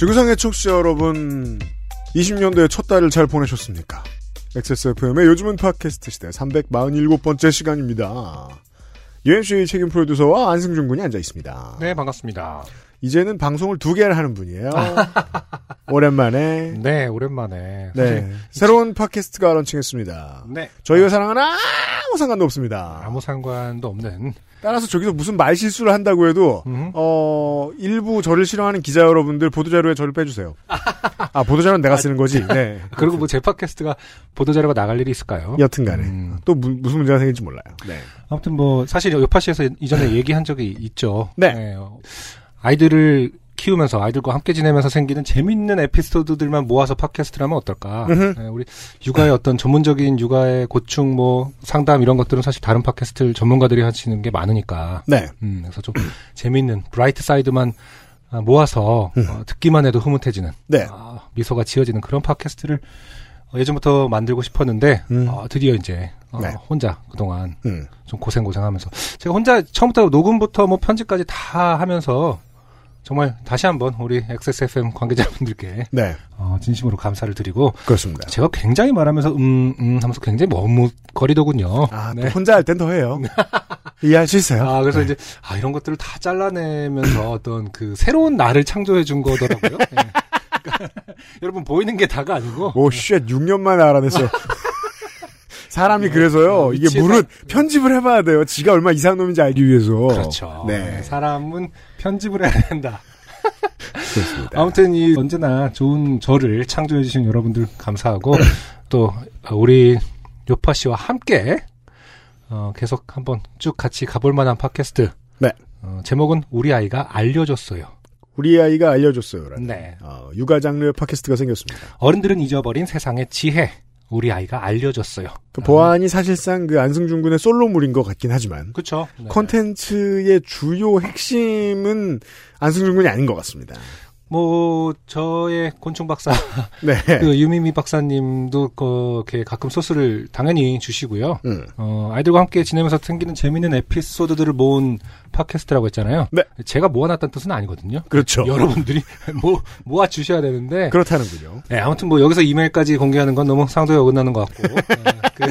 지구상의 청취자 여러분, 20년도의 첫 달을 잘 보내셨습니까? XSFM의 요즘은 팟캐스트 시대 347번째 시간입니다. UMC 책임 프로듀서와 안승준 군이 앉아 있습니다. 네, 반갑습니다. 이제는 방송을 두 개를 하는 분이에요. 오랜만에. 네, 오랜만에. 네. 새로운 팟캐스트가 런칭했습니다. 네. 저희가 사랑하는 아무 상관도 없습니다. 아무 상관도 없는. 따라서 저기서 무슨 말 실수를 한다고 해도 음. 어 일부 저를 싫어하는 기자 여러분들 보도자료에 저를 빼주세요. 아 보도자료는 내가 쓰는 거지. 네. 그리고 뭐 제 팟캐스트가 보도자료가 나갈 일이 있을까요? 여튼간에 음. 또 무, 무슨 문제가 생길지 몰라요. 네. 아무튼 뭐 사실 요파시에서 이전에 얘기한 적이 있죠. 네. 어, 아이들을 키우면서 아이들과 함께 지내면서 생기는 재밌는 에피소드들만 모아서 팟캐스트를 하면 어떨까? 네, 우리 육아의 어떤 전문적인 육아의 고충 뭐 상담 이런 것들은 사실 다른 팟캐스트 전문가들이 하시는 게 많으니까. 네. 음, 그래서 좀 재밌는 브라이트 사이드만 아, 모아서 어, 듣기만 해도 흐뭇해지는 음. 네. 아, 미소가 지어지는 그런 팟캐스트를 어, 예전부터 만들고 싶었는데 음. 어, 드디어 이제 어, 네. 혼자 그동안 음. 좀 고생 고생하면서 제가 혼자 처음부터 녹음부터 뭐 편집까지 다 하면서 정말 다시 한번 우리 XSFM 관계자분들께 네. 어, 진심으로 감사를 드리고 그렇습니다. 제가 굉장히 말하면서 음, 음 하면서 굉장히 머뭇거리더군요. 아, 또 네. 혼자 할 땐 더 해요. 이해할 수 있어요. 아, 그래서 네. 이제, 아, 이런 것들을 다 잘라내면서 어떤 그 새로운 나를 창조해 준 거더라고요. 네. 그러니까 여러분, 보이는 게 다가 아니고. 오, shit, 6년 만에 알아냈어요. 사람이 그래서요, 이게. 물은 편집을 해봐야 돼요. 지가 얼마 이상한 놈인지 알기 위해서. 그렇죠. 네. 사람은 편집을 해야 된다. 그렇습니다. 아무튼 이 언제나 좋은 저를 창조해 주신 여러분들 감사하고 또 우리 요파 씨와 함께 어, 계속 한번 쭉 같이 가볼 만한 팟캐스트. 네. 어, 제목은 우리 아이가 알려줬어요. 우리 아이가 알려줬어요. 라는, 네. 어, 육아 장르의 팟캐스트가 생겼습니다. 어른들은 잊어버린 세상의 지혜. 우리 아이가 알려줬어요. 그 보안이 사실상 그 안승준 군의 솔로물인 것 같긴 하지만, 그렇죠. 컨텐츠의 주요 핵심은 안승준 군이 아닌 것 같습니다. 뭐 저의 곤충 박사 네. 그 유미미 박사님도 그 이렇게 가끔 소스를 당연히 주시고요. 음. 어, 아이들과 함께 지내면서 생기는 재밌는 에피소드들을 모은 팟캐스트라고 했잖아요. 네. 제가 모아놨다는 뜻은 아니거든요. 그렇죠. 여러분들이 모, 모아 주셔야 되는데. 그렇다는군요. 네, 아무튼 뭐 여기서 이메일까지 공개하는 건 너무 상도에 어긋나는 것 같고. 네, 그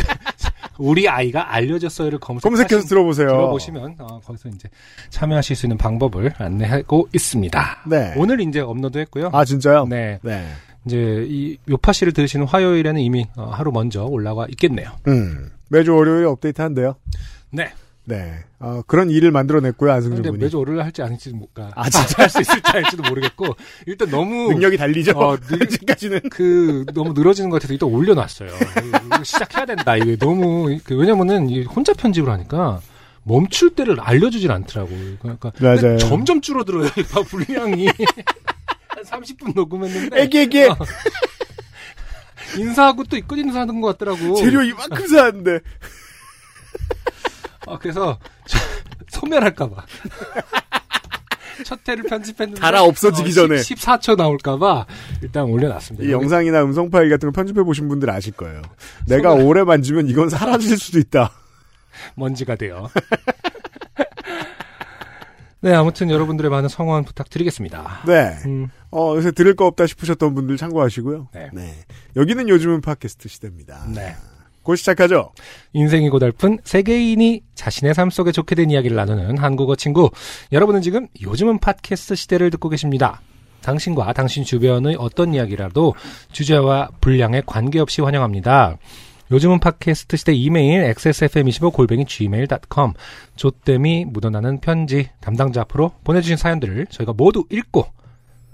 우리 아이가 알려줬어요를 검색하시, 검색해서 들어보세요. 들어보시면 어, 거기서 이제 참여하실 수 있는 방법을 안내하고 있습니다. 네. 오늘 이제 업로드했고요. 아, 진짜요? 네, 네. 이제 이 요파시를 들으시는 화요일에는 이미 어, 하루 먼저 올라와 있겠네요. 음. 매주 월요일에 업데이트 한대요. 네. 네. 어, 그런 일을 만들어냈고요, 안승준 근데 군이. 매주 월요일 할지 아닐지 못 가. 아, 진짜? 할 수 있을지 아닐지도 모르겠고 일단 너무 능력이 달리죠. 어, 늘- 아직까지는. 그 너무 늘어지는 것 같아서 일단 올려놨어요. 이거 시작해야 된다. 이게 너무 그 왜냐면은 이 혼자 편집을 하니까 멈출 때를 알려주질 않더라고. 그러니까 맞아요. 점점 줄어들어요. 이 분량이 한 30분 녹음했는데 애기, 애기. 어. 인사하고 또끝 인사하는 것 같더라고. 재료 이만큼 사는데. 아, 그래서 저- 소멸할까봐. 첫 회를 편집했는데 달아 없어지기 전에. 14초 나올까봐 일단 올려놨습니다. 이 영상이나 음성 파일 같은 거 편집해 보신 분들 아실 거예요. 내가 오래 만지면 이건 사라질 수도 있다. 먼지가 돼요. 네, 아무튼 여러분들의 많은 성원 부탁드리겠습니다. 네. 음, 어, 요새 들을 거 없다 싶으셨던 분들 참고하시고요. 네. 여기는 요즘은 팟캐스트 시대입니다. 네. 곧 시작하죠? 인생이 고달픈 세계인이 자신의 삶 속에 좋게 된 이야기를 나누는 한국어 친구. 여러분은 지금 요즘은 팟캐스트 시대를 듣고 계십니다. 당신과 당신 주변의 어떤 이야기라도 주제와 분량에 관계없이 환영합니다. 요즘은 팟캐스트 시대 이메일 xsfm25 골뱅이 gmail.com 조땜이 묻어나는 편지 담당자 앞으로 보내주신 사연들을 저희가 모두 읽고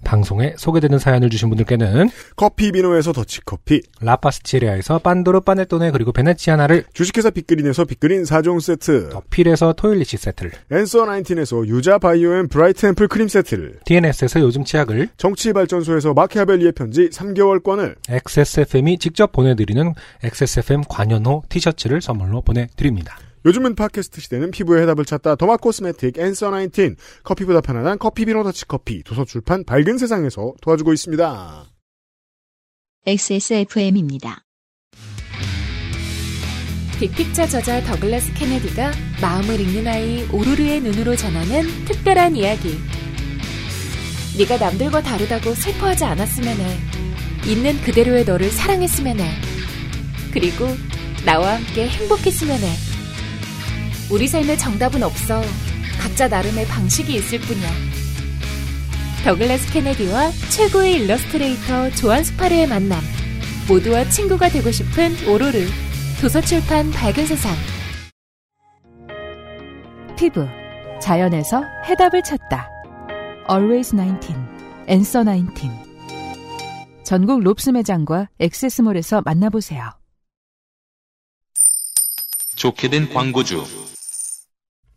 방송에 소개되는 사연을 주신 분들께는 커피 비노에서 더치커피, 라파스치리아에서 빤도르 빠네토네 그리고 베네치아나를 주식회사 빅그린에서 빅그린 4종 세트, 더필에서 토일리시 세트를 앤서 19에서 유자 바이오 앤 브라이트 앰플 크림 세트를, TNS에서 요즘 치약을 정치발전소에서 마키아벨리의 편지 3개월권을, XSFM이 직접 보내드리는 XSFM 관현호 티셔츠를 선물로 보내드립니다. 요즘은 팟캐스트 시대는 피부의 해답을 찾다 더마 코스메틱 앤서 19, 커피보다 편안한 커피 비노 더치 커피, 도서출판 밝은 세상에서 도와주고 있습니다. XSFM입니다. 빅픽처 저자 더글라스 케네디가 마음을 읽는 아이 오로르의 눈으로 전하는 특별한 이야기. 네가 남들과 다르다고 슬퍼하지 않았으면 해. 있는 그대로의 너를 사랑했으면 해. 그리고 나와 함께 행복했으면 해. 우리 삶의 정답은 없어. 각자 나름의 방식이 있을 뿐이야. 더글라스 케네디와 최고의 일러스트레이터 조안 스파르의 만남. 모두와 친구가 되고 싶은 오로르. 도서출판 밝은 세상. 피부. 자연에서 해답을 찾다. Always 19. Answer 19. 전국 롭스 매장과 액세스몰에서 만나보세요. 좋게 된 광고주.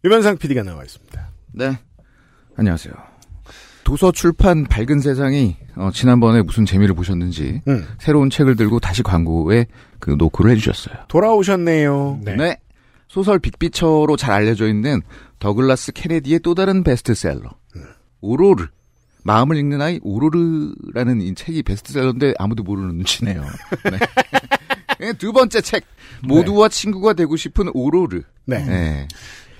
유면상 PD가 나와 있습니다. 네. 안녕하세요. 도서 출판 밝은 세상이 어, 지난번에 무슨 재미를 보셨는지 음, 새로운 책을 들고 다시 광고에 그 노크를 해주셨어요. 돌아오셨네요. 네. 소설 빅피처로 잘 알려져 있는 더글라스 케네디의 또 다른 베스트셀러 오로르 마음을 읽는 아이 오로르라는 이 책이 베스트셀러인데 아무도 모르는 눈치네요. 네. 네, 두 번째 책 모두와 친구가 되고 싶은 오로르. 네. 네.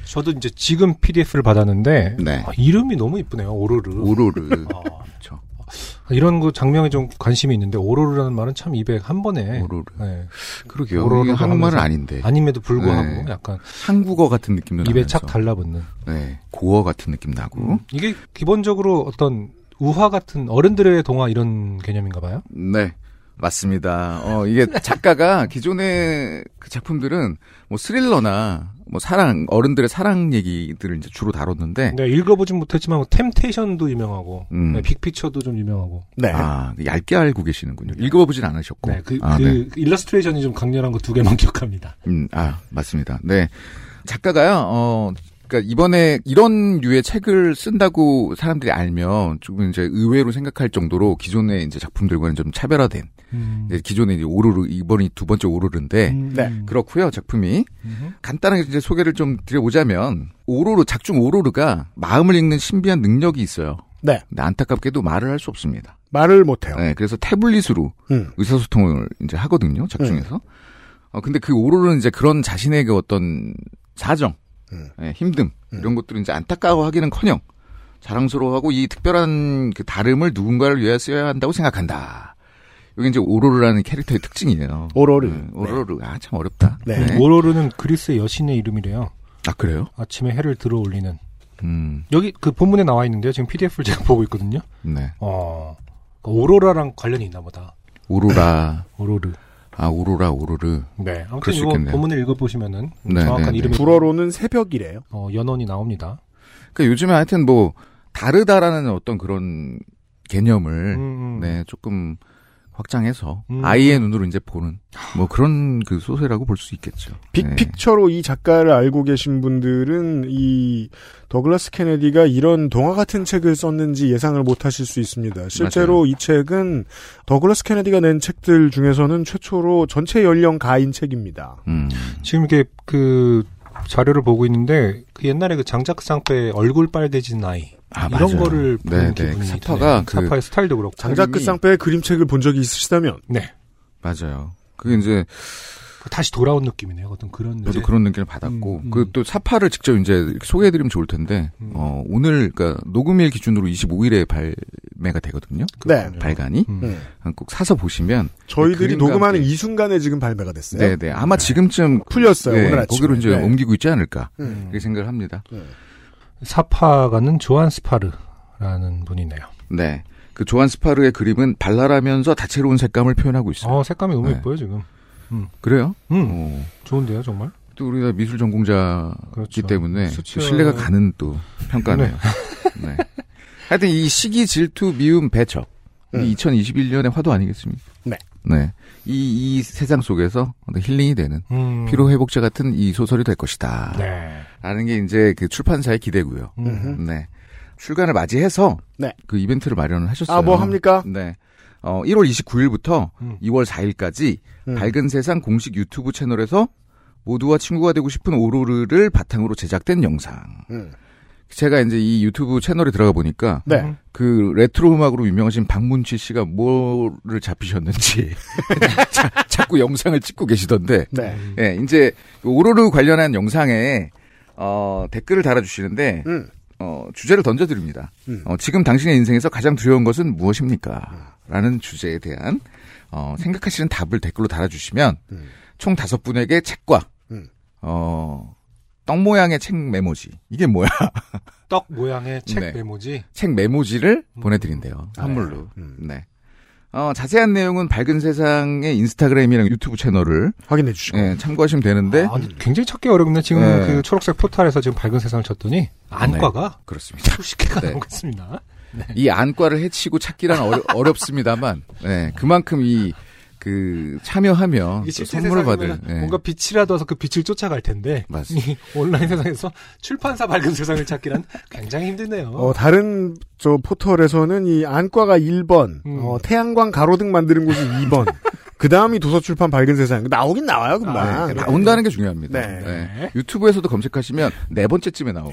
저도 이제 지금 PDF를 받았는데 네. 아, 이름이 너무 이쁘네요. 오로르. 오로르. 아, 그렇죠. 이런 그 장면에 좀 관심이 있는데 오로르라는 말은 참 입에 한 번에 오로르. 네. 그러게요. 오로르가 이게 한국말은 아닌데. 아님에도 불구하고 네. 약간 한국어 같은 느낌도 입에 나면서. 착 달라붙는. 네. 고어 같은 느낌 나고. 이게 기본적으로 어떤 우화 같은 어른들의 동화 이런 개념인가 봐요. 네. 맞습니다. 어, 이게 작가가 기존의 그 작품들은 뭐 스릴러나 뭐 사랑, 어른들의 사랑 얘기들을 이제 주로 다뤘는데, 네, 읽어보진 못했지만 템테이션도 유명하고 음. 네, 빅피처도 좀 유명하고. 네. 아, 얇게 알고 계시는군요. 읽어보진 않으셨고. 네, 그, 아, 그 네. 일러스트레이션이 좀 강렬한 거 두 개만 기억합니다. 음, 아, 맞습니다. 네. 작가가요, 어, 그니까 이번에 이런 류의 책을 쓴다고 사람들이 알면 조금 이제 의외로 생각할 정도로 기존의 이제 작품들과는 좀 차별화된, 음. 기존의 이제 오로르, 이번이 두 번째 오로르인데, 음, 네. 음. 그렇고요 작품이 음. 간단하게 이제 소개를 좀 드려보자면 오로르 작중 오로르가 마음을 읽는 신비한 능력이 있어요. 네. 근데 안타깝게도 말을 할 수 없습니다. 말을 못해요. 네, 그래서 태블릿으로 음. 의사소통을 이제 하거든요. 작중에서. 어 근데 그 오로르는 이제 그런 자신의 그 어떤 사정, 음. 예, 힘듦 이런 것들을 이제 안타까워하기는커녕 자랑스러워하고 이 특별한 그 다름을 누군가를 위해 써야 한다고 생각한다. 이게 이제 오로르라는 캐릭터의 특징이에요. 오로르. 네, 오로르 아 참 어렵다. 네. 오로르는 그리스의 여신의 이름이래요. 아 그래요? 아침에 해를 들어 올리는. 음, 여기 그 본문에 나와 있는데요. 지금 PDF를 제가 보고 있거든요. 네. 어, 그 오로라랑 관련이 있나 보다. 오로라, 오로르. 아 오로라, 오로르. 네. 아무튼 이거 있겠네요. 본문을 읽어보시면은 네, 정확한 네, 이름이 불어로는 새벽이래요. 어, 연원이 나옵니다. 그러니까 요즘에 하여튼 뭐 다르다라는 어떤 그런 개념을 음, 음. 네 조금 확장해서 음. 아이의 눈으로 이제 보는 뭐 그런 그 소설이라고 볼 수 있겠죠. 네. 빅픽처로 이 작가를 알고 계신 분들은 이 더글라스 케네디가 이런 동화 같은 책을 썼는지 예상을 못 하실 수 있습니다. 실제로 맞아요. 이 책은 더글라스 케네디가 낸 책들 중에서는 최초로 전체 연령 가인 책입니다. 음. 지금 이게 그 자료를 보고 있는데 그 옛날에 그 장작 쌍배 얼굴 빨개진 아이 아, 이런 맞아요. 거를 네, 네. 기분이 사파가. 그- 사파의 스타일도 그렇고 장자크 그림이- 쌍배의 그림책을 본 적이 있으시다면 네 맞아요. 그게 이제 그 다시 돌아온 느낌이네요. 어떤 그런 저도 느낌. 그런 느낌을 받았고 음, 음. 그또 사파를 직접 이제 이렇게 소개해드리면 좋을 텐데 음. 어 오늘 그러니까 녹음일 기준으로 25일에 발매가 되거든요. 네. 발간이 음. 음. 꼭 사서 보시면 저희들이 그림과 녹음하는. 이 순간에 지금 발매가 됐어요. 네네 아마 지금쯤 풀렸어요, 네, 오늘 아침에. 거기로 이제 네. 옮기고 있지 않을까 음. 그렇게 생각을 합니다. 사파가는 조한 스파르라는 분이네요. 네. 그 조한 스파르의 그림은 발랄하면서 다채로운 색감을 표현하고 있어요. 어 색감이 너무 네. 예뻐요 지금. 그래요? 음 어. 좋은데요 정말. 또 우리가 미술 전공자이기 그렇죠. 때문에 수치와- 또 신뢰가 가는 또 평가네요. 네. 하여튼 이 시기 질투 미움 배척. 음. 이 2021년의 화두 아니겠습니까? 네. 네. 이, 이 세상 속에서 힐링이 되는 음. 피로회복제 같은 이 소설이 될 것이다. 네. 라는 게 이제 그 출판사의 기대고요. 음. 네. 출간을 맞이해서 네. 그 이벤트를 마련을 하셨어요. 아, 뭐 합니까? 네. 어, 1월 29일부터 음. 2월 4일까지 음. 밝은 세상 공식 유튜브 채널에서 모두와 친구가 되고 싶은 오로르를 바탕으로 제작된 영상. 음. 제가 이제 이 유튜브 채널에 들어가 보니까 네. 그 레트로 음악으로 유명하신 박문치 씨가 뭐를 잡히셨는지 자, 자꾸 영상을 찍고 계시던데 네. 예, 이제 오로르 관련한 영상에 어, 댓글을 달아주시는데 음. 어, 주제를 던져드립니다. 음. 어, 지금 당신의 인생에서 가장 두려운 것은 무엇입니까? 라는 주제에 대한 어, 생각하시는 답을 댓글로 달아주시면 음. 총 다섯 분에게 책과 음. 어, 떡 모양의 책 메모지 이게 뭐야? 떡 모양의 책 네. 메모지. 책 메모지를 음. 보내드린대요. 선물로. 음. 네. 어, 자세한 내용은 밝은 세상의 인스타그램이랑 유튜브 채널을 확인해 주시고. 예, 참고하시면 되는데 아, 굉장히 찾기 어렵네. 지금 네. 그 초록색 포탈에서 지금 밝은 세상을 쳤더니 안과가 그렇습니다. 수십 개가 네. 나오고 있습니다. 이 안과를 해치고 찾기란 어려, 어렵습니다만, 네, 그만큼 이, 그, 참여하면 실제 선물을 받을, 네, 뭔가 빛이라도 와서 그 빛을 쫓아갈 텐데 온라인 세상에서 출판사 밝은 세상을 찾기란 굉장히 힘드네요. 어, 다른 저 포털에서는 이 안과가 1번, 음. 어, 태양광 가로등 만드는 곳이 2번, 그 다음이 도서출판 밝은 세상. 나오긴 나와요, 금방. 아, 네, 나온다는 게 중요합니다. 네. 네. 유튜브에서도 검색하시면 네 번째쯤에 나오고.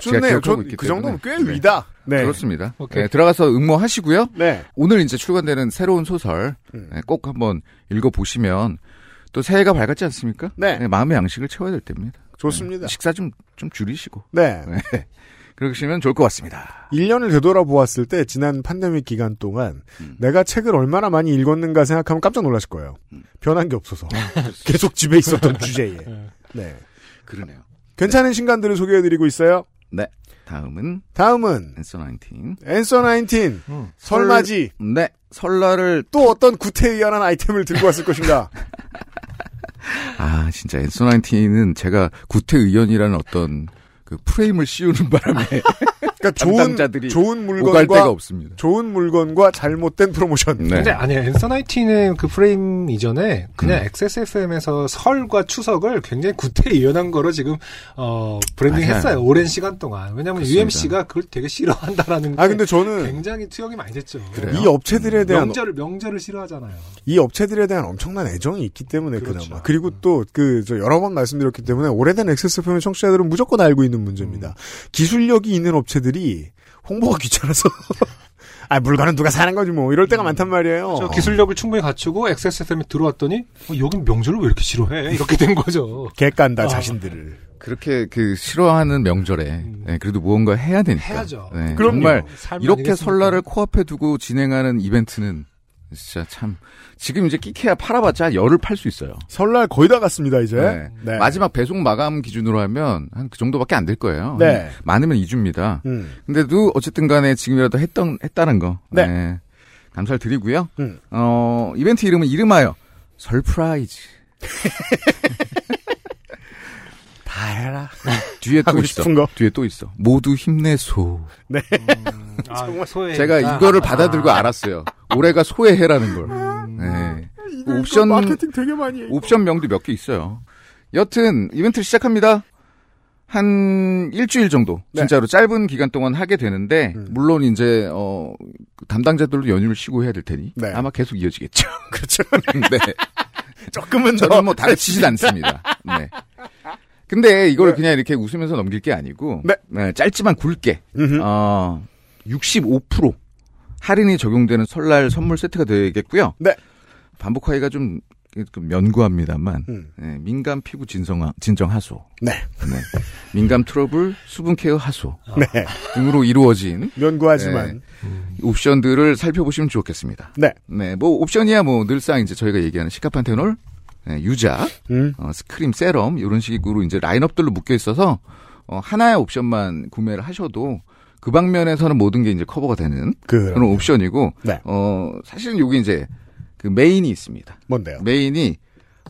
좋네요. 저, 그 정도면 꽤 위다. 네. 그렇습니다. 오케이. 네, 들어가서 응모하시고요. 네. 오늘 이제 출간되는 새로운 소설 음. 네, 꼭 한번 읽어 보시면 또 새해가 밝았지 않습니까? 네. 마음의 양식을 채워야 될 때입니다. 좋습니다. 네, 식사 좀, 좀 줄이시고. 네. 네. 그러시면 좋을 것 같습니다. 1년을 되돌아보았을 때 지난 팬데믹 기간 동안 음. 내가 책을 얼마나 많이 읽었는가 생각하면 깜짝 놀라실 거예요. 음. 변한 게 없어서. 계속 집에 있었던 주제에. 네. 네. 그러네요. 괜찮은 신간들을 소개해드리고 있어요. 네. 다음은 다음은 앤서 19. 앤서 19 음. 설맞이 네. 설날을 또 어떤 구태의연한 아이템을 들고 왔을 것인가. 아 진짜 앤서 19은 제가 구태의연이라는 어떤 그 프레임을 씌우는 바람에 그러니까 좋은 좋은 오갈 데가 물건과 없습니다. 좋은 물건과 잘못된 프로모션. 네. 근데 아니에요. 앤서 19은 그 프레임 이전에 그냥 음. XSFM에서 설과 추석을 굉장히 구태의연한 거로 지금 어 브랜딩 맞아요. 했어요. 오랜 시간 동안. 왜냐하면 그렇습니다. UMC가 그걸 되게 싫어한다라는 게아 근데 저는 굉장히 투영이 많이 됐죠. 그래요? 이 업체들에 대한 명절을 명절을 싫어하잖아요. 이 업체들에 대한 엄청난 애정이 있기 때문에 그렇죠. 그나마 그리고 또그저 여러 번 말씀드렸기 때문에 오래된 XSFM 청취자들은 무조건 알고 있는 문제입니다. 음. 기술력이 있는 업체 들이 홍보가 귀찮아서 아 물건은 누가 사는 거지 뭐 이럴 때가 많단 말이에요. 저 기술력을 충분히 갖추고 XSFM에 들어왔더니 어, 여긴 명절을 왜 이렇게 싫어해? 이렇게 된 거죠. 개깐다 아. 자신들을. 그렇게 그 싫어하는 명절에 음. 네, 그래도 무언가 해야 되니까. 해야죠. 네. 정말 삶이 이렇게 아니겠습니까? 설날을 코앞에 두고 진행하는 이벤트는 진짜 참 지금 이제 끼케야 팔아봤자 열을 팔 수 있어요. 설날 거의 다 갔습니다 이제. 네. 네. 마지막 배송 마감 기준으로 하면 한 그 정도밖에 안 될 거예요. 네. 많으면 2주입니다. 음. 근데도 어쨌든 간에 지금이라도 했던 했다는 거. 네. 감사를 드리고요. 음. 어, 이벤트 이름은 이름하여 설프라이즈. 다 해라. 뒤에 또 있어. 싶은 거. 뒤에 또 있어. 모두 힘내소. 네. 아, 소외. 제가 이거를 받아들고 알았어요. 올해가 소해해라는 걸. 음. 네. 옵션- 마케팅 되게 많이 해. 옵션 명도 몇 개 있어요. 여튼 이벤트를 시작합니다. 한 일주일 정도 네. 진짜로 짧은 기간 동안 하게 되는데 음. 물론 이제 어 담당자들도 연휴를 쉬고 해야 될 테니 네. 아마 계속 이어지겠죠. 그렇죠. 네. 조금은 더 저는 뭐 다르치진 않습니다. 네. 근데 이걸 네. 그냥 이렇게 웃으면서 넘길 게 아니고 네. 짧지만 굵게 음흠. 어, 65% 할인이 적용되는 설날 선물 세트가 되겠고요. 네. 반복하기가 좀, 좀 면구합니다만 음. 네, 민감 피부 진정 진정 하소, 네. 네. 민감 트러블 수분 케어 하소 네. 등으로 이루어진 면구하지만. 옵션들을 살펴보시면 좋겠습니다. 네. 네, 뭐 옵션이야 뭐 늘상 이제 저희가 얘기하는 시카판테놀, 네, 유자, 음. 어, 스크림, 세럼 이런 식으로 이제 라인업들로 묶여 있어서 어, 하나의 옵션만 구매를 하셔도 그 방면에서는 모든 게 이제 커버가 되는 그 그런 옵션이고 네. 어 사실은 여기 이제 그 메인이 있습니다. 뭔데요? 메인이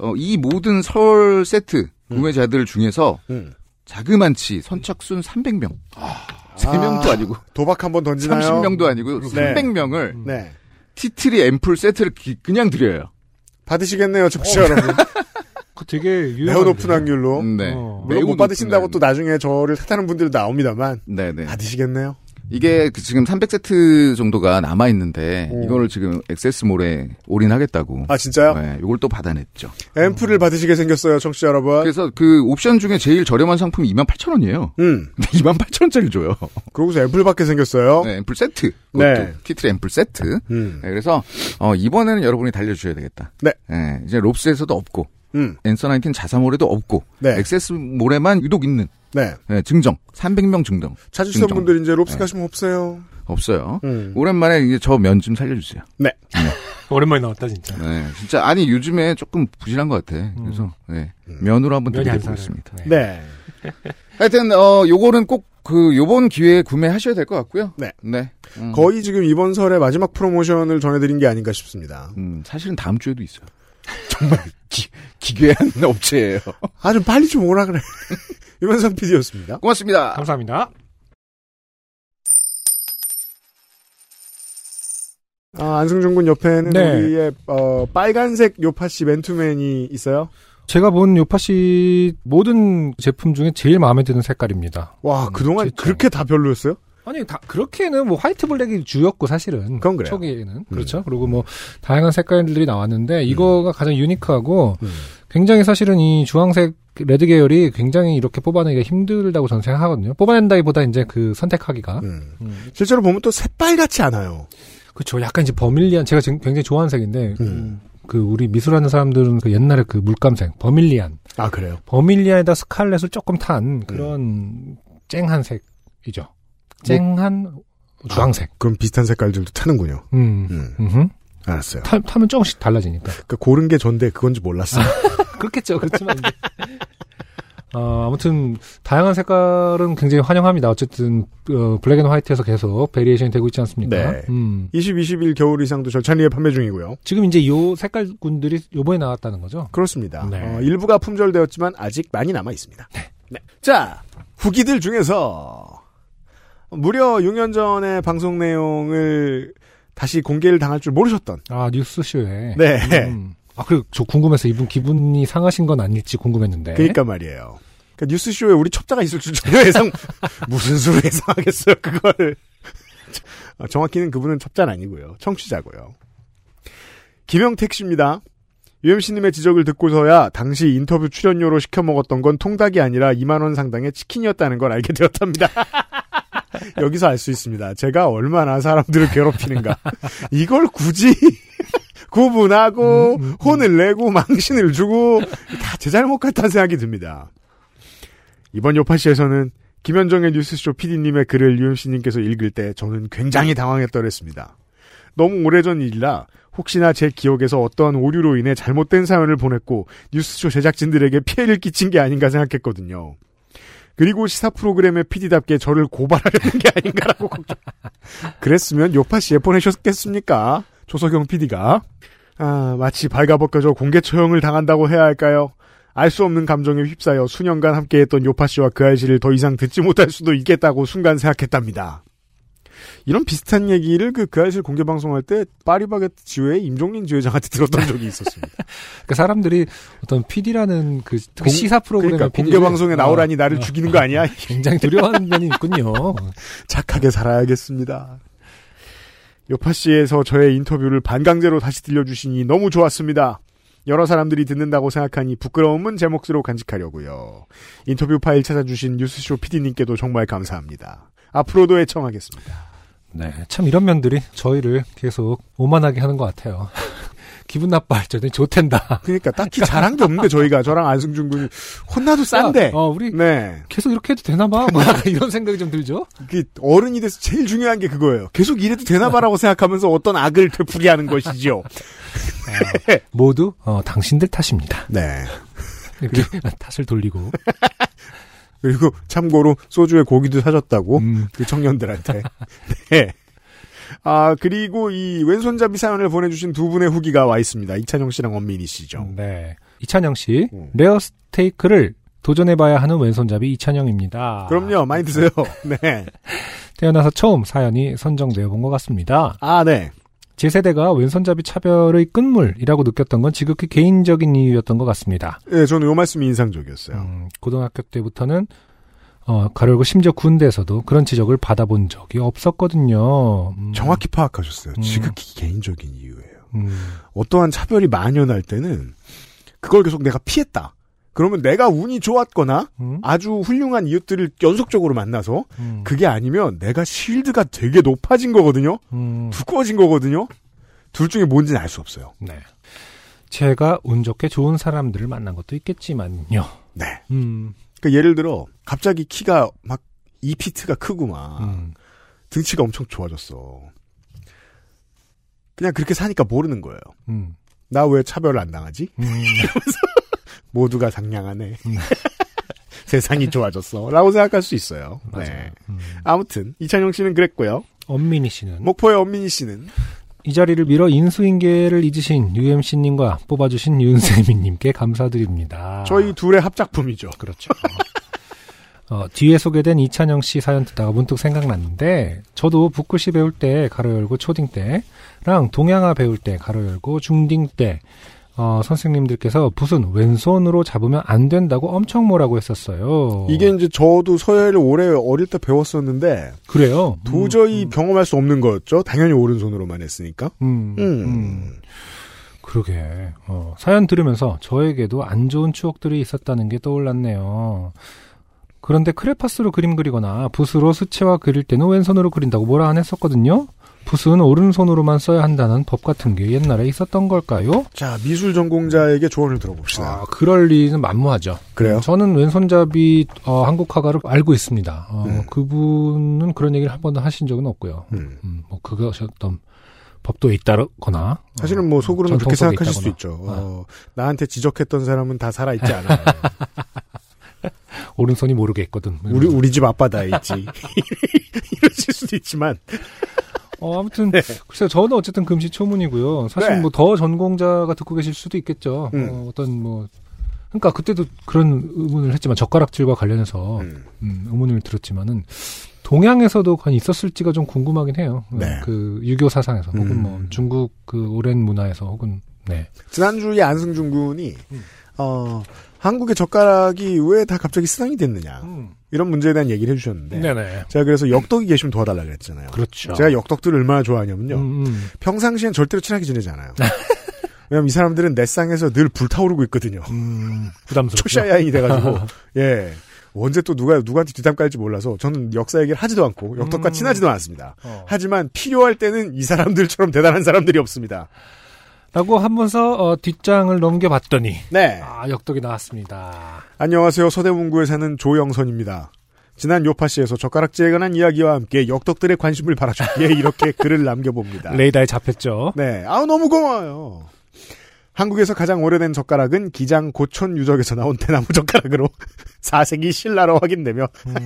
어, 이 모든 설 세트 구매자들 중에서 음. 자그만치 선착순 300명 세 명도 아 니고 도박 한번 던지나요? 30명도 아니고 네. 300명을 네. 티트리 앰플 세트를 기- 그냥 드려요. 받으시겠네요, 청취자 여러분. 그 되게 매우 유용한 높은 확률로. 네. 어. 물론 못 받으신다고. 또 나중에 저를 탓하는 분들 나옵니다만 네네. 받으시겠네요. 이게 그 지금 300세트 정도가 남아 있는데 오. 이거를 지금 액세스몰에 올인하겠다고. 아 진짜요? 네, 이걸 또 받아냈죠. 앰플을 받으시게 생겼어요, 청취자 여러분. 그래서 그 옵션 중에 제일 저렴한 상품이 28,000원이에요. 음. 근데 28,000원짜리 줘요. 그러고서 앰플 받게 생겼어요. 네, 앰플 세트. 네. 티트리 앰플 세트. 음. 네, 그래서 어, 이번에는 여러분이 달려주셔야 되겠다. 네. 네, 이제 롭스에서도 없고 음. 앤서 나인틴 자사몰에도 없고 네. XS몰에만 유독 있는 네. 네, 증정 300명 증정 찾으시던 증정. 분들 이제 롭스 네. 가시면 없어요. 없어요. 음. 오랜만에 이제 저 면 좀 살려주세요. 오랜만에 나왔다 진짜. 네, 진짜 아니 요즘에 조금 부실한 것 같아. 그래서 네, 면으로 한번 면이 안 드려보겠습니다. 네. 하여튼 어 요거는 꼭 그 요번 기회에 구매하셔야 될 것 같고요. 네. 네. 음, 거의 지금 이번 설의 마지막 프로모션을 전해드린 게 아닌가 싶습니다. 음, 사실은 다음 주에도 있어요. 정말 기, 기괴한 업체예요. 아, 좀 빨리 좀 오라 그래. 유면상 PD였습니다. 고맙습니다. 감사합니다. 아, 안승준 군 옆에는 네. 우리의 어, 빨간색 요파시 맨투맨이 있어요. 제가 본 요파시 모든 제품 중에 제일 마음에 드는 색깔입니다. 와, 음, 그동안 진짜. 그렇게 다 별로였어요? 아니 다 그렇게는 뭐 화이트 블랙이 주였고 사실은 그건 그래요. 초기에는 그렇죠. 그리고 뭐 다양한 색깔들이 나왔는데 이거가 가장 유니크하고 음. 굉장히 사실은 이 주황색 레드 계열이 굉장히 이렇게 뽑아내기가 힘들다고 저는 생각하거든요. 뽑아낸다기보다 이제 그 선택하기가 음. 음. 실제로 보면 또 새빨갛지 않아요. 그렇죠. 약간 이제 버밀리언 제가 지금 굉장히 좋아하는 색인데 음. 그 우리 미술하는 사람들은 그 옛날에 그 물감색 버밀리언 아, 그래요? 버밀리안에다 스칼렛을 조금 탄 그런 쨍한 색이죠. 쨍한 주황색. 그럼 비슷한 색깔들도 타는군요. 음. 음. 음흠. 알았어요. 타, 타면 조금씩 달라지니까. 그 고른 게 전데 그건지 몰랐어요. 그렇겠죠. 그렇지만 이제. 어, 아무튼 다양한 색깔은 굉장히 환영합니다. 어쨌든 어, black and white에서 계속 variation이 되고 있지 않습니까? 네. 음. 20, 21 겨울 이상도 절찬리에 판매 중이고요. 지금 이제 요 색깔군들이 요번에 나왔다는 거죠. 그렇습니다. 네. 어, 일부가 품절되었지만 아직 많이 남아 있습니다. 네. 자, 후기들 중에서 무려 6년 전에 방송 내용을 다시 공개를 당할 줄 모르셨던 아 뉴스쇼에. 네. 음. 아 그리고 저 궁금해서 이분 기분이 상하신 건 아닐지 궁금했는데. 그러니까 말이에요. 그러니까 뉴스쇼에 우리 첩자가 있을 줄 전혀 예상 무슨 수로 예상하겠어요 그걸. 어, 정확히는 그분은 첩자는 아니고요. 청취자고요. 김영택 씨입니다. UMC님의 지적을 듣고서야 당시 인터뷰 출연료로 시켜 먹었던 건 통닭이 아니라 2만원 상당의 치킨이었다는 걸 알게 되었답니다. 여기서 알 수 있습니다. 제가 얼마나 사람들을 괴롭히는가. 이걸 굳이 구분하고 혼을 내고 망신을 주고 다 제 잘못 같다는 생각이 듭니다. 이번 요파시에서는 김현정의 뉴스쇼 PD님의 글을 UMC님께서 읽을 때 저는 굉장히 당황했더랬습니다. 너무 오래전 일이라 혹시나 제 기억에서 어떠한 오류로 인해 잘못된 사연을 보냈고 뉴스쇼 제작진들에게 피해를 끼친 게 아닌가 생각했거든요. 그리고 시사 프로그램의 PD답게 저를 고발하려는 게 아닌가라고 걱정. 그랬으면 요파시에 보내셨겠습니까? 조석영 PD가. 아, 마치 발가벗겨져 공개 처형을 당한다고 해야 할까요? 알 수 없는 감정에 휩싸여 수년간 함께했던 요파 씨와 그 아이씨를 더 이상 듣지 못할 수도 있겠다고 순간 생각했답니다. 이런 비슷한 얘기를 그, 그 아이씨를 공개 방송할 때 파리바게트 지회의 임종린 지회장한테 들었던 적이 있었습니다. 그러니까 사람들이 어떤 PD라는 그 공- 시사 프로그램의 그러니까 공개 방송에 나오라니 어, 나를 어, 죽이는 거 아니야? 굉장히 두려워하는 면이 있군요. 착하게 살아야겠습니다. 요파 씨에서 저의 인터뷰를 반강제로 다시 들려주시니 너무 좋았습니다. 여러 사람들이 듣는다고 생각하니 부끄러움은 제 몫으로 간직하려고요. 인터뷰 파일 찾아주신 뉴스쇼 PD님께도 정말 감사합니다. 앞으로도 애청하겠습니다. 네, 참 이런 면들이 저희를 계속 오만하게 하는 것 같아요. 기분 나빠했죠. 좋텐다. 그러니까 딱히 게 없는데 저희가 저랑 안승준 군이 혼나도 싼데. 어, 우리 네. 계속 이렇게 해도 되나 봐. 뭐 이런 생각이 좀 들죠. 그 어른이 돼서 제일 중요한 게 그거예요. 계속 이래도 되나 봐라고 생각하면서 어떤 악을 되풀이하는 것이죠. 모두 어, 당신들 탓입니다. 네. 이렇게 탓을 돌리고. 그리고 참고로 소주에 고기도 사줬다고 음, 그 청년들한테. 네. 아 그리고 이 왼손잡이 사연을 보내주신 두 분의 후기가 와 있습니다. 이찬영 씨랑 원민희 씨죠. 네. 이찬영 씨, 음. 레어 스테이크를 도전해봐야 하는 왼손잡이 이찬영입니다. 그럼요, 많이 드세요. 네. 태어나서 처음 사연이 선정되어 본 것 같습니다. 아, 네. 제 세대가 왼손잡이 차별의 끝물이라고 느꼈던 건 지극히 개인적인 이유였던 것 같습니다. 예, 저는 요 말씀이 인상적이었어요. 음, 고등학교 때부터는 어, 가려고 심지어 군대에서도 그런 지적을 받아본 적이 없었거든요. 음, 정확히 파악하셨어요. 음. 지극히 개인적인 이유예요. 음, 어떠한 차별이 만연할 때는 그걸 계속 내가 피했다. 그러면 내가 운이 좋았거나 음, 아주 훌륭한 이웃들을 연속적으로 만나서 음, 그게 아니면 내가 실드가 되게 높아진 거거든요. 음, 두꺼워진 거거든요. 둘 중에 뭔지는 알 수 없어요. 네. 제가 운 좋게 좋은 사람들을 만난 것도 있겠지만요. 네. 음, 그러니까 예를 들어 갑자기 키가 막 2피트가 크고 막 음, 등치가 엄청 좋아졌어. 그냥 그렇게 사니까 모르는 거예요. 음, 나왜 차별을 안 당하지? 음, 모두가 상냥하네. 음. 세상이 좋아졌어. 라고 생각할 수 있어요. 맞아요. 네. 음. 아무튼 이찬용 씨는 그랬고요. 엄민희 씨는 목포의 엄민희 씨는 이 자리를 빌어 인수인계를 잊으신 UMC님과 뽑아주신 윤세민님께 감사드립니다. 저희 둘의 합작품이죠. 그렇죠. 어, 뒤에 소개된 이찬영 씨 사연 듣다가 문득 생각났는데, 저도 북글씨 배울 때 가로 열고 초딩 때랑 동양화 배울 때 가로 열고 중딩 때, 어, 선생님들께서 붓은 왼손으로 잡으면 안 된다고 엄청 뭐라고 했었어요. 이게 이제 저도 서예를 오래 어릴 때 배웠었는데 그래요. 도저히 음, 경험할 수 없는 거였죠. 당연히 오른손으로만 했으니까. 음, 음. 음. 그러게. 어, 사연 들으면서 저에게도 안 좋은 추억들이 있었다는 게 떠올랐네요. 그런데 크레파스로 그림 그리거나 붓으로 수채화 그릴 때는 왼손으로 그린다고 뭐라 안 했었거든요. 붓은 오른손으로만 써야 한다는 법 같은 게 옛날에 있었던 걸까요? 자 미술 전공자에게 조언을 들어봅시다. 아, 그럴 리는 만무하죠. 그래요? 저는 왼손잡이 어, 한국 화가를 알고 있습니다. 어, 음. 그분은 그런 얘기를 한 번도 하신 적은 없고요. 음. 음, 뭐 그것이 어떤 법도에 있다거나 사실은 뭐 어, 속으로는 그렇게 생각하실 수 있다거나. 있죠. 어, 나한테 지적했던 사람은 다 살아 있지 않아요. 오른손이 모르겠거든. 우리 우리 집 앞바다에 있지. 이러실 수도 있지만 어, 아무튼 네. 글쎄요. 저는 어쨌든 금시초문이고요. 사실 네. 뭐더 전공자가 듣고 계실 수도 있겠죠. 음. 어, 어떤 뭐 그러니까 그때도 그런 의문을 했지만 젓가락질과 관련해서 음. 음, 의문을 들었지만은 동양에서도 과연 있었을지가 좀 궁금하긴 해요. 어, 네. 그 유교 사상에서 혹은 음. 뭐 중국 그 오랜 문화에서 혹은 네. 지난주에 안승준 군이 음. 어, 한국의 젓가락이 왜 다 갑자기 수상이 됐느냐 이런 문제에 대한 얘기를 해주셨는데 네네. 제가 그래서 역덕이 계시면 도와달라 그랬잖아요. 그렇죠. 제가 역덕들을 얼마나 좋아하냐면요. 음, 음. 평상시엔 절대로 친하게 지내지 않아요. 왜냐면 이 사람들은 내 쌍에서 늘 불타오르고 있거든요. 음, 부담스럽죠. 초샤야인이 돼가지고 예 언제 또 누가 누구한테 뒷담 깔지 몰라서 저는 역사 얘기를 하지도 않고 역덕과 음. 친하지도 않습니다. 어. 하지만 필요할 때는 이 사람들처럼 대단한 사람들이 없습니다. 라고 하면서 어, 뒷장을 넘겨봤더니 네. 아 역덕이 나왔습니다. 안녕하세요. 서대문구에 사는 조영선입니다. 지난 요파시에서 젓가락질에 관한 이야기와 함께 역덕들의 관심을 바라주기에 이렇게 글을 남겨봅니다. 레이더에 잡혔죠. 네. 아우, 너무 고마워요. 한국에서 가장 오래된 젓가락은 기장 고촌 유적에서 나온 대나무 젓가락으로 사색이 신라로 확인되며 음,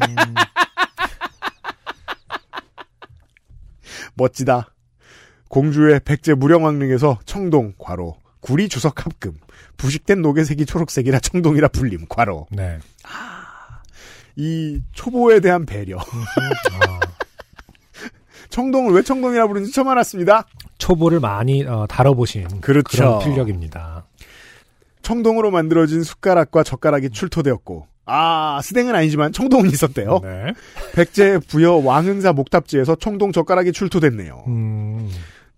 멋지다. 공주의 백제 무령왕릉에서 청동 괄호 구리 주석 합금 부식된 녹의색이 초록색이라 청동이라 불림 괄호 네. 이 초보에 대한 배려 아, 청동을 왜 청동이라 부르는지 처음 알았습니다. 초보를 많이 어, 다뤄보신 그렇죠. 런 필력입니다. 청동으로 만들어진 숟가락과 젓가락이 출토되었고 아 스댕은 아니지만 청동은 있었대요. 네. 백제 부여 왕흥사 목탑지에서 청동 젓가락이 출토됐네요. 음,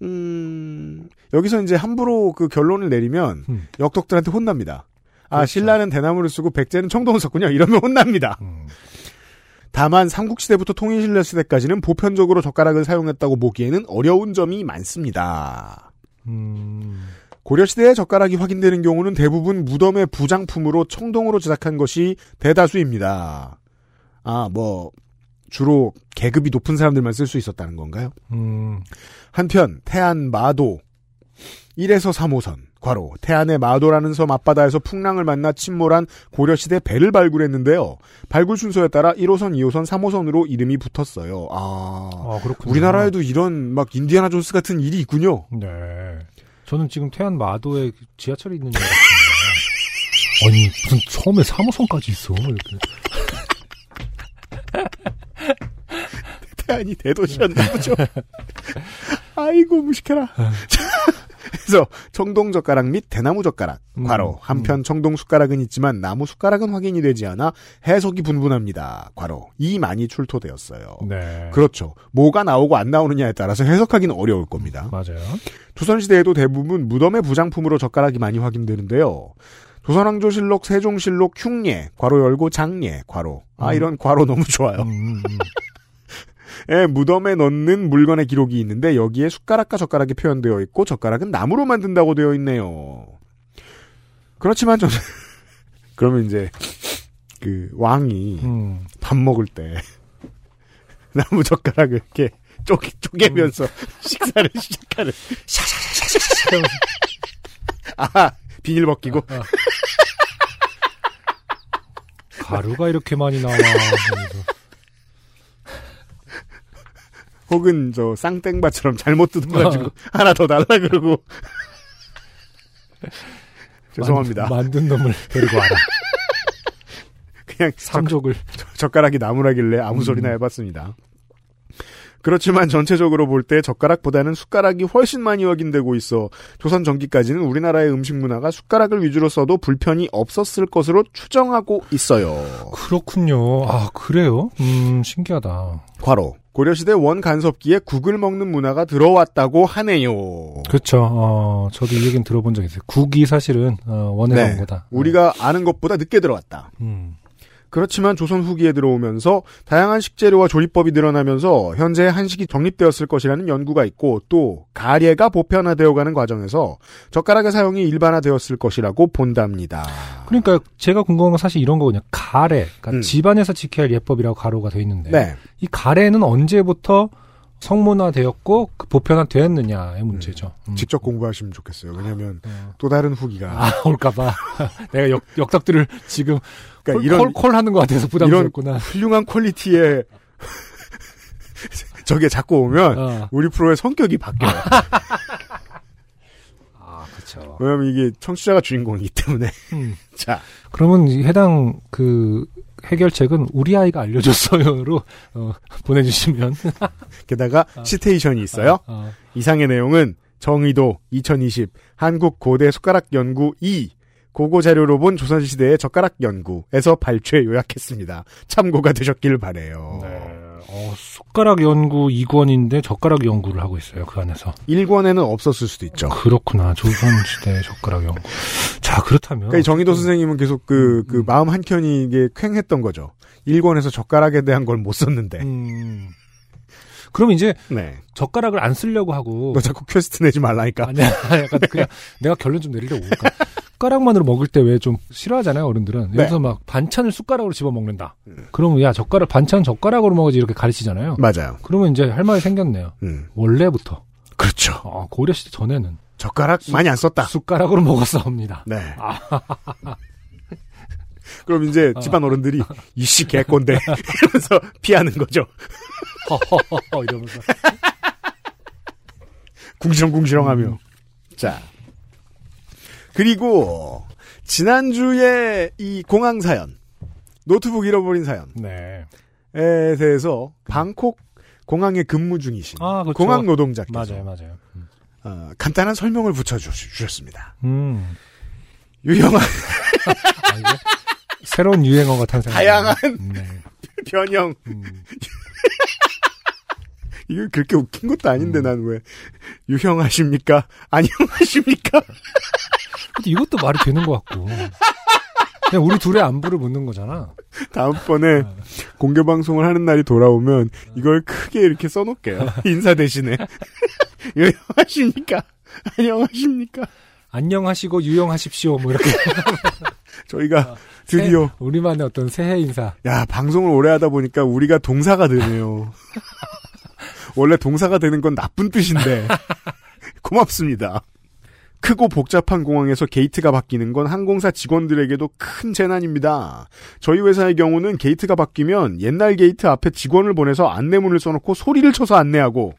음, 여기서 이제 함부로 그 결론을 내리면 음. 역덕들한테 혼납니다. 아, 그렇죠. 신라는 대나무를 쓰고 백제는 청동을 썼군요. 이러면 혼납니다. 음. 다만 삼국시대부터 통일신라 시대까지는 보편적으로 젓가락을 사용했다고 보기에는 어려운 점이 많습니다. 음, 고려시대에 젓가락이 확인되는 경우는 대부분 무덤의 부장품으로 청동으로 제작한 것이 대다수입니다. 아, 뭐, 주로 계급이 높은 사람들만 쓸 수 있었다는 건가요? 음, 한편 태안 마도 1에서 3호선 과로 태안의 마도라는 섬 앞바다에서 풍랑을 만나 침몰한 고려시대 배를 발굴했는데요. 발굴 순서에 따라 1호선, 2호선, 3호선으로 이름이 붙었어요. 아, 아 그렇군요. 우리나라에도 이런 막 인디아나 존스 같은 일이 있군요. 네. 저는 지금 태안 마도에 지하철이 있는 줄 알았습니다. 아니 무슨 처음에 사무성까지 있어 이렇게. 태안이 대도시였나 보죠. 아이고 무식해라. 그래서 청동 젓가락 및 대나무 젓가락 음, 괄호 한편 청동 숟가락은 있지만 나무 숟가락은 확인이 되지 않아 해석이 분분합니다. 괄호 이 많이 출토되었어요. 네. 그렇죠. 뭐가 나오고 안 나오느냐에 따라서 해석하기는 어려울 겁니다. 맞아요. 조선시대에도 대부분 무덤의 부장품으로 젓가락이 많이 확인되는데요. 조선왕조실록, 세종실록, 흉례, 괄호 열고 장례, 괄호. 아, 음. 이런 괄호 너무 좋아요. 음, 음, 음. 예, 무덤에 넣는 물건의 기록이 있는데 여기에 숟가락과 젓가락이 표현되어 있고 젓가락은 나무로 만든다고 되어 있네요. 그렇지만 저는 그러면 이제 그 왕이 음. 밥 먹을 때 나무 젓가락을 이렇게 쪼, 쪼개면서 식사를 시작하는 샤샤샤샤샤 아 비닐 벗기고 가루가 이렇게 많이 나와. 혹은 저 쌍땡바처럼 잘못 뜯어가지고 하나 더 달라 그러고 죄송합니다. 만, 만든 놈을 데리고 와라. 그냥 삼족을. 젓가락이 나무라길래 아무 소리나 해봤습니다. 그렇지만 전체적으로 볼 때 젓가락보다는 숟가락이 훨씬 많이 확인되고 있어 조선 전기까지는 우리나라의 음식 문화가 숟가락을 위주로 써도 불편이 없었을 것으로 추정하고 있어요. 그렇군요. 아 그래요? 음 신기하다. 과로 고려시대 원 간섭기에 국을 먹는 문화가 들어왔다고 하네요. 그렇죠. 어 저도 이 얘기는 들어본 적 있어요. 국이 사실은 어, 원해서 온 거다. 우리가 아는 것보다 늦게 들어왔다. 음. 그렇지만 조선 후기에 들어오면서 다양한 식재료와 조리법이 늘어나면서 현재 한식이 정립되었을 것이라는 연구가 있고 또 가래가 보편화되어가는 과정에서 젓가락의 사용이 일반화되었을 것이라고 본답니다. 그러니까 제가 궁금한 건 사실 이런 거거든요. 가래. 그러니까 음. 집안에서 지켜야 할 예법이라고 가로가 돼 있는데 네. 이 가래는 언제부터 성문화되었고 그 보편화되었느냐의 문제죠. 음. 직접 공부하시면 좋겠어요. 왜냐하면 어. 또 다른 후기가 아 올까봐 내가 역, 역덕들을 지금 그러니까 콜, 이런 콜, 콜 하는 것 같아서 부담스럽구나. 훌륭한 퀄리티의 저게 자꾸 오면 어. 우리 프로의 성격이 바뀌어요. 아 그렇죠. 왜냐하면 이게 청취자가 주인공이기 때문에. 음. 자, 그러면 이 해당 그 해결책은 우리 아이가 알려줬어요로 어, 보내주시면 게다가 시테이션이 있어요. 어, 이상의 내용은 정의도 2020 한국 고대 숟가락 연구 2 고고 자료로 본 조선시대의 젓가락 연구에서 발췌 요약했습니다. 참고가 되셨길 바래요. 네. 어, 숟가락 연구 2권인데 젓가락 연구를 하고 있어요 그 안에서. 1권에는 없었을 수도 있죠. 그렇구나 조선시대 젓가락 연구. 자 그렇다면 그러니까 이 정의도 선생님은 계속 그, 그 마음 한켠이 이게 퀭했던 거죠. 1권에서 젓가락에 대한 걸 못 썼는데. 음. 그럼 이제 네. 젓가락을 안 쓰려고 하고 너 자꾸 퀘스트 내지 말라니까. 아니야 약간 그냥 내가 결론 좀 내리려고 그러니까 숟가락만으로 먹을 때 왜 좀 싫어하잖아요 어른들은 네. 여기서 막 반찬을 숟가락으로 집어 먹는다 그러면 야 젓가락 반찬 젓가락으로 먹어야지 이렇게 가르치잖아요 맞아요. 그러면 이제 할 말이 생겼네요 음. 원래부터 그렇죠. 어, 고려 시대 전에는 젓가락 많이 안 썼다. 숟가락으로 먹었사옵니다 네. 그럼 이제 집안 어른들이 이씨 개꼰대 이러면서 피하는 거죠. 허허허 이러면서 궁시렁궁시렁하며. 음. 자. 그리고 지난주에 이 공항 사연, 노트북 잃어버린 사연에 네 대해서 방콕 공항에 근무 중이신 아, 그렇죠. 공항 노동자께서 맞아요 맞아요 음. 어, 간단한 설명을 붙여주셨습니다. 음. 유형한 아, 새로운 유행어가 탄생 다양한 네. 변형 음. 이거 그렇게 웃긴 것도 아닌데 음. 난왜 유형하십니까? 안녕하십니까? 근데 이것도 말이 되는 것 같고 그냥 우리 둘의 안부를 묻는 거잖아 다음번에 공개 방송을 하는 날이 돌아오면 이걸 크게 이렇게 써놓을게요. 인사 대신에 유형하십니까? 안녕하십니까? 안녕하시고 유용하십시오 뭐 이렇게 저희가 드디어 새- 우리만의 어떤 새해 인사 야 방송을 오래 하다 보니까 우리가 동사가 되네요. 원래 동사가 되는 건 나쁜 뜻인데 고맙습니다. 크고 복잡한 공항에서 게이트가 바뀌는 건 항공사 직원들에게도 큰 재난입니다. 저희 회사의 경우는 게이트가 바뀌면 옛날 게이트 앞에 직원을 보내서 안내문을 써놓고 소리를 쳐서 안내하고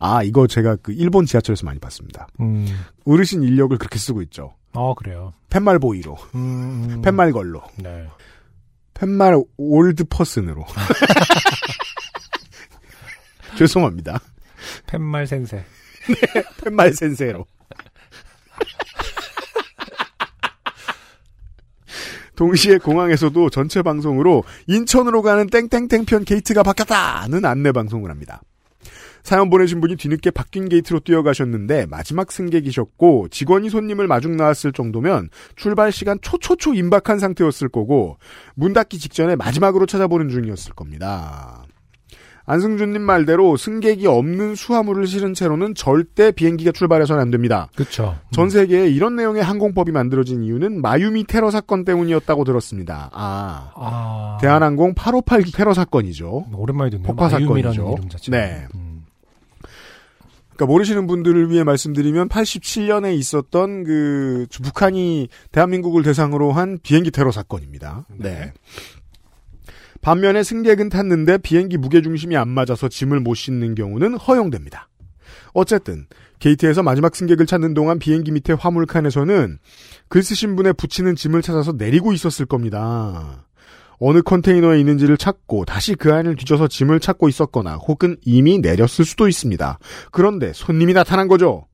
아 이거 제가 그 일본 지하철에서 많이 봤습니다. 음. 어르신 인력을 그렇게 쓰고 있죠. 어, 그래요. 팻말 boy로, 음, 음. 팻말 girl로, 네. 팻말 old person으로. 죄송합니다. 팻말 先生. 팻말 先生로. 동시에 공항에서도 전체 방송으로 인천으로 가는 땡땡땡편 게이트가 바뀌었다는 안내 방송을 합니다. 사연 보내신 분이 뒤늦게 바뀐 게이트로 뛰어가셨는데 마지막 승객이셨고 직원이 손님을 마중 나왔을 정도면 출발 시간 초초초 임박한 상태였을 거고 문 닫기 직전에 마지막으로 찾아보는 중이었을 겁니다. 안승준님 말대로 승객이 없는 수화물을 실은 채로는 절대 비행기가 출발해서는 안 됩니다. 그쵸. 전 세계에 이런 내용의 항공법이 만들어진 이유는 마유미 테러 사건 때문이었다고 들었습니다. 아, 아. 대한항공 858 테러 사건이죠. 오랜만에 듣네요. 폭파 사건이죠. 네. 음. 그러니까 모르시는 분들을 위해 말씀드리면 87년에 있었던 그 북한이 대한민국을 대상으로 한 비행기 테러 사건입니다. 네. 반면에 승객은 탔는데 비행기 무게중심이 안 맞아서 짐을 못 싣는 경우는 허용됩니다. 어쨌든 게이트에서 마지막 승객을 찾는 동안 비행기 밑에 화물칸에서는 글 쓰신 분의 붙이는 짐을 찾아서 내리고 있었을 겁니다. 어느 컨테이너에 있는지를 찾고 다시 그 안을 뒤져서 짐을 찾고 있었거나 혹은 이미 내렸을 수도 있습니다. 그런데 손님이 나타난 거죠.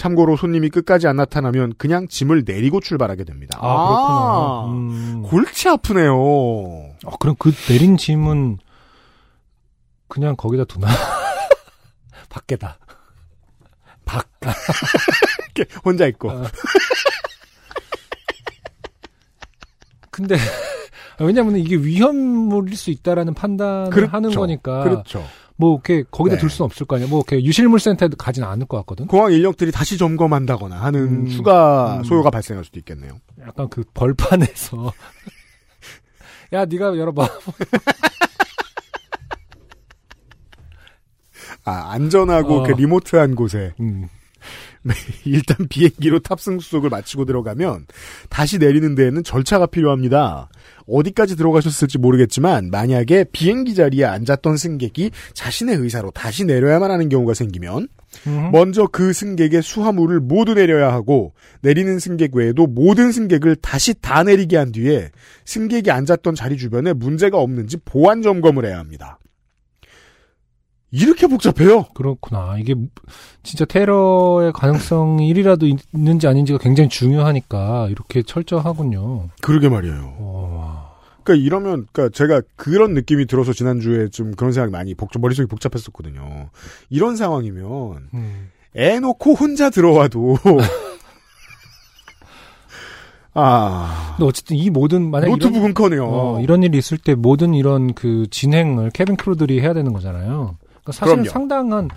참고로 손님이 끝까지 안 나타나면 그냥 짐을 내리고 출발하게 됩니다. 아, 그렇구나. 음. 골치 아프네요. 아, 그럼 그 내린 짐은 그냥 거기다 두나? 밖에다. 밖. 이렇게 혼자 있고. 아. 근데 왜냐면 이게 위험물일 수 있다라는 판단을 그렇죠. 하는 거니까 그렇죠. 뭐 이렇게 거기다 네. 둘 수는 없을 거 아니야. 뭐 이렇게 유실물 센터에 가지는 않을 것 같거든. 공항 인력들이 다시 점검한다거나 하는 음. 추가 음. 소요가 발생할 수도 있겠네요. 약간 그 벌판에서 야 네가 열어봐. 아, 안전하고 어. 그 리모트한 곳에 음. 일단 비행기로 탑승 수속을 마치고 들어가면 다시 내리는 데에는 절차가 필요합니다. 어디까지 들어가셨을지 모르겠지만 만약에 비행기 자리에 앉았던 승객이 자신의 의사로 다시 내려야만 하는 경우가 생기면 음. 먼저 그 승객의 수화물을 모두 내려야 하고 내리는 승객 외에도 모든 승객을 다시 다 내리게 한 뒤에 승객이 앉았던 자리 주변에 문제가 없는지 보안 점검을 해야 합니다. 이렇게 복잡해요. 그렇구나. 이게 진짜 테러의 가능성이 1이라도 있는지 아닌지가 굉장히 중요하니까 이렇게 철저하군요. 그러게 말이에요. 와. 그러니까 이러면 그러니까 제가 그런 느낌이 들어서 지난주에 좀 그런 생각이 많이 복잡 머릿속이 복잡했었거든요. 이런 상황이면 음. 애 놓고 혼자 들어와도 아 근데 어쨌든 이 모든 만약 이런, 노트북은커녕 어, 이런 일이 있을 때 모든 이런 그 진행을 케빈 크루들이 해야 되는 거잖아요. 그러니까 사실. 상당한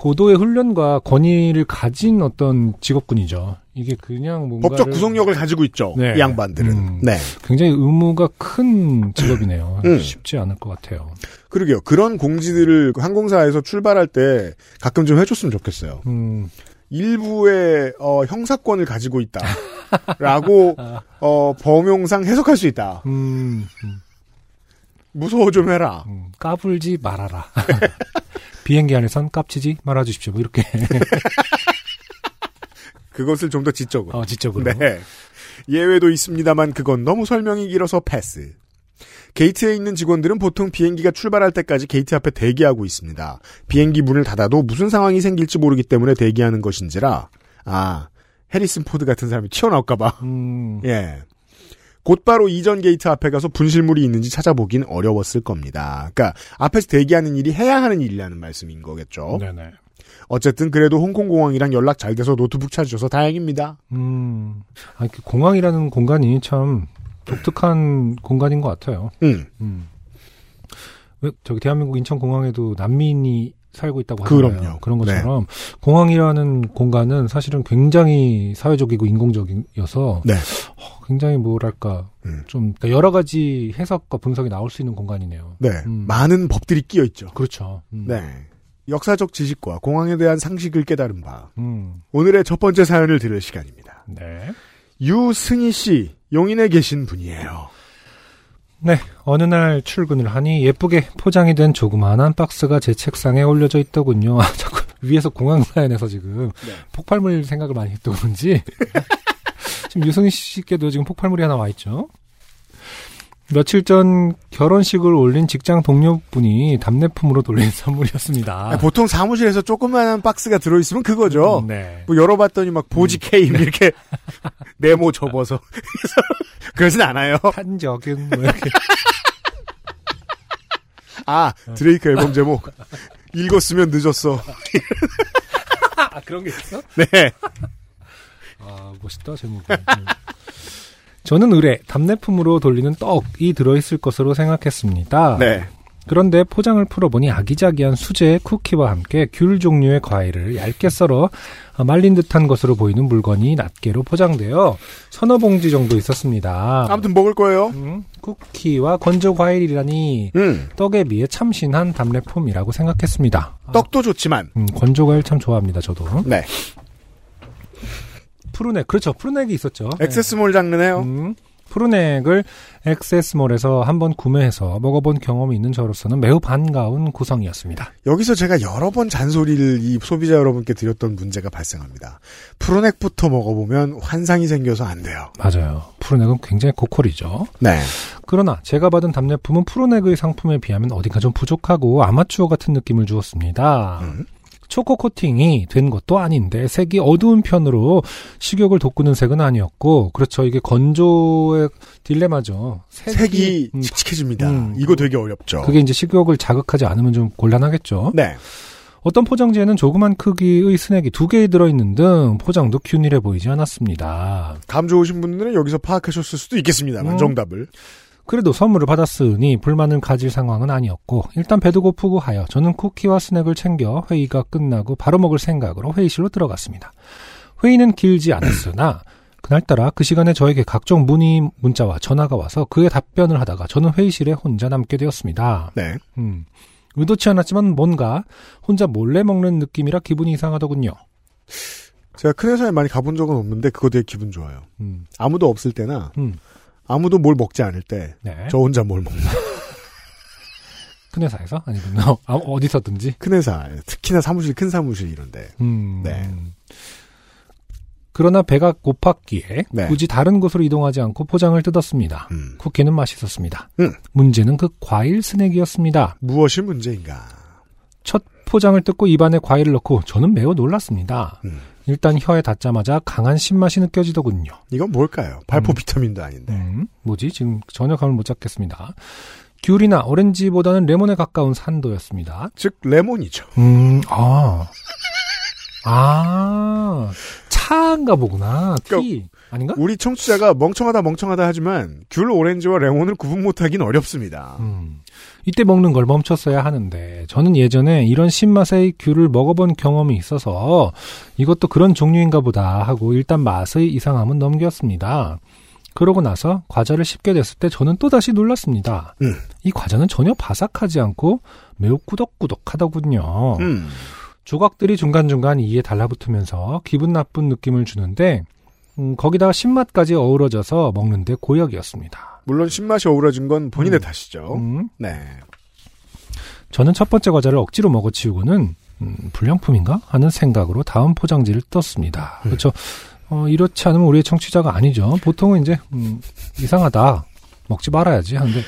고도의 훈련과 권위를 가진 어떤 직업군이죠. 이게 그냥 뭔가 법적 구속력을 가지고 있죠. 네. 이 양반들은. 음. 네. 굉장히 의무가 큰 직업이네요. 음. 쉽지 않을 것 같아요. 그러게요. 그런 공지들을 그 항공사에서 출발할 때 가끔 좀 해줬으면 좋겠어요. 음, 일부의 어, 형사권을 가지고 있다라고 어, 범용상 해석할 수 있다. 음, 음, 무서워 좀 해라. 음, 까불지 말아라. 비행기 안에선 깝치지 말아주십시오. 뭐 이렇게 그것을 좀 더 지적으로. 어, 지적으로. 네. 예외도 있습니다만 그건 너무 설명이 길어서 패스. 게이트에 있는 직원들은 보통 비행기가 출발할 때까지 게이트 앞에 대기하고 있습니다. 비행기 문을 닫아도 무슨 상황이 생길지 모르기 때문에 대기하는 것인지라, 아, 해리슨 포드 같은 사람이 튀어나올까봐. 음, 예. 곧바로 이전 게이트 앞에 가서 분실물이 있는지 찾아보긴 어려웠을 겁니다. 그러니까 앞에서 대기하는 일이 해야 하는 일이라는 말씀인 거겠죠. 네네. 어쨌든 그래도 홍콩 공항이랑 연락 잘 돼서 노트북 찾으셔서 다행입니다. 음, 아, 그 공항이라는 공간이 참 독특한 공간인 것 같아요. 음. 음. 왜 저기 대한민국 인천공항에도 난민이 살고 있다고 하잖아요. 그럼요. 그런 것처럼 공항이라는 공간은 사실은 굉장히 사회적이고 인공적이어서 네. 어, 굉장히 뭐랄까 음. 좀 그러니까 여러 가지 해석과 분석이 나올 수 있는 공간이네요. 네. 음. 많은 법들이 끼어 있죠. 그렇죠. 음. 네. 역사적 지식과 공항에 대한 상식을 깨달은 바. 음. 오늘의 첫 번째 사연을 들을 시간입니다. 네. 유승희 씨, 용인에 계신 분이에요. 네, 어느 날 출근을 하니 예쁘게 포장이 된 조그마한 박스가 제 책상에 올려져 있더군요. 아, 자꾸 위에서 공항 사연에서 지금 네. 폭발물 생각을 많이 했던 건지 지금 유승희 씨께도 지금 폭발물이 하나 와 있죠. 며칠 전 결혼식을 올린 직장 동료분이 답례품으로 돌린 선물이었습니다. 아, 보통 사무실에서 조그마한 박스가 들어있으면 그거죠. 음, 네. 뭐 열어봤더니 막 보지 케임 이렇게 네모 접어서 그러진 않아요. 탄적은 뭐 이렇게 아 드레이크 앨범 제목 읽었으면 늦었어. 아, 그런 게 있어? 네. 아 멋있다 제목이. 음. 저는 의뢰 답례품으로 돌리는 떡이 들어있을 것으로 생각했습니다. 네. 그런데 포장을 풀어보니 아기자기한 수제 쿠키와 함께 귤 종류의 과일을 얇게 썰어 말린 듯한 것으로 보이는 물건이 낱개로 포장되어 서너 봉지 정도 있었습니다. 아무튼 먹을 거예요. 음, 쿠키와 건조 과일이라니 음. 떡에 비해 참신한 답례품이라고 생각했습니다. 떡도 좋지만. 음, 건조 과일 참 좋아합니다, 저도. 네. 푸르넥, 그렇죠. 푸르넥이 있었죠. 액세스몰 장르네요. 음, 푸르넥을 액세스몰에서 한번 구매해서 먹어본 경험이 있는 저로서는 매우 반가운 구성이었습니다. 여기서 제가 여러 번 잔소리를 이 소비자 여러분께 드렸던 문제가 발생합니다. 푸르넥부터 먹어보면 환상이 생겨서 안 돼요. 맞아요. 푸르넥은 굉장히 고퀄이죠. 네. 그러나 제가 받은 답례품은 푸르넥의 상품에 비하면 어딘가 좀 부족하고 아마추어 같은 느낌을 주었습니다. 음. 초코 코팅이 된 것도 아닌데 색이 어두운 편으로 식욕을 돋구는 색은 아니었고 그렇죠 이게 건조의 딜레마죠 색이, 색이 음, 칙칙해집니다. 음, 이거 되게 어렵죠. 그게 이제 식욕을 자극하지 않으면 좀 곤란하겠죠 네. 어떤 포장지에는 조그만 크기의 스낵이 두 개 들어있는 등 포장도 균일해 보이지 않았습니다 감 좋으신 분들은 여기서 파악하셨을 수도 있겠습니다만 음. 정답을. 그래도 선물을 받았으니 불만을 가질 상황은 아니었고 일단 배도 고프고 하여 저는 쿠키와 스낵을 챙겨 회의가 끝나고 바로 먹을 생각으로 회의실로 들어갔습니다. 회의는 길지 않았으나 그날따라 그 시간에 저에게 각종 문의 문자와 전화가 와서 그에 답변을 하다가 저는 회의실에 혼자 남게 되었습니다. 네. 음, 의도치 않았지만 뭔가 혼자 몰래 먹는 느낌이라 기분이 이상하더군요. 제가 큰 회사에 많이 가본 적은 없는데 그거 되게 기분 좋아요. 음, 아무도 없을 때나 음, 아무도 뭘 먹지 않을 때저 네. 혼자 뭘 먹는 큰 회사에서 아니면 아, 어디서든지. 큰 회사 특히나 사무실 큰 사무실 이런데 음. 네. 그러나 배가 고팠기에 네. 굳이 다른 곳으로 이동하지 않고 포장을 뜯었습니다. 음. 쿠키는 맛있었습니다. 음. 문제는 그 과일 스낵이었습니다. 무엇이 문제인가? 첫 포장을 뜯고 입안에 과일을 넣고 저는 매우 놀랐습니다. 음. 일단 혀에 닿자마자 강한 신맛이 느껴지더군요. 이건 뭘까요? 발포 음. 비타민도 아닌데. 음, 뭐지? 지금 전혀 감을 못 잡겠습니다. 귤이나 오렌지보다는 레몬에 가까운 산도였습니다. 즉 레몬이죠. 음, 아. 아, 차인가 보구나. 티. 아닌가? 우리 청취자가 멍청하다 멍청하다 하지만 귤 오렌지와 레몬을 구분 못하긴 어렵습니다. 음, 이때 먹는 걸 멈췄어야 하는데 저는 예전에 이런 신맛의 귤을 먹어본 경험이 있어서 이것도 그런 종류인가 보다 하고 일단 맛의 이상함은 넘겼습니다. 그러고 나서 과자를 씹게 됐을 때 저는 또다시 놀랐습니다. 음. 이 과자는 전혀 바삭하지 않고 매우 꾸덕꾸덕하더군요. 음. 조각들이 중간중간 이에 달라붙으면서 기분 나쁜 느낌을 주는데 음, 거기다가 신맛까지 어우러져서 먹는데 고역이었습니다. 물론 신맛이 어우러진 건 본인의 음. 탓이죠. 음, 네. 저는 첫 번째 과자를 억지로 먹어치우고는 음, 불량품인가 하는 생각으로 다음 포장지를 떴습니다. 음. 그렇죠. 어, 이렇지 않으면 우리의 청취자가 아니죠. 보통은 이제 음, 이상하다 먹지 말아야지 하는데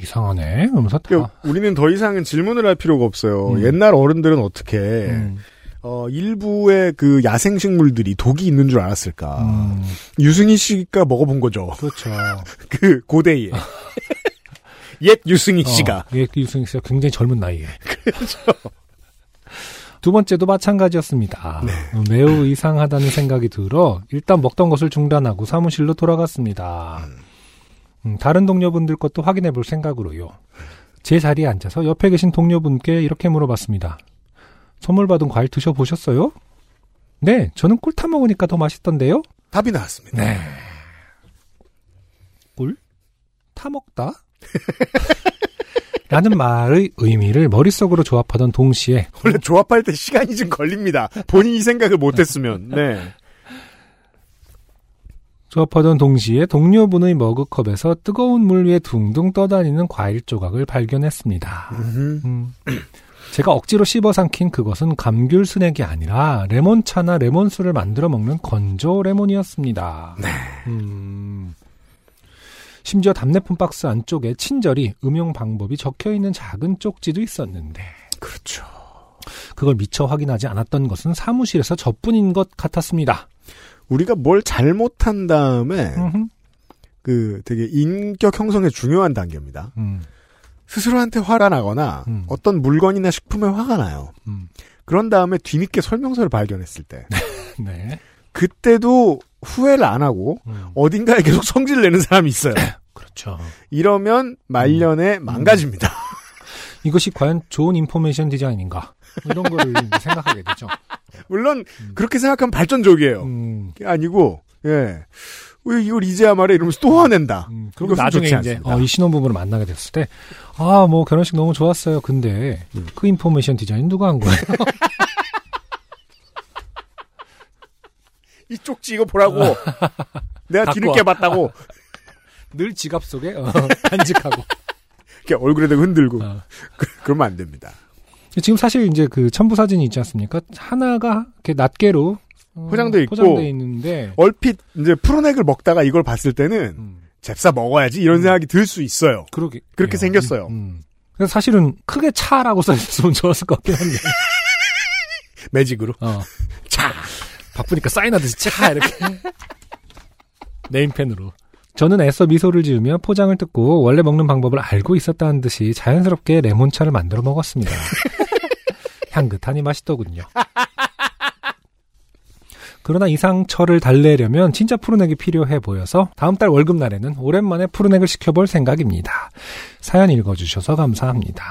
이상하네. 그러면서 다 그, 우리는 더 이상은 질문을 할 필요가 없어요. 음. 옛날 어른들은 어떻게 음, 어, 일부의 그 야생 식물들이 독이 있는 줄 알았을까? 음, 유승희 씨가 먹어본 거죠. 그렇죠. 그 고대에 옛 유승희 씨가 어, 예, 유승희 씨가 굉장히 젊은 나이에. 두 번째도 마찬가지였습니다. 네. 어, 매우 이상하다는 생각이 들어 일단 먹던 것을 중단하고 사무실로 돌아갔습니다. 음, 다른 동료분들 것도 확인해 볼 생각으로요. 제 자리에 앉아서 옆에 계신 동료분께 이렇게 물어봤습니다. 선물 받은 과일 드셔보셨어요? 네, 저는 꿀 타 먹으니까 더 맛있던데요? 답이 나왔습니다. 네. 꿀? 타 먹다? 라는 말의 의미를 머릿속으로 조합하던 동시에 원래 조합할 때 시간이 좀 걸립니다. 본인이 생각을 못했으면. 네. 조합하던 동시에 동료분의 머그컵에서 뜨거운 물 위에 둥둥 떠다니는 과일 조각을 발견했습니다. 음. 제가 억지로 씹어 삼킨 그것은 감귤 스낵이 아니라 레몬차나 레몬수를 만들어 먹는 건조 레몬이었습니다. 네. 음, 심지어 답례품 박스 안쪽에 친절히 음용 방법이 적혀 있는 작은 쪽지도 있었는데 그렇죠. 그걸 미처 확인하지 않았던 것은 사무실에서 저뿐인 것 같았습니다. 우리가 뭘 잘못한 다음에. 그 되게 인격 형성의 중요한 단계입니다. 음, 스스로한테 화가 나거나 음. 어떤 물건이나 식품에 화가 나요. 음. 그런 다음에 뒤늦게 설명서를 발견했을 때 네. 그때도 후회를 안 하고 음, 어딘가에 계속 성질 내는 사람이 있어요. 그렇죠. 이러면 말년에 망가집니다. 이것이 과연 좋은 인포메이션 디자인인가? 이런 거를 생각하게 되죠. 물론 그렇게 생각하면 발전적이에요. 음, 아니고 예. 왜 이걸 이제야 말해 이러면서 또 화낸다. 음, 그리고 나중에 이제. 어, 이 신혼부부를 만나게 됐을 때, 아, 뭐 결혼식 너무 좋았어요. 근데 음. 그 인포메이션 디자인 누가 한 거예요? 이 쪽지 이거 보라고. 내가 뒤늦게 와. 봤다고. 늘 지갑 속에 어, 간직하고. 이렇게 얼굴에 대고 흔들고. 어. 그, 그러면 안 됩니다. 지금 사실 이제 그 첨부 사진이 있지 않습니까? 하나가 이렇게 낱개로 어, 포장돼 있고. 포장돼 있는데, 얼핏 이제 프로넥을 먹다가 이걸 봤을 때는 음, 잽싸 먹어야지 이런 생각이 들 수 있어요. 그러게 그렇게 예, 생겼어요. 음, 음. 그래서 사실은 크게 차라고 써있으면 좋았을 것 같긴 한데. 매직으로. 어. 차. 바쁘니까 사인하듯이 차 이렇게. 네임펜으로. 저는 애써 미소를 지으며 포장을 뜯고 원래 먹는 방법을 알고 있었다는 듯이 자연스럽게 레몬차를 만들어 먹었습니다. 향긋하니 맛있더군요. 그러나 이 상처를 달래려면 진짜 푸르넥이 필요해 보여서 다음 달 월급날에는 오랜만에 푸르넥을 시켜볼 생각입니다. 사연 읽어주셔서 감사합니다.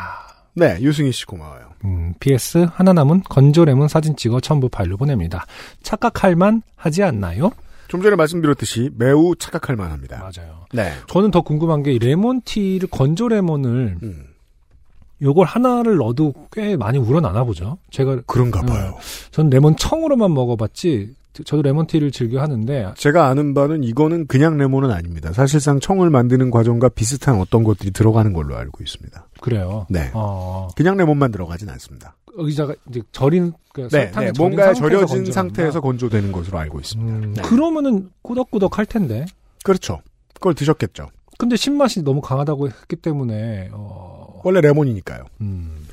네, 유승희 씨 고마워요. 음, PS 하나 남은 건조 레몬 사진 찍어 첨부 파일로 보냅니다. 착각할 만 하지 않나요? 좀 전에 말씀드렸듯이 매우 착각할 만합니다. 맞아요. 네. 저는 더 궁금한 게이 레몬티를 건조 레몬을 음, 요걸 하나를 넣어도 꽤 많이 우러나나 보죠. 제가 그런가 봐요. 전 레몬 청으로만 먹어봤지. 저도 레몬티를 즐겨 하는데 제가 아는 바는 이거는 그냥 레몬은 아닙니다. 사실상 청을 만드는 과정과 비슷한 어떤 것들이 들어가는 걸로 알고 있습니다. 그래요. 네. 어, 그냥 레몬만 들어가진 않습니다. 여기다가 이제 절인 그 네, 설탕에 네, 뭔가 절여진. 상태에서 건조되는 것으로 알고 있습니다. 음, 네. 그러면은 꾸덕꾸덕 할 텐데. 그렇죠. 그걸 드셨겠죠. 근데 신맛이 너무 강하다고 했기 때문에 어, 원래 레몬이니까요. 음.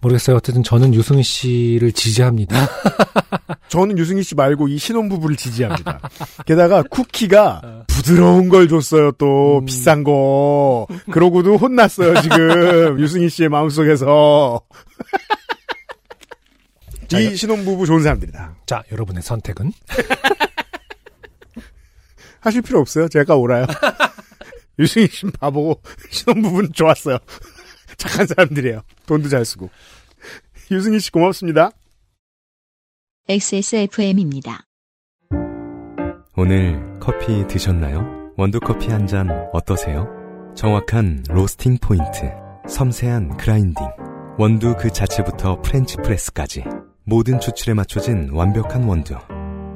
모르겠어요. 어쨌든 저는 유승희 씨를 지지합니다. 저는 유승희 씨 말고 이 신혼부부를 지지합니다. 게다가 쿠키가 부드러운 걸 줬어요, 또. 음. 비싼 거. 그러고도 혼났어요, 지금. 유승희 씨의 마음속에서. 자, 이 신혼부부 좋은 사람들이다. 자, 여러분의 선택은? 하실 필요 없어요. 제가 오라요. 유승희 씨는 바보고, 신혼부부는 좋았어요. 착한 사람들이에요. 돈도 잘 쓰고. 유승희 씨 고맙습니다. XSFM입니다. 오늘 커피 드셨나요? 원두커피 한 잔 어떠세요? 정확한 roasting point, 섬세한 grinding, 원두 그 자체부터 French press까지 모든 추출에 맞춰진 완벽한 원두.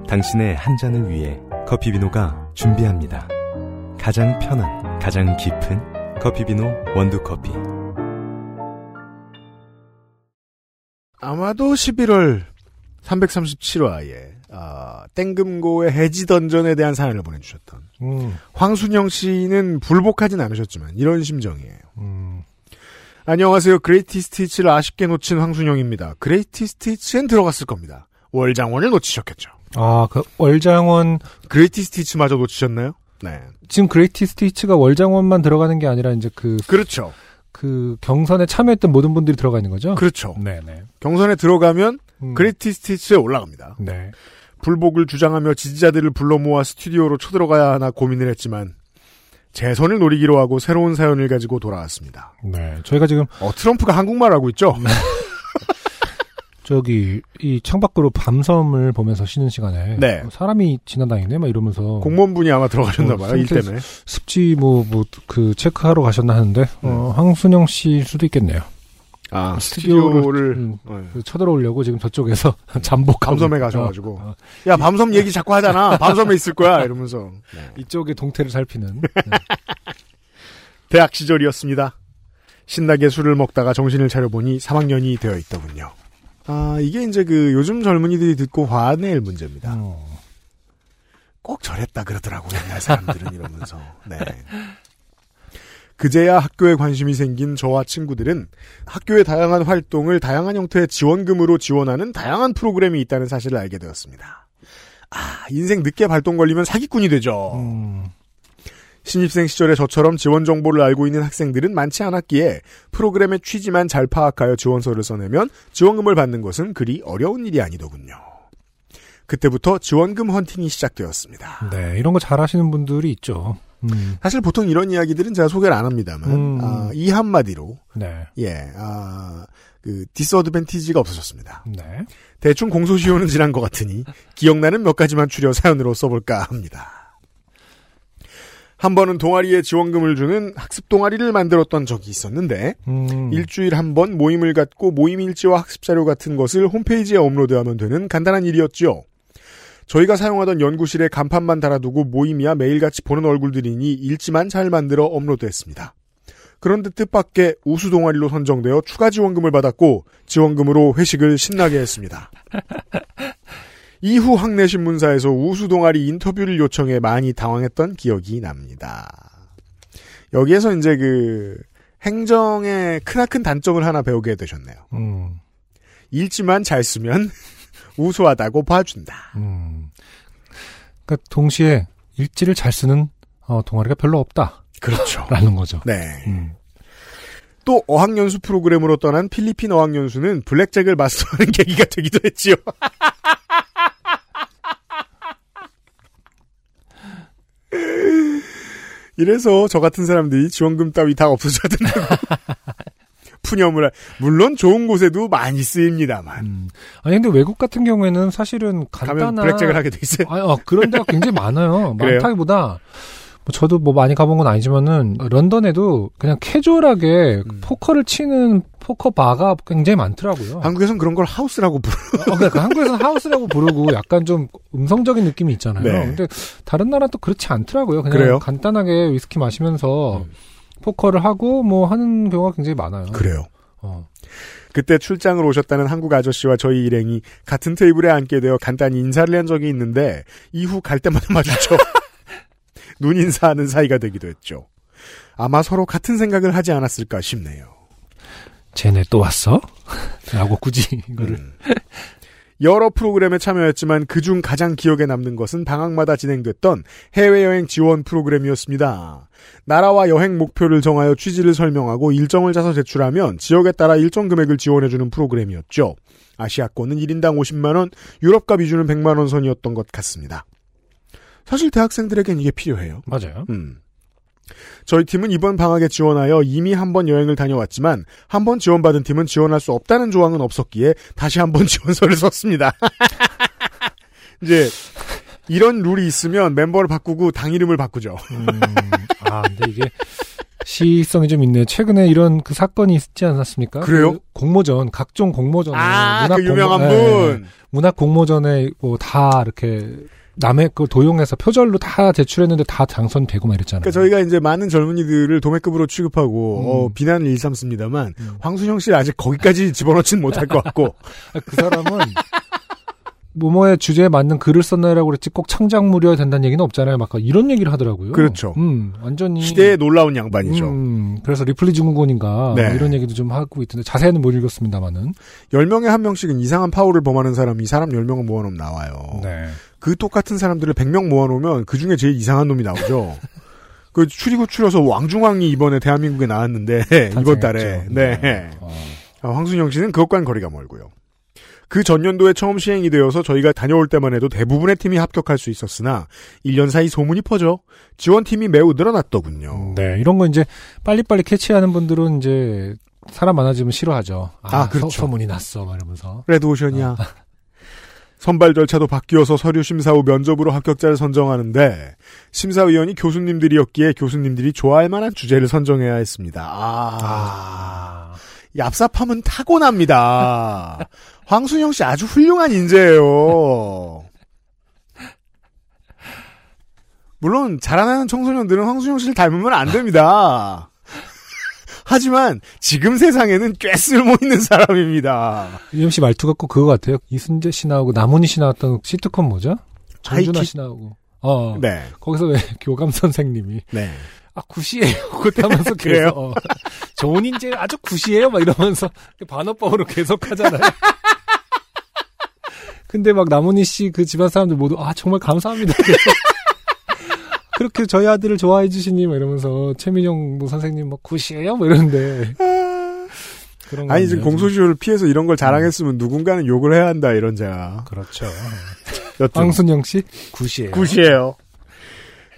당신의 한 잔을 위해 커피비노가 준비합니다. 가장 편한, 가장 깊은 커피비노 원두커피. 아마도 11월 337화에 아, 땡금고의 해지 dungeon에 대한 사연을 보내주셨던 음, 황순영 씨는 불복하진 않으셨지만 이런 심정이에요. 음, 안녕하세요. greatest hits를 아쉽게 놓친 황순영입니다. greatest hits엔 들어갔을 겁니다. 월장원을 놓치셨겠죠. 아, 그 월장원 greatest hits마저 놓치셨나요? 네. 지금 greatest hits가 월장원만 들어가는 게 아니라 이제 그, 그렇죠. 그 경선에 참여했던 모든 분들이 들어가 있는 거죠? 그렇죠. 네 네. 경선에 들어가면 음, greatest hits에 올라갑니다. 네. 불복을 주장하며 지지자들을 불러 모아 스튜디오로 쳐들어가야 하나 고민을 했지만 재선을 노리기로 하고 새로운 사연을 가지고 돌아왔습니다. 네. 저희가 지금 어, 트럼프가 한국말 하고 있죠? 저기 이 창밖으로 밤섬을 보면서 쉬는 시간에 네. 어, 사람이 지나다니네 막 이러면서 공무원분이 아마 들어가셨나 봐요, 어, 일 때문에. 습지 뭐 뭐 그 체크하러 가셨나 하는데 어, 황순영 씨일 수도 있겠네요. 아, 스튜디오를- 스튜디오를, 음, 어, 그 쳐들어오려고 지금 저쪽에서 잠복 밤섬에 가셔가지고. 어, 어, 야, 밤섬 얘기 자꾸 하잖아. 밤섬에 있을 거야. 이러면서. 네. 이쪽의 동태를 살피는 네. 대학 시절이었습니다. 신나게 술을 먹다가 정신을 차려보니 3학년이 되어 있더군요. 아, 이게 이제 그 요즘 젊은이들이 듣고 화낼 문제입니다. 어. 꼭 저랬다 그러더라고 옛날 사람들은 이러면서. 네. 그제야 학교에 관심이 생긴 저와 친구들은 학교의 다양한 활동을 다양한 형태의 지원금으로 지원하는 다양한 프로그램이 있다는 사실을 알게 되었습니다. 아, 인생 늦게 발동 걸리면 사기꾼이 되죠. 음. 신입생 시절에 저처럼 지원 정보를 알고 있는 학생들은 많지 않았기에 프로그램의 취지만 잘 파악하여 지원서를 써내면 지원금을 받는 것은 그리 어려운 일이 아니더군요. 그때부터 지원금 헌팅이 시작되었습니다. 네, 이런 거 잘하시는 분들이 있죠. 음. 사실 보통 이런 이야기들은 제가 소개를 안 합니다만 음. 아, 이 한마디로 네. 예, 아, 그 디스어드밴티지가 없어졌습니다. 네. 대충 공소시효는 지난 것 같으니 기억나는 몇 가지만 추려 사연으로 써볼까 합니다. 한 번은 동아리에 지원금을 주는 학습 동아리를 만들었던 적이 있었는데 음. 일주일 한 번 모임을 갖고 모임 일지와 학습 자료 같은 것을 홈페이지에 업로드하면 되는 간단한 일이었죠. 저희가 사용하던 연구실에 간판만 달아두고 모임이야 매일같이 보는 얼굴들이니 일지만 잘 만들어 업로드했습니다. 그런데 뜻밖의 우수 동아리로 선정되어 추가 지원금을 받았고 지원금으로 회식을 신나게 했습니다. 이후 학내신문사에서 우수 동아리 인터뷰를 요청해 많이 당황했던 기억이 납니다. 여기에서 이제 그 행정의 크나큰 단점을 하나 배우게 되셨네요. 음. 일지만 잘 쓰면 우수하다고 봐준다. 음. 그러니까 동시에 일지를 잘 쓰는 어, 동아리가 별로 없다. 그렇죠. 라는 거죠. 네. 음. 또 어학연수 프로그램으로 떠난 필리핀 어학연수는 블랙잭을 마스터하는 계기가 되기도 했지요. 이래서 저 같은 사람들이 지원금 따위 다 없어져야 된다고. 푸념을, 하- 물론 좋은 곳에도 많이 쓰입니다만. 음. 아니 근데 외국 같은 경우에는 사실은 가면 간단한 블랙잭을 하게 돼 있어요. 아, 어, 그런 데가 굉장히 많아요. 많다기보다 뭐 저도 뭐 많이 가본 건 아니지만은 런던에도 그냥 캐주얼하게 음. 포커를 치는 포커 바가 굉장히 많더라고요. 한국에선 그런 걸 하우스라고 부르 어, 그러니까 한국에서는 하우스라고 부르고 약간 좀 음성적인 느낌이 있잖아요. 네. 근데 다른 나라 또 그렇지 않더라고요. 그냥 그래요? 간단하게 위스키 마시면서 음. 포커를 하고 뭐 하는 경우가 굉장히 많아요. 그래요. 어. 그때 출장을 오셨다는 한국 아저씨와 저희 일행이 같은 테이블에 앉게 되어 간단히 인사를 한 적이 있는데 이후 갈 때마다 마주쳐 눈 인사하는 사이가 되기도 했죠. 아마 서로 같은 생각을 하지 않았을까 싶네요. 쟤네 또 왔어? 라고 굳이 이거를 음. 여러 프로그램에 참여했지만 그중 가장 기억에 남는 것은 방학마다 진행됐던 해외여행 지원 프로그램이었습니다. 나라와 여행 목표를 정하여 취지를 설명하고 일정을 짜서 제출하면 지역에 따라 일정 금액을 지원해주는 프로그램이었죠. 아시아권은 1인당 50만원, 유럽과 미주는 100만원 선이었던 것 같습니다. 사실 대학생들에겐 이게 필요해요. 맞아요. 음. 저희 팀은 이번 방학에 지원하여 이미 한 번 여행을 다녀왔지만 한 번 지원받은 팀은 지원할 수 없다는 조항은 없었기에 다시 한 번 지원서를 썼습니다. 이제 이런 룰이 있으면 멤버를 바꾸고 당 이름을 바꾸죠. 음, 아, 근데 이게 시성이 좀 있네요. 최근에 이런 그 사건이 있지 않았습니까? 그래요? 그 공모전, 각종 공모전에 아, 문학 그 유명한 공모- 예, 분. 문학 공모전에 뭐 다 이렇게 남의 걸 도용해서 표절로 다 제출했는데 다 당선되고 막 이랬잖아요. 그러니까 저희가 이제 많은 젊은이들을 도매급으로 취급하고 음. 어, 비난을 일삼습니다만 음. 황순영 씨 아직 거기까지 집어넣지는 못할 것 같고 아, 그 사람은 뭐뭐의 주제에 맞는 글을 썼나라고 그랬지 꼭 창작물이어야 된다는 얘기는 없잖아요. 막 이런 얘기를 하더라고요. 그렇죠. 음, 완전히 시대에 놀라운 양반이죠. 음, 그래서 리플리 증후군인가 네. 뭐 이런 얘기도 좀 하고 있던데 자세히는 못 읽었습니다만은. 10명에 한 명씩은 이상한 파워를 범하는 사람이 사람 10명을 모아놓으면 나와요. 네. 그 똑같은 사람들을 100명 모아놓으면 그 중에 제일 이상한 놈이 나오죠. 그 추리고 추려서 왕중왕이 이번에 대한민국에 나왔는데 이번 달에 탄생했죠. 네 어. 아, 황순영 씨는 그것과는 거리가 멀고요. 그 전년도에 처음 시행이 되어서 저희가 다녀올 때만 해도 대부분의 팀이 합격할 수 있었으나 1년 사이 소문이 퍼져 지원팀이 매우 늘어났더군요. 네, 이런 거 이제 빨리빨리 캐치하는 분들은 이제 사람 많아지면 싫어하죠. 아, 아, 그렇죠. 서, 소문이 났어, 막 이러면서. 레드오션이야. 선발 절차도 바뀌어서 서류 심사 후 면접으로 합격자를 선정하는데 심사위원이 교수님들이었기에 교수님들이 좋아할 만한 주제를 선정해야 했습니다. 아, 아. 얍삽함은 타고납니다. 황순영 씨 아주 훌륭한 인재예요. 물론 자라나는 청소년들은 황순영 씨를 닮으면 안 됩니다. 하지만 지금 세상에는 꽤 쓸모 있는 사람입니다. UMC 말투가 꼭 그거 같아요. 이순재 씨 나오고 남훈이 씨 나왔던 시트콤 뭐죠? 정준하 하이킥? 씨 나오고. 어. 네. 거기서 왜 교감 선생님이 네. 아 굿이에요. 그렇다면서 그래요? 어, 좋은 인재 아주 굿이에요. 막 이러면서 반어법으로 계속 하잖아요. 근데 막 남훈이 씨 그 집안 사람들 모두 아 정말 감사합니다. 그렇게 저희 아들을 좋아해 주시니 막 이러면서 최민영 뭐 선생님 뭐 굿이에요. 뭐 이러는데 아니 건 지금 공소시효를 피해서 이런 걸 자랑했으면 누군가는 욕을 해야 한다 이런 제가. 그렇죠. 황순영 씨 굿이에요. 굿이에요.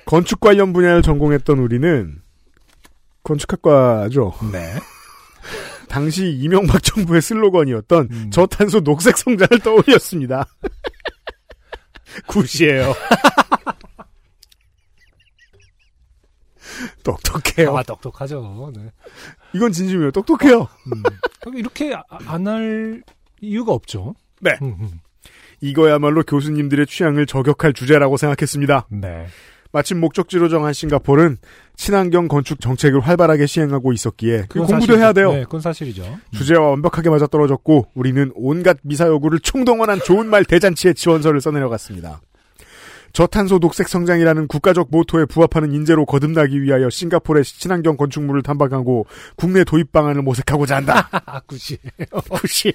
건축 관련 분야를 전공했던 우리는 건축학과죠. 네. 당시 이명박 정부의 슬로건이었던 음. 저탄소 녹색 성장을 떠올렸습니다. 굿이에요. 똑똑해요. 아 똑똑하죠. 네. 이건 진심이에요. 똑똑해요. 음. 그럼 이렇게 안 할 이유가 없죠. 네. 음, 음. 이거야말로 교수님들의 취향을 저격할 주제라고 생각했습니다. 네. 마침 목적지로 정한 싱가포르는 친환경 건축 정책을 활발하게 시행하고 있었기에 공부도 사실이죠. 해야 돼요. 네, 그건 사실이죠. 주제와 완벽하게 맞아떨어졌고 우리는 온갖 미사여구를 총동원한 좋은 말 대잔치에 지원서를 써내려갔습니다. 저탄소 녹색 성장이라는 국가적 모토에 부합하는 인재로 거듭나기 위하여 싱가포르의 친환경 건축물을 탐방하고 국내 도입 방안을 모색하고자 한다. 아, 굿이에요. 굿이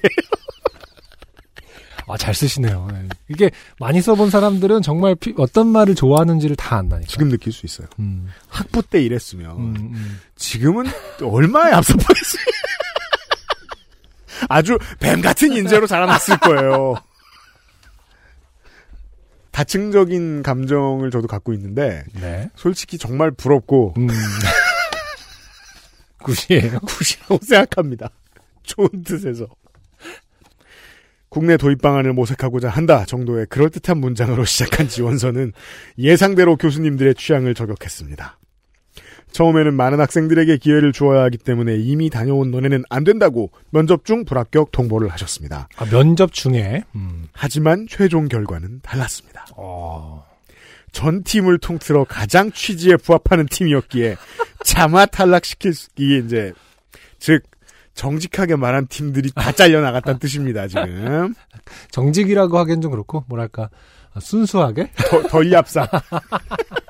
아, 잘 쓰시네요. 네. 이게 많이 써본 사람들은 정말 피- 어떤 말을 좋아하는지를 다 안다니까. 지금 느낄 수 있어요. 음, 학부 때 이랬으면 음, 음. 지금은 얼마에 앞서 보겠어요. 아주 뱀 같은 인재로 자라났을 거예요. 다층적인 감정을 저도 갖고 있는데 네. 솔직히 정말 부럽고 음. 굿이에요. 굿이라고 생각합니다. 좋은 뜻에서. 국내 도입 방안을 모색하고자 한다 정도의 그럴듯한 문장으로 시작한 지원서는 예상대로 교수님들의 취향을 저격했습니다. 처음에는 많은 학생들에게 기회를 주어야 하기 때문에 이미 다녀온 너네는 안 된다고 면접 중 불합격 통보를 하셨습니다. 아, 면접 중에. 음. 하지만 최종 결과는 달랐습니다. 어. 전 팀을 통틀어 가장 취지에 부합하는 팀이었기에 차마 탈락시키기 이제 즉 정직하게 말한 팀들이 다 잘려 나갔다는 뜻입니다. 지금 정직이라고 하기엔 좀 그렇고, 뭐랄까. 아, 순수하게? 더, 덜 얍사.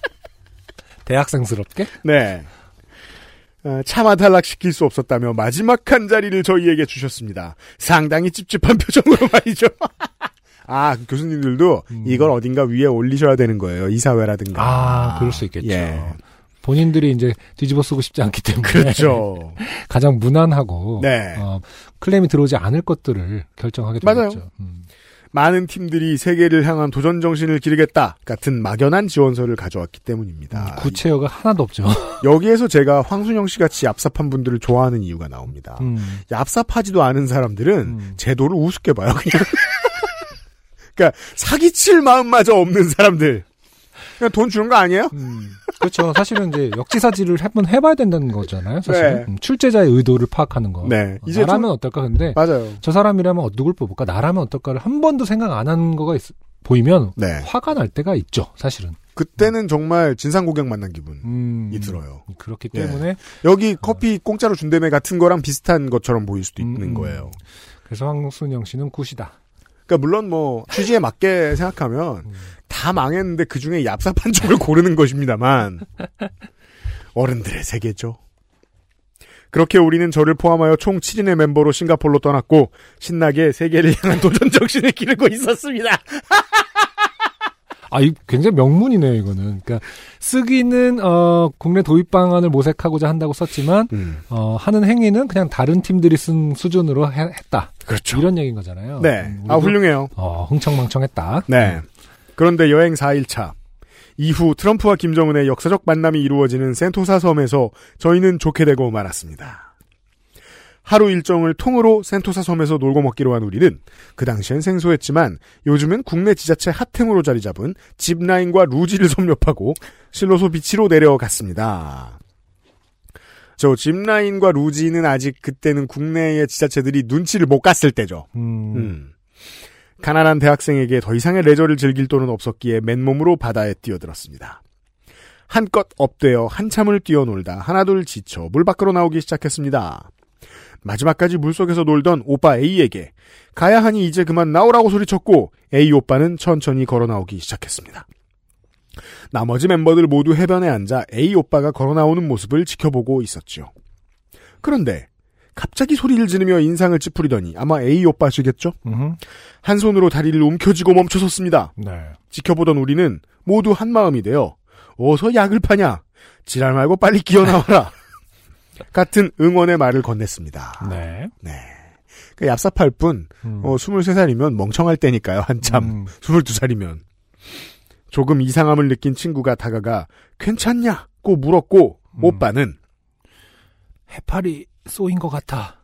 대학생스럽게? 네. 어, 차마 탈락시킬 수 없었다며 마지막 한 자리를 저희에게 주셨습니다. 상당히 찝찝한 표정으로 말이죠. 아, 그 교수님들도 음. 이걸 어딘가 위에 올리셔야 되는 거예요. 이사회라든가. 아, 그럴 수 있겠죠. 예. 본인들이 이제 뒤집어 쓰고 싶지 않기 때문에. 그렇죠. 가장 무난하고. 네. 어, 클레임이 들어오지 않을 것들을 결정하게 맞아요. 되겠죠. 음. 많은 팀들이 세계를 향한 도전 정신을 기르겠다 같은 막연한 지원서를 가져왔기 때문입니다. 구체어가 하나도 없죠. 여기에서 제가 황순영 씨 같이 얍삽한 분들을 좋아하는 이유가 나옵니다. 음. 얍삽하지도 않은 사람들은 음. 제도를 우습게 봐요. 그냥. 그러니까 사기칠 마음마저 없는 사람들. 그냥 돈 주는 거 아니에요? 음, 그렇죠. 사실은 이제 역지사지를 한번 해봐야 된다는 거잖아요. 사실 네. 음, 출제자의 의도를 파악하는 거. 네. 어, 이제 나라면 좀- 어떨까? 근데 맞아요. 저 사람이라면 어, 누굴 뽑을까? 나라면 어떨까를 한 번도 생각 안한 거가 있- 보이면 네. 화가 날 때가 있죠. 사실은. 그때는 정말 진상 고객 만난 기분이 음, 들어요. 그렇기 예. 때문에 여기 커피 공짜로 준다며 같은 거랑 비슷한 것처럼 보일 수도 있는 음, 음. 거예요. 그래서 황순영 씨는 굿이다. 그러니까 물론 뭐 취지에 맞게 생각하면 음. 다 망했는데 그 중에 얍삽한 쪽을 고르는 것입니다만 어른들의 세계죠. 그렇게 우리는 저를 포함하여 총 7인의 멤버로 싱가폴로 떠났고 신나게 세계를 향한 도전 정신을 기르고 있었습니다. 아, 이 굉장히 명문이네요, 이거는. 그러니까 쓰기는 어 국내 도입 방안을 모색하고자 한다고 썼지만 어 하는 행위는 그냥 다른 팀들이 쓴 수준으로 해- 했다. 그렇죠. 이런 얘기인 거잖아요. 네. 음, 아 훌륭해요. 어, 흥청망청했다. 네. 그런데 여행 4일차. 이후 트럼프와 김정은의 역사적 만남이 이루어지는 센토사 섬에서 저희는 좋게 되고 말았습니다. 하루 일정을 통으로 센토사 섬에서 놀고 먹기로 한 우리는 그 당시엔 생소했지만 요즘은 국내 지자체 핫행으로 자리 잡은 짚라인과 루지를 섭렵하고 실로소 비치로 내려갔습니다. 저 짚라인과 루지는 아직 그때는 국내의 지자체들이 눈치를 못 갔을 때죠. 음, 음. 가난한 대학생에게 더 이상의 레저를 즐길 돈은 없었기에 맨몸으로 바다에 뛰어들었습니다. 한껏 업되어 한참을 뛰어놀다 하나둘 지쳐 물 밖으로 나오기 시작했습니다. 마지막까지 물속에서 놀던 오빠 A에게 가야 하니 이제 그만 나오라고 소리쳤고 A 오빠는 천천히 걸어 나오기 시작했습니다. 나머지 멤버들 모두 해변에 앉아 A 오빠가 걸어 나오는 모습을 지켜보고 있었죠. 그런데 갑자기 소리를 지르며 인상을 찌푸리더니 아마 A 오빠시겠죠? 음흠. 한 손으로 다리를 움켜쥐고 멈춰섰습니다. 네. 지켜보던 우리는 모두 한 마음이 되어 어서 약을 파냐 지랄 말고 빨리 기어 나와라 같은 응원의 말을 건넸습니다. 네. 그 얍삽할 뿐 음. 어, 23살이면 멍청할 때니까요 한참 음. 22살이면 조금 이상함을 느낀 친구가 다가가 괜찮냐고 물었고 음. 오빠는 해파리 쏘인 것 같아.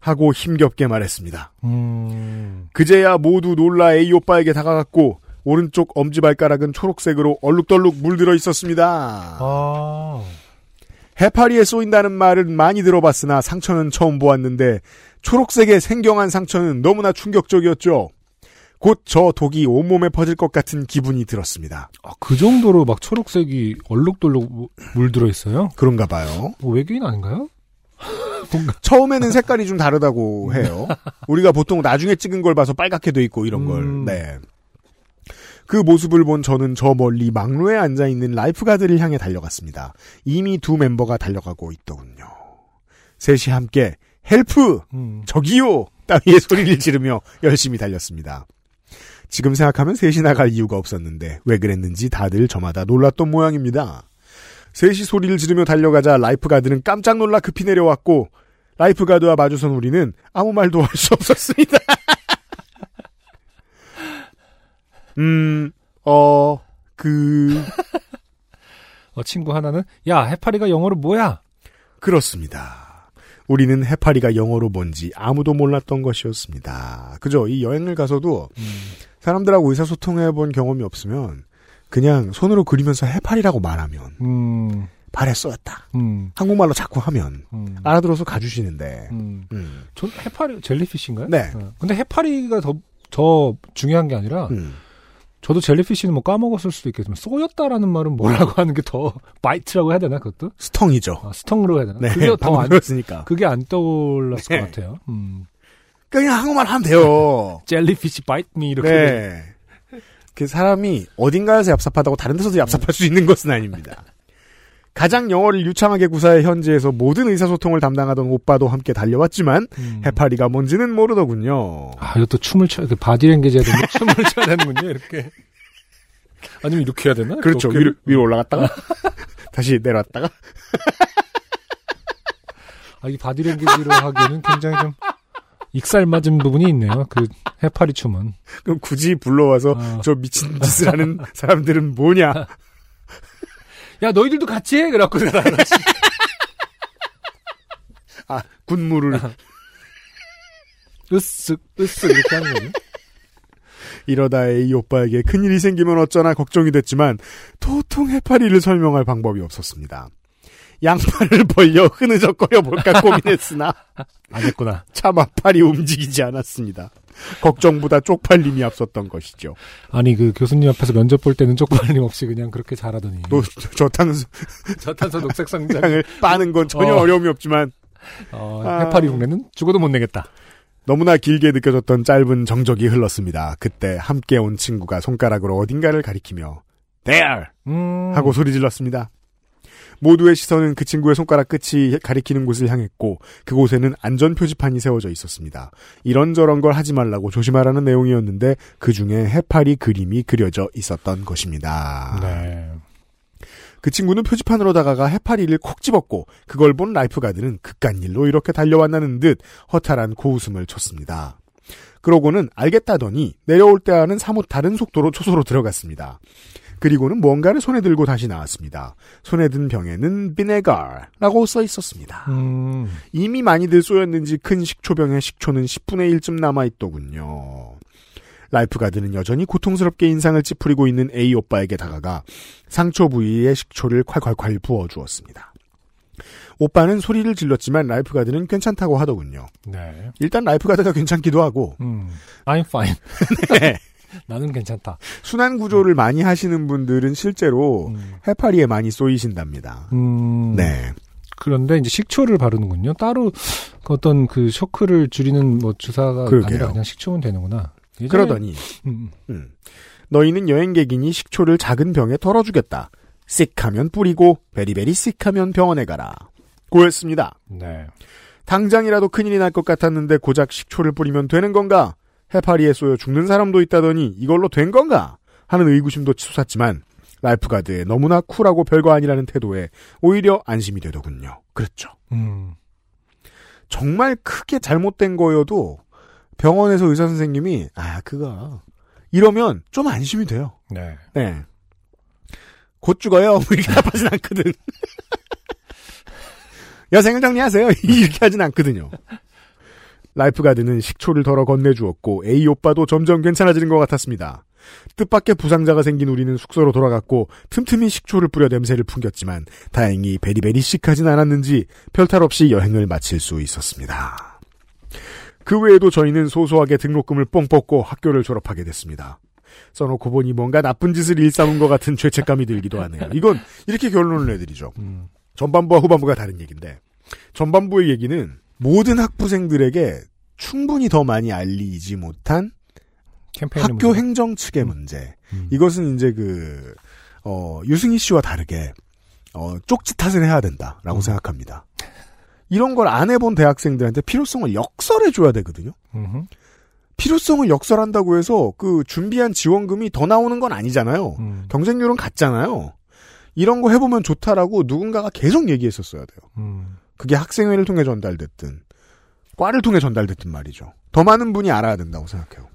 하고 힘겹게 말했습니다. 음. 그제야 모두 놀라 A 오빠에게 다가갔고 오른쪽 엄지발가락은 초록색으로 얼룩덜룩 물들어 있었습니다. 아. 해파리에 쏘인다는 말은 많이 들어봤으나 상처는 처음 보았는데 초록색의 생경한 상처는 너무나 충격적이었죠. 곧 저 독이 온몸에 퍼질 것 같은 기분이 들었습니다. 아, 그 정도로 막 초록색이 얼룩덜룩 무- 물들어 있어요? 그런가 봐요. 뭐 외계인 아닌가요? 처음에는 색깔이 좀 다르다고 해요. 우리가 보통 나중에 찍은 걸 봐서 빨갛게 돼 있고 이런 걸. 음. 네. 그 모습을 본 저는 저 멀리 망루에 앉아 있는 lifeguard를 향해 달려갔습니다. 이미 두 멤버가 달려가고 있더군요. 셋이 함께 help 음. 저기요! 따위의 소리를 지르며 열심히 달렸습니다. 지금 생각하면 셋이 나갈 이유가 없었는데 왜 그랬는지 다들 저마다 놀랐던 모양입니다. 셋이 소리를 지르며 달려가자 lifeguard는 깜짝 놀라 급히 내려왔고 lifeguard와 마주선 우리는 아무 말도 할 수 없었습니다. 음, 어, 그, 어, 친구 하나는 야 해파리가 영어로 뭐야? 그렇습니다. 우리는 해파리가 영어로 뭔지 아무도 몰랐던 것이었습니다. 그죠? 이 여행을 가서도 사람들하고 의사소통해 본 경험이 없으면 그냥 손으로 그리면서 해파리라고 말하면 음. 발에 쏘였다. 음. 한국말로 자꾸 하면 음. 알아들어서 가주시는데. 음. 음. 전 해파리 젤리피쉬인가요? 네. 어. 근데 해파리가 더 더 중요한 게 아니라 음. 저도 jellyfish는 뭐 까먹었을 수도 있겠지만 쏘였다라는 말은 뭐라고 하는 게 더 bite라고 해야 되나 그것도? stung이죠. 아, stung으로 해야 되나? 네. 그게 더 방금 안, 들었으니까. 그게 안 떠올랐을 네. 것 같아요. 음. 그냥 한국말 하면 돼요. jellyfish bite me 이렇게. 네. 그 사람이 어딘가에서 얍삽하다고 다른 데서도 얍삽할 수 있는 것은 아닙니다. 가장 영어를 유창하게 구사해 현지에서 모든 의사소통을 담당하던 오빠도 함께 달려왔지만 음. 해파리가 뭔지는 모르더군요. 아, 이것도 춤을 춰야 돼. 바디랭귀지 해야 되는데 춤을 춰야 되는군요, 이렇게. 아니면 이렇게 해야 되나? 그렇죠. 위로, 위로 올라갔다가 다시 내려왔다가 아, 이 바디랭귀지로 하기에는 굉장히 좀 익살 맞은 부분이 있네요. 그 해파리 춤은. 그럼 굳이 불러와서 어. 저 미친 짓을 하는 사람들은 뭐냐? 야, 너희들도 같이 해! 그래갖고. 아 군무를 으쓱, 으쓱 이렇게 하는 거죠. 이러다 이 오빠에게 큰일이 생기면 어쩌나 걱정이 됐지만 도통 해파리를 설명할 방법이 없었습니다. 양팔을 벌려 흐느적거려 볼까 고민했으나 안 했구나. 차마 팔이 움직이지 않았습니다. 걱정보다 쪽팔림이 앞섰던 것이죠. 아니, 그 교수님 앞에서 면접 볼 때는 쪽팔림 없이 그냥 그렇게 잘하더니. 또 저탄수량을 저탄소 녹색 상장. 빠는 건 전혀 어. 어. 려움이 없지만 어, 아. 해파리 흉내는 죽어도 못 내겠다. 너무나 길게 느껴졌던 짧은 정적이 흘렀습니다. 그때 함께 온 친구가 손가락으로 어딘가를 가리키며 There! 음. 하고 소리 질렀습니다. 모두의 시선은 그 친구의 손가락 끝이 가리키는 곳을 향했고 그곳에는 안전 표지판이 세워져 있었습니다. 이런저런 걸 하지 말라고 조심하라는 내용이었는데 그 중에 해파리 그림이 그려져 있었던 것입니다. 네. 그 친구는 표지판으로 다가가 해파리를 콕 집었고 그걸 본 lifeguard는 그깟 일로 이렇게 달려왔다는 듯 허탈한 코웃음을 쳤습니다. 그러고는 알겠다더니 내려올 때와는 사뭇 다른 속도로 초소로 들어갔습니다. 그리고는 뭔가를 손에 들고 다시 나왔습니다. 손에 든 병에는 vinegar라고 써 있었습니다. 음. 이미 많이들 쏘였는지 큰 식초병에 식초는 10분의 1쯤 남아있더군요. lifeguard는 여전히 고통스럽게 인상을 찌푸리고 있는 A 오빠에게 다가가 상처 부위에 식초를 콸콸콸 부어주었습니다. 오빠는 소리를 질렀지만 lifeguard는 괜찮다고 하더군요. 네. 일단 lifeguard가 괜찮기도 하고 음. I'm fine. 네. 나는 괜찮다. 수난 구조를 많이 하시는 분들은 실제로 음. 해파리에 많이 쏘이신답니다. 음, 네. 그런데 이제 식초를 바르는군요. 따로 그 어떤 그 쇼크를 줄이는 뭐 주사가 그러게요. 아니라 그냥 식초면 되는구나. 예전에- 그러더니 음, 음. 너희는 여행객이니 식초를 작은 병에 덜어주겠다. sick하면 뿌리고 very very sick하면 병원에 가라. 고였습니다. 네. 당장이라도 큰일이 날 것 같았는데 고작 식초를 뿌리면 되는 건가? 해파리에 쏘여 죽는 사람도 있다더니 이걸로 된 건가? 하는 의구심도 치솟았지만 lifeguard의 너무나 쿨하고 별거 아니라는 태도에 오히려 안심이 되더군요. 그렇죠. 음, 정말 크게 잘못된 거여도 병원에서 의사 선생님이 아 그거 이러면 좀 안심이 돼요. 네. 네. 곧 죽어요. 뭐 이렇게 답하진 않거든. 여생을 정리하세요. 이렇게 하진 않거든요. lifeguard는 식초를 덜어 건네주었고 A 오빠도 점점 괜찮아지는 것 같았습니다. 뜻밖의 부상자가 생긴 우리는 숙소로 돌아갔고 틈틈이 식초를 뿌려 냄새를 풍겼지만 다행히 베리베리 씩하진 않았는지 별탈 없이 여행을 마칠 수 있었습니다. 그 외에도 저희는 소소하게 등록금을 뻥 뽑고 학교를 졸업하게 됐습니다. 써놓고 보니 뭔가 나쁜 짓을 일삼은 것 같은 죄책감이 들기도 하네요. 이건 이렇게 결론을 내드리죠. 음, 전반부와 후반부가 다른 얘기인데 전반부의 얘기는 모든 학부생들에게 충분히 더 많이 알리지 못한 학교 뭐- 행정 측의 문제. 음. 이것은 이제 그, 어, 유승희 씨와 다르게, 어, 쪽지 탓을 해야 된다라고 음. 생각합니다. 이런 걸 안 해본 대학생들한테 필요성을 역설해줘야 되거든요. 음흠. 필요성을 역설한다고 해서 그 준비한 지원금이 더 나오는 건 아니잖아요. 음, 경쟁률은 같잖아요. 이런 거 해보면 좋다라고 누군가가 계속 얘기했었어야 돼요. 음, 그게 학생회를 통해 전달됐든 과를 통해 전달됐든 말이죠. 더 많은 분이 알아야 된다고 생각해요.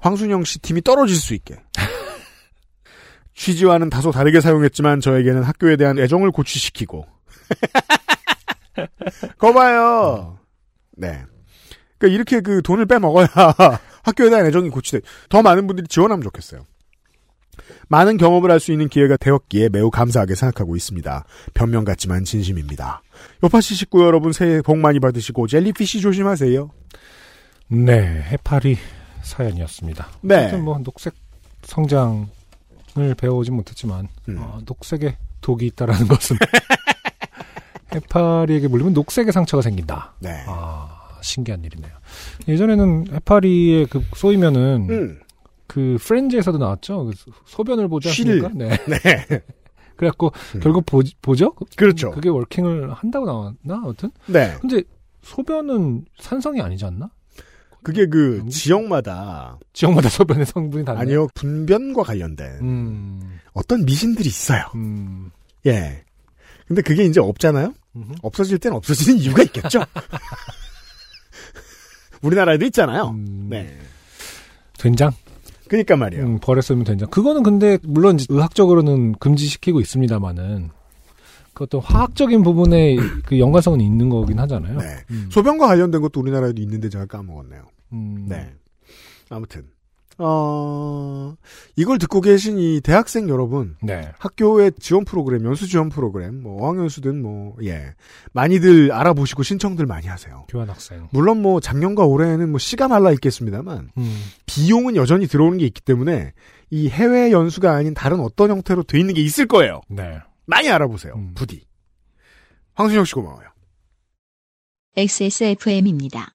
황순영 씨 팀이 떨어질 수 있게. 취지와는 다소 다르게 사용했지만 저에게는 학교에 대한 애정을 고취시키고. 거봐요. 네. 그러니까 이렇게 그 돈을 빼먹어야 학교에 대한 애정이 고치돼. 더 많은 분들이 지원하면 좋겠어요. 많은 경험을 할 수 있는 기회가 되었기에 매우 감사하게 생각하고 있습니다. 변명 같지만 진심입니다. 요파시 식구 여러분 새해 복 많이 받으시고 젤리피쉬 조심하세요. 네, 해파리 사연이었습니다. 네. 뭐 녹색 성장을 배워오지 못했지만 음. 어, 녹색에 독이 있다라는 것은 해파리에게 물리면 녹색의 상처가 생긴다. 네. 아 신기한 일이네요. 예전에는 해파리에 그 쏘이면은 음. 그 프렌즈에서도 나왔죠. 그 소변을 쉬를. 않습니까? 네. 네. 그래갖고 음. 결국 보, 보죠. 그렇죠. 그게 월킹을 한다고 나왔나? 아무튼 네. 근데 소변은 산성이 아니지 않나? 그게 그 음. 지역마다 지역마다 소변의 성분이 다르네. 아니요 분변과 관련된 음, 어떤 미신들이 있어요. 음, 예. 근데 그게 이제 없잖아요. 음흠. 없어질 땐 없어지는 이유가 있겠죠. 우리나라에도 있잖아요. 음, 네. 된장? 그러니까 말이에요. 음, 벌에 쓰면 된장. 그거는 근데 물론 의학적으로는 금지시키고 있습니다만은 그 어떤 화학적인 부분에 그 연관성은 있는 거긴 하잖아요. 네. 음, 소변과 관련된 것도 우리나라에도 있는데 제가 까먹었네요. 음, 네. 아무튼 어 이걸 듣고 계신 이 대학생 여러분 네. 학교의 지원 프로그램, 연수 지원 프로그램, 뭐 어학연수든 뭐 예. 많이들 알아보시고 신청들 많이 하세요. 교환학생. 물론 뭐 작년과 올해는 뭐 씨가 말라 있겠습니다만 음, 비용은 여전히 들어오는 게 있기 때문에 이 해외 연수가 아닌 다른 어떤 형태로 돼 있는 게 있을 거예요. 네. 많이 알아보세요. 음. 부디. 황순혁 씨 고마워요. XSFM입니다.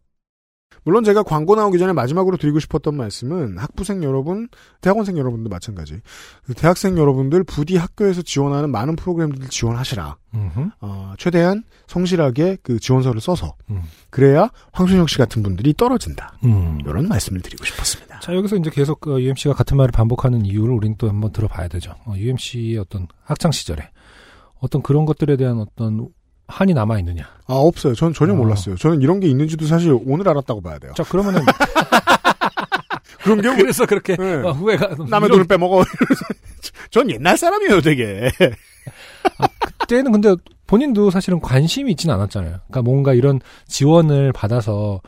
물론 제가 광고 나오기 전에 마지막으로 드리고 싶었던 말씀은 학부생 여러분, 대학원생 여러분도 마찬가지. 그 대학생 여러분들 부디 학교에서 지원하는 많은 프로그램들 지원하시라. 음흠. 어, 최대한 성실하게 그 지원서를 써서 음. 그래야 황순혁 씨 같은 분들이 떨어진다. 음. 이런 말씀을 드리고 싶었습니다. 자, 여기서 이제 계속 어, UMC가 같은 말을 반복하는 이유를 우리는 또 한번 들어봐야 되죠. 어, UMC의 어떤 학창 시절에 어떤 그런 것들에 대한 어떤 한이 남아 있느냐. 아 없어요. 전 전혀 어. 몰랐어요. 저는 이런 게 있는지도 사실 오늘 알았다고 봐야 돼요. 자, 그러면은 그런 게 그래서 그렇게 네. 어, 후회가 남의 돈을 빼먹어. 전 옛날 사람이에요, 되게. 그때는 근데 본인도 사실은 관심이 있지는 않았잖아요. 그러니까 뭔가 이런 지원을 받아서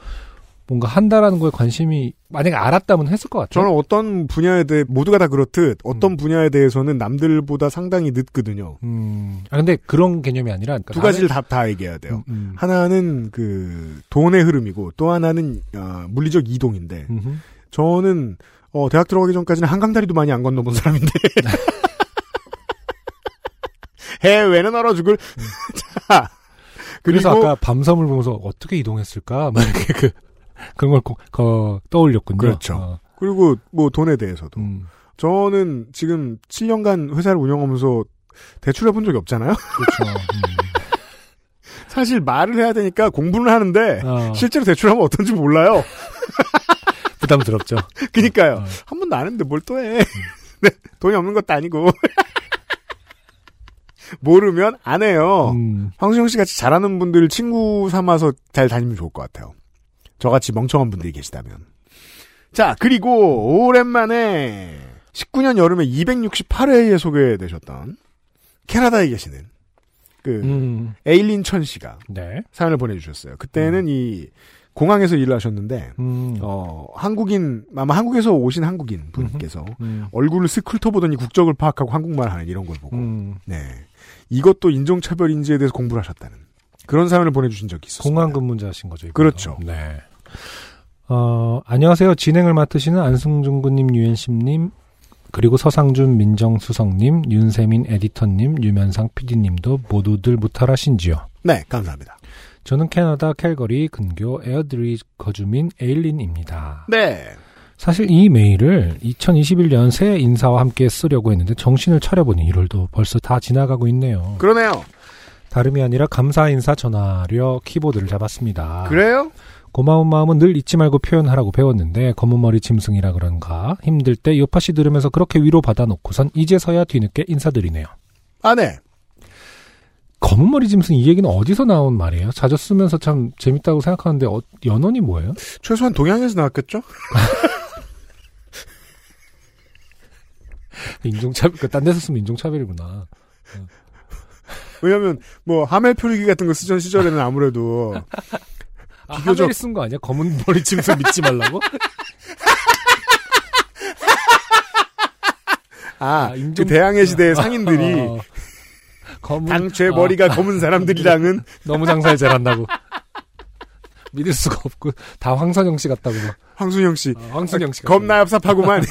뭔가 한다라는 거에 관심이 만약에 알았다면 했을 것 같아요. 저는 어떤 분야에 대해 모두가 다 그렇듯 어떤 분야에 대해서는 남들보다 상당히 늦거든요. 음. 아 근데 그런 개념이 아니라 그러니까 두 가지를 다, 다 얘기해야 돼요. 음, 음. 하나는 그 돈의 흐름이고 또 하나는 어, 물리적 이동인데 음흠. 저는 어, 대학 들어가기 전까지는 한강다리도 많이 안 건너본 사람인데 해외는 얼어 죽을 자 그리고 그래서 아까 밤섬을 보면서 어떻게 이동했을까? 막 이렇게 그 그런 걸 고- 거- 떠올렸군요. 그렇죠. 어, 그리고 뭐 돈에 대해서도 음, 저는 지금 7년간 회사를 운영하면서 대출해 본 적이 없잖아요. 그렇죠. 음. 사실 말을 해야 되니까 공부는 하는데 어, 실제로 대출하면 어떤지 몰라요. 부담스럽죠. 그니까요. 어. 한 번도 안 했는데 뭘 또 해. 네, 돈이 없는 것도 아니고. 모르면 안 해요. 음, 황수영 씨 같이 잘하는 분들 친구 삼아서 잘 다니면 좋을 것 같아요. 저같이 멍청한 분들이 계시다면. 자, 그리고 오랜만에 19년 여름에 268회에 소개되셨던 캐나다에 계시는 그 음, 에일린 천 씨가 네. 사연을 보내주셨어요. 그때는 이 공항에서 일을 하셨는데 음, 어, 한국인, 아마 한국에서 오신 한국인 분께서 음, 얼굴을 쓱 훑어보더니 국적을 파악하고 한국말 하는 이런 걸 보고, 음. 네. 이것도 인종차별인지에 대해서 공부를 하셨다는 그런 사연을 보내주신 적이 있었습니다. 공항 근무자신 거죠. 이분도. 그렇죠. 네. 어, 안녕하세요. 진행을 맡으시는 안승준 군님, 유엠씨님, 그리고 서상준 민정수석님, 윤세민 에디터님, 유면상 PD님도 모두들 무탈하신지요. 네, 감사합니다. 저는 캐나다 캘거리 근교 에어드리 거주민 에일린입니다. 네. 사실 이 메일을 2021년 새 인사와 함께 쓰려고 했는데 정신을 차려보니 1월도 벌써 다 지나가고 있네요. 그러네요. 다름이 아니라 감사 인사 전하려 키보드를 잡았습니다. 그래요? 고마운 마음은 늘 잊지 말고 표현하라고 배웠는데 검은 머리 짐승이라 그런가 힘들 때 요파시 들으면서 그렇게 위로 받아 놓고선 이제서야 뒤늦게 인사드리네요. 아, 네. 검은 머리 짐승 이 얘기는 어디서 나온 말이에요? 자주 쓰면서 참 재밌다고 생각하는데 어, 연원이 뭐예요? 최소한 동양에서 나왔겠죠? 인종차별, 그딴 데서 쓰면 인종차별이구나. 왜냐면, 뭐, 하멜 표류기 같은 거 쓰던 시절에는 아무래도, 아, 비교적- 하멜이 쓴거 아니야? 검은 머리 짐승 믿지 말라고? 아, 아, 인종- 그 대항해 시대의 상인들이, 어, 검은 당최 아, 머리가 검은 사람들이랑은, 너무 장사를 잘한다고. 믿을 수가 없고 다 황선영 씨 같다고 막. 황순영 씨, 아, 황순영 씨. 겁나 얍삽하구만.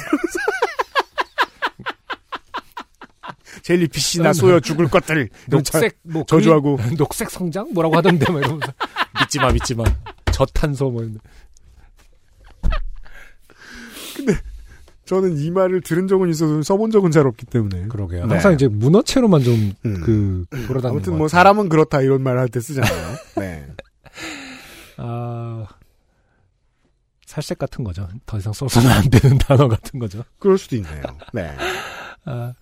젤리피쉬나 쏘여 죽을 것들. 녹색 뭐 저주하고. 녹색 성장 뭐라고 하던데 막 이러면서 믿지 마 믿지 마 저탄소 뭐 이런 저는 이 말을 들은 적은 있어도 써본 적은 잘 없기 때문에. 그러게요. 네. 항상 이제 문어체로만 좀그 음. 돌아다니는 아무튼 것뭐 같아요. 사람은 그렇다 이런 말 할 때 쓰잖아요. 네. 아 살색 같은 거죠. 더 이상 써서는 안 되는 단어 같은 거죠. 그럴 수도 있네요. 네. 아,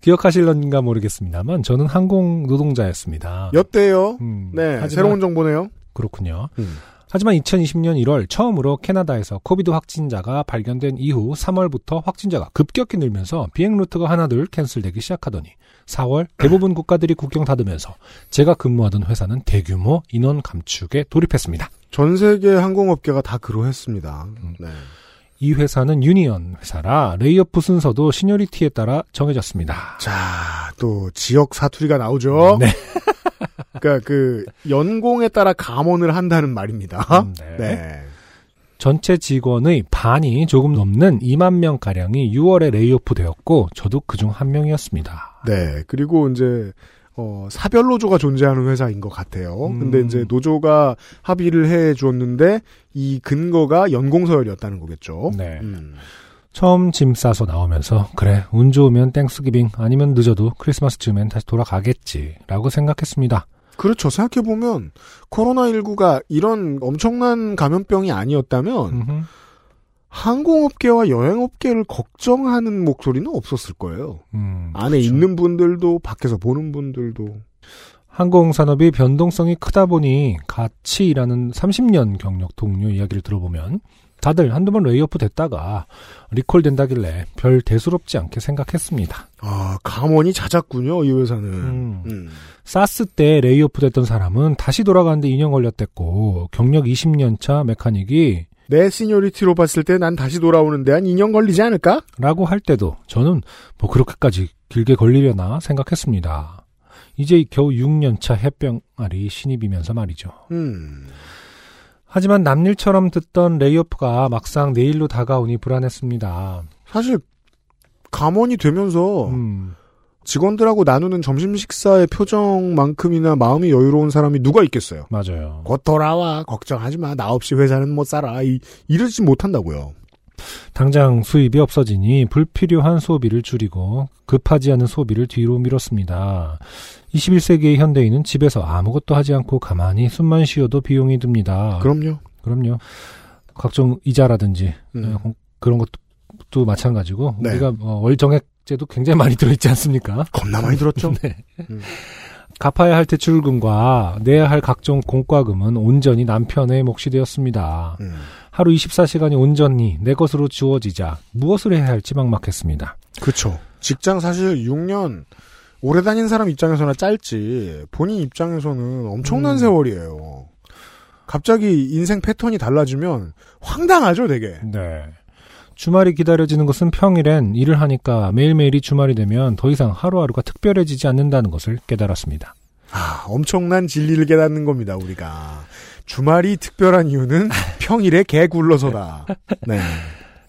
기억하실런가 모르겠습니다만 저는 항공 노동자였습니다. 였대요. 음, 네. 하지만- 새로운 정보네요. 그렇군요. 음. 하지만 2020년 1월 처음으로 캐나다에서 COVID 확진자가 발견된 이후 3월부터 확진자가 급격히 늘면서 비행 루트가 하나둘 cancel되기 시작하더니 4월 대부분 국가들이 국경 닫으면서 제가 근무하던 회사는 대규모 인원 감축에 돌입했습니다. 전 세계 항공업계가 다 그러했습니다. 네. 이 회사는 union 회사라 layoff 순서도 seniority에 따라 정해졌습니다. 자, 또 지역 사투리가 나오죠. 네. 그러니까 그 연공에 따라 감원을 한다는 말입니다. 음, 네. 네. 전체 직원의 반이 조금 넘는 2만 명 가량이 6월에 layoff 되었고 저도 그중 한 명이었습니다. 네. 그리고 이제 어, 사별 노조가 존재하는 회사인 것 같아요. 음. 근데 이제 노조가 합의를 해 주었는데 이 근거가 연공서열이었다는 거겠죠. 네. 음. 처음 짐 싸서 나오면서 그래 운 좋으면 땡스기빙 아니면 늦어도 크리스마스쯤엔 다시 돌아가겠지라고 생각했습니다. 그렇죠. 생각해보면, 코로나19가 이런 엄청난 감염병이 아니었다면, 음흠. 항공업계와 여행업계를 걱정하는 목소리는 없었을 거예요. 음, 안에 그렇죠. 있는 분들도, 밖에서 보는 분들도. 항공산업이 변동성이 크다 보니 같이 일하는 30년 경력 동료 이야기를 들어보면 다들 한두 번 layoff 됐다가 리콜 된다길래 별 대수롭지 않게 생각했습니다. 아, 감원이 잦았군요, 이 회사는. 음. 음. 사스 때 layoff 됐던 사람은 다시 돌아가는데 2년 걸렸댔고 경력 20년 차 메카닉이 내 seniority로 봤을 때 난 다시 돌아오는데 한 2년 걸리지 않을까? 라고 할 때도 저는 뭐 그렇게까지 길게 걸리려나 생각했습니다. 이제 겨우 6년 차 햇병아리 신입이면서 말이죠. 음. 하지만 남일처럼 듣던 레이오프가 막상 내일로 다가오니 불안했습니다. 사실, 감원이 되면서 음, 직원들하고 나누는 점심 식사의 표정만큼이나 마음이 여유로운 사람이 누가 있겠어요? 맞아요. 곧 돌아와. 걱정하지 마. 나 없이 회사는 못 살아. 이, 이러지 못한다고요. 당장 수입이 없어지니 불필요한 소비를 줄이고 급하지 않은 소비를 뒤로 미뤘습니다. 21세기의 현대인은 집에서 아무것도 하지 않고 가만히 숨만 쉬어도 비용이 듭니다. 그럼요. 그럼요. 각종 이자라든지 음. 어, 그런 것도 마찬가지고 네. 우리가 어, 월 정액제도 굉장히 많이 들어있지 않습니까? 겁나 많이 들었죠? 네. 음. 갚아야 할 대출금과 내야 할 각종 공과금은 온전히 남편의 몫이 되었습니다. 음. 하루 24시간이 온전히 내 것으로 주어지자 무엇을 해야 할지 막막했습니다. 그쵸. 직장 사실 6년 오래 다닌 사람 입장에서나 짧지 본인 입장에서는 엄청난 음. 세월이에요. 갑자기 인생 패턴이 달라지면 황당하죠, 되게. 네. 주말이 기다려지는 것은 평일엔 일을 하니까 매일매일이 주말이 되면 더 이상 하루하루가 특별해지지 않는다는 것을 깨달았습니다. 아, 엄청난 진리를 깨닫는 겁니다, 우리가. 주말이 특별한 이유는 평일에 개 굴러서다. 네.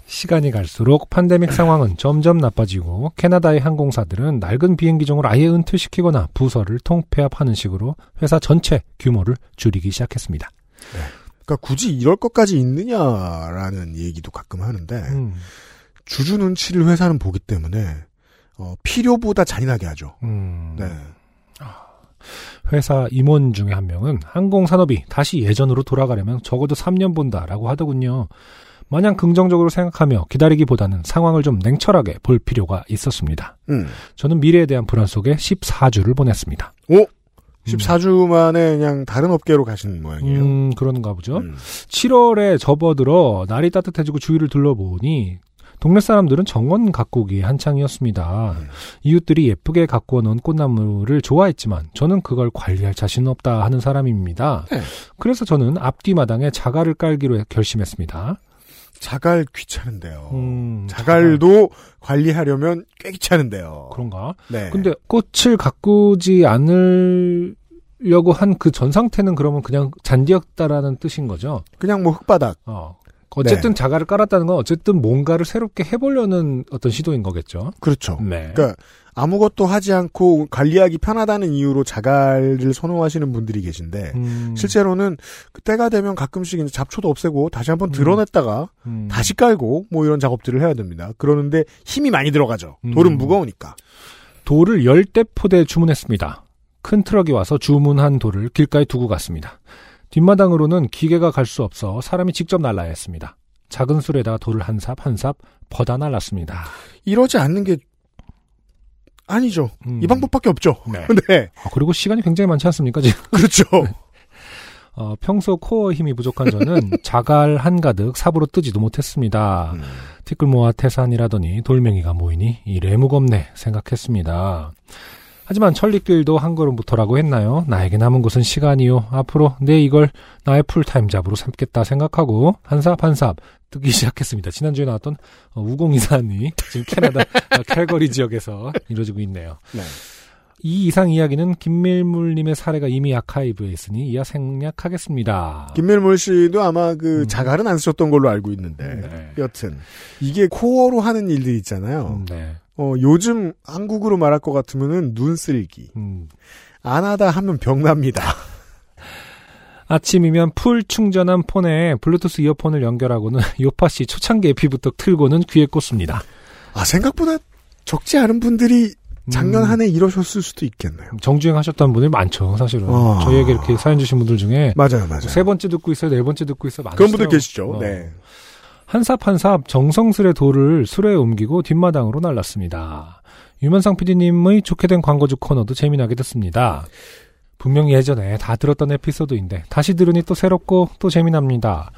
시간이 갈수록 팬데믹 상황은 점점 나빠지고 캐나다의 항공사들은 낡은 비행기 종을 아예 은퇴시키거나 부서를 통폐합하는 식으로 회사 전체 규모를 줄이기 시작했습니다. 그러니까 굳이 이럴 것까지 있느냐라는 얘기도 가끔 하는데 음, 주주 눈치를 회사는 보기 때문에 어, 필요보다 잔인하게 하죠. 음. 네. 회사 임원 중에 한 명은 항공산업이 다시 예전으로 돌아가려면 적어도 3년 본다라고 하더군요. 마냥 긍정적으로 생각하며 기다리기보다는 상황을 좀 냉철하게 볼 필요가 있었습니다. 음. 저는 미래에 대한 불안 속에 14주를 보냈습니다. 오 14주 만에 그냥 다른 업계로 가시는 모양이에요. 음, 그런가 보죠. 음. 7월에 접어들어 날이 따뜻해지고 주위를 둘러보니 동네 사람들은 정원 가꾸기에 한창이었습니다. 음. 이웃들이 예쁘게 가꾸어 놓은 꽃나무를 좋아했지만 저는 그걸 관리할 자신은 없다 하는 사람입니다. 네. 그래서 저는 앞뒤 마당에 자갈을 깔기로 결심했습니다. 자갈 귀찮은데요. 음, 자갈도 관리하려면 꽤 귀찮은데요. 그런가? 네. 근데 꽃을 가꾸지 않으려고 한 그 전 상태는 그러면 그냥 잔디였다라는 뜻인 거죠. 그냥 뭐 흙바닥. 어. 어쨌든 네. 자갈을 깔았다는 건 어쨌든 뭔가를 새롭게 해보려는 어떤 시도인 거겠죠. 그렇죠. 네. 그러니까 아무것도 하지 않고 관리하기 편하다는 이유로 자갈을 선호하시는 분들이 계신데 음, 실제로는 그 때가 되면 가끔씩 이제 잡초도 없애고 다시 한번 음. 들어냈다가 음, 다시 깔고 뭐 이런 작업들을 해야 됩니다. 그러는데 힘이 많이 들어가죠. 돌은 음. 무거우니까. 돌을 열댓 포대 주문했습니다. 큰 트럭이 와서 주문한 돌을 길가에 두고 갔습니다. 뒷마당으로는 기계가 갈 수 없어 사람이 직접 날라야 했습니다. 작은 수레다가 돌을 한 삽 한삽 퍼다 날랐습니다. 이러지 않는 게 아니죠. 음. 이 방법밖에 없죠. 네. 네. 아, 그리고 시간이 굉장히 많지 않습니까, 지금? 그렇죠. 어, 평소 코어 힘이 부족한 저는 자갈 한가득 삽으로 뜨지도 못했습니다. 음. 티끌모아 태산이라더니 돌멩이가 모이니 이래 무겁네 생각했습니다. 하지만 천리길도 한 걸음부터라고 했나요? 나에게 남은 것은 시간이요. 앞으로 내 이걸 나의 풀타임 잡으로 삼겠다 생각하고 한삽 한삽 뜨기 시작했습니다. 지난주에 나왔던 어, 우공이산이 지금 캐나다 어, 캘거리 지역에서 이루어지고 있네요. 네. 이 이상 이야기는 김밀물님의 사례가 이미 아카이브에 있으니 이하 생략하겠습니다. 김밀물 씨도 아마 그 음. 자갈은 안 쓰셨던 걸로 알고 있는데 네. 여튼 이게 코어로 하는 일들 있잖아요. 음, 네. 어, 요즘 한국으로 말할 것 같으면은 눈 쓸기. 음. 안 하다 하면 병납니다. 아침이면 full 충전한 폰에 블루투스 이어폰을 연결하고는 요파씨 초창기 에피부터 틀고는 귀에 꽂습니다. 아, 생각보다 적지 않은 분들이 작년 음. 한해 이러셨을 수도 있겠네요. 정주행 하셨던 분들이 많죠, 사실은. 아. 저희에게 이렇게 사연 주신 분들 중에 맞아요, 맞아요. 세 번째 듣고 있어요, 네 번째 듣고 있어요. 그런 분들 많으시더라고요. 계시죠. 어. 네. 한삽 한삽 정성스레 돌을 수레에 옮기고 뒷마당으로 날랐습니다. 유면상 PD님의 좋게 된 광고주 코너도 재미나게 듣습니다. 분명 예전에 다 들었던 에피소드인데 다시 들으니 또 새롭고 또 재미납니다.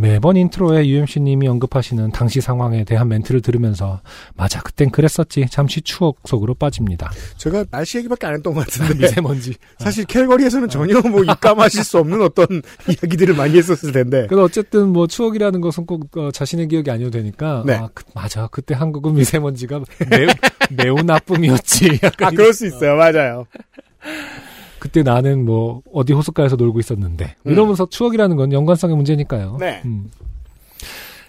매번 인트로에 UMC님이 언급하시는 당시 상황에 대한 멘트를 들으면서 맞아 그땐 그랬었지 잠시 추억 속으로 빠집니다. 제가 날씨 얘기밖에 안 했던 것 같은데 미세먼지. 사실 캘거리에서는 전혀 뭐 실감하실 수 없는 어떤 이야기들을 많이 했었을 텐데 그래도 어쨌든 뭐 추억이라는 것은 꼭 어, 자신의 기억이 아니어도 되니까 네. 아, 그- 맞아 그때 한국은 미세먼지가 매우, 매우 나쁨이었지. 약간 아 그럴 수 있어요 맞아요 그때 나는 뭐 어디 호숫가에서 놀고 있었는데 음. 이러면서 추억이라는 건 연관성의 문제니까요. 네. 음.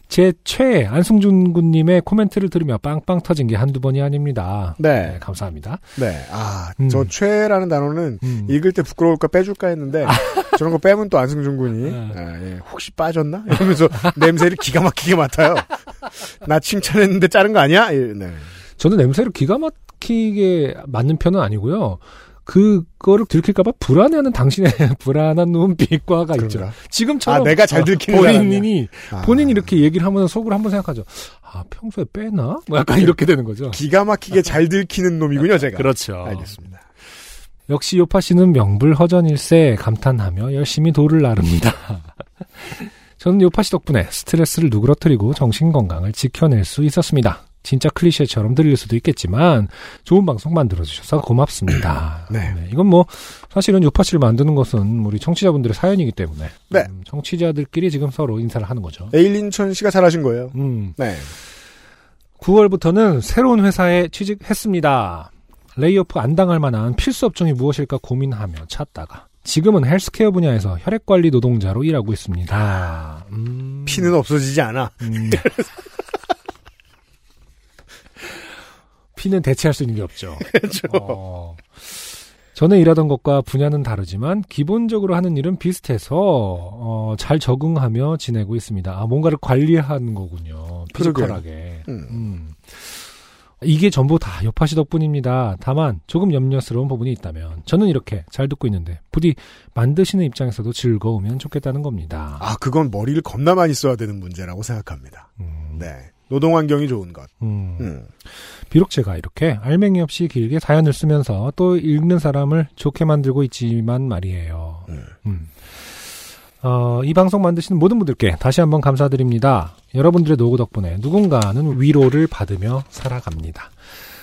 제 최애 안승준 군님의 코멘트를 들으며 빵빵 터진 게 한두 번이 아닙니다. 네. 감사합니다. 네. 아, 음. 저 최라는 단어는 음. 읽을 때 부끄러울까 빼줄까 했는데 저런 거 빼면 또 안승준 군이 네. 아, 예, 혹시 빠졌나? 이러면서 냄새를 기가 막히게 맡아요. 나 칭찬했는데 자른 거 아니야? 예, 네. 저는 냄새를 기가 막히게 맡는 편은 아니고요. 그거를 들킬까봐 불안해하는 당신의 불안한 눈빛과가 있죠. 지금처럼 아, 내가 잘 들키는 본인이 아. 본인이 이렇게 얘기를 하면 속으로 한번 생각하죠. 아 평소에 빼나? 뭐 약간 이렇게 되는 거죠. 기가 막히게 잘 들키는 놈이군요, 제가. 그렇죠. 알겠습니다. 역시 요파 씨는 명불허전일세 감탄하며 열심히 돌을 나릅니다. 저는 요파 씨 덕분에 스트레스를 누그러뜨리고 정신 건강을 지켜낼 수 있었습니다. 진짜 클리셰처럼 들릴 수도 있겠지만 좋은 방송 만들어 주셔서 고맙습니다. 네. 이건 뭐 사실은 요파 씨를 만드는 것은 우리 청취자분들의 사연이기 때문에 네. 음, 청취자들끼리 지금 서로 인사를 하는 거죠. 에일린천 씨가 잘하신 거예요. 음, 네. 9월부터는 새로운 회사에 취직했습니다. 레이오프 안 당할 만한 필수 업종이 무엇일까 고민하며 찾다가 지금은 헬스케어 분야에서 혈액관리 노동자로 일하고 있습니다. 음, 피는 없어지지 않아. 음. 피는 대체할 수 있는 게 없죠. 그렇죠. 어, 전에 일하던 것과 분야는 다르지만 기본적으로 하는 일은 비슷해서 어, 잘 적응하며 지내고 있습니다. 아, 뭔가를 관리하는 거군요. 피지컬하게. 음. 음. 이게 전부 다 여파시 덕분입니다. 다만 조금 염려스러운 부분이 있다면 저는 이렇게 잘 듣고 있는데 부디 만드시는 입장에서도 즐거우면 좋겠다는 겁니다. 아, 그건 머리를 겁나 많이 써야 되는 문제라고 생각합니다. 음, 네. 노동 환경이 좋은 것. 음. 음. 비록 제가 이렇게 알맹이 없이 길게 사연을 쓰면서 또 읽는 사람을 좋게 만들고 있지만 말이에요. 음. 음. 어, 이 방송 만드시는 모든 분들께 다시 한번 감사드립니다. 여러분들의 노고 덕분에 누군가는 위로를 받으며 살아갑니다.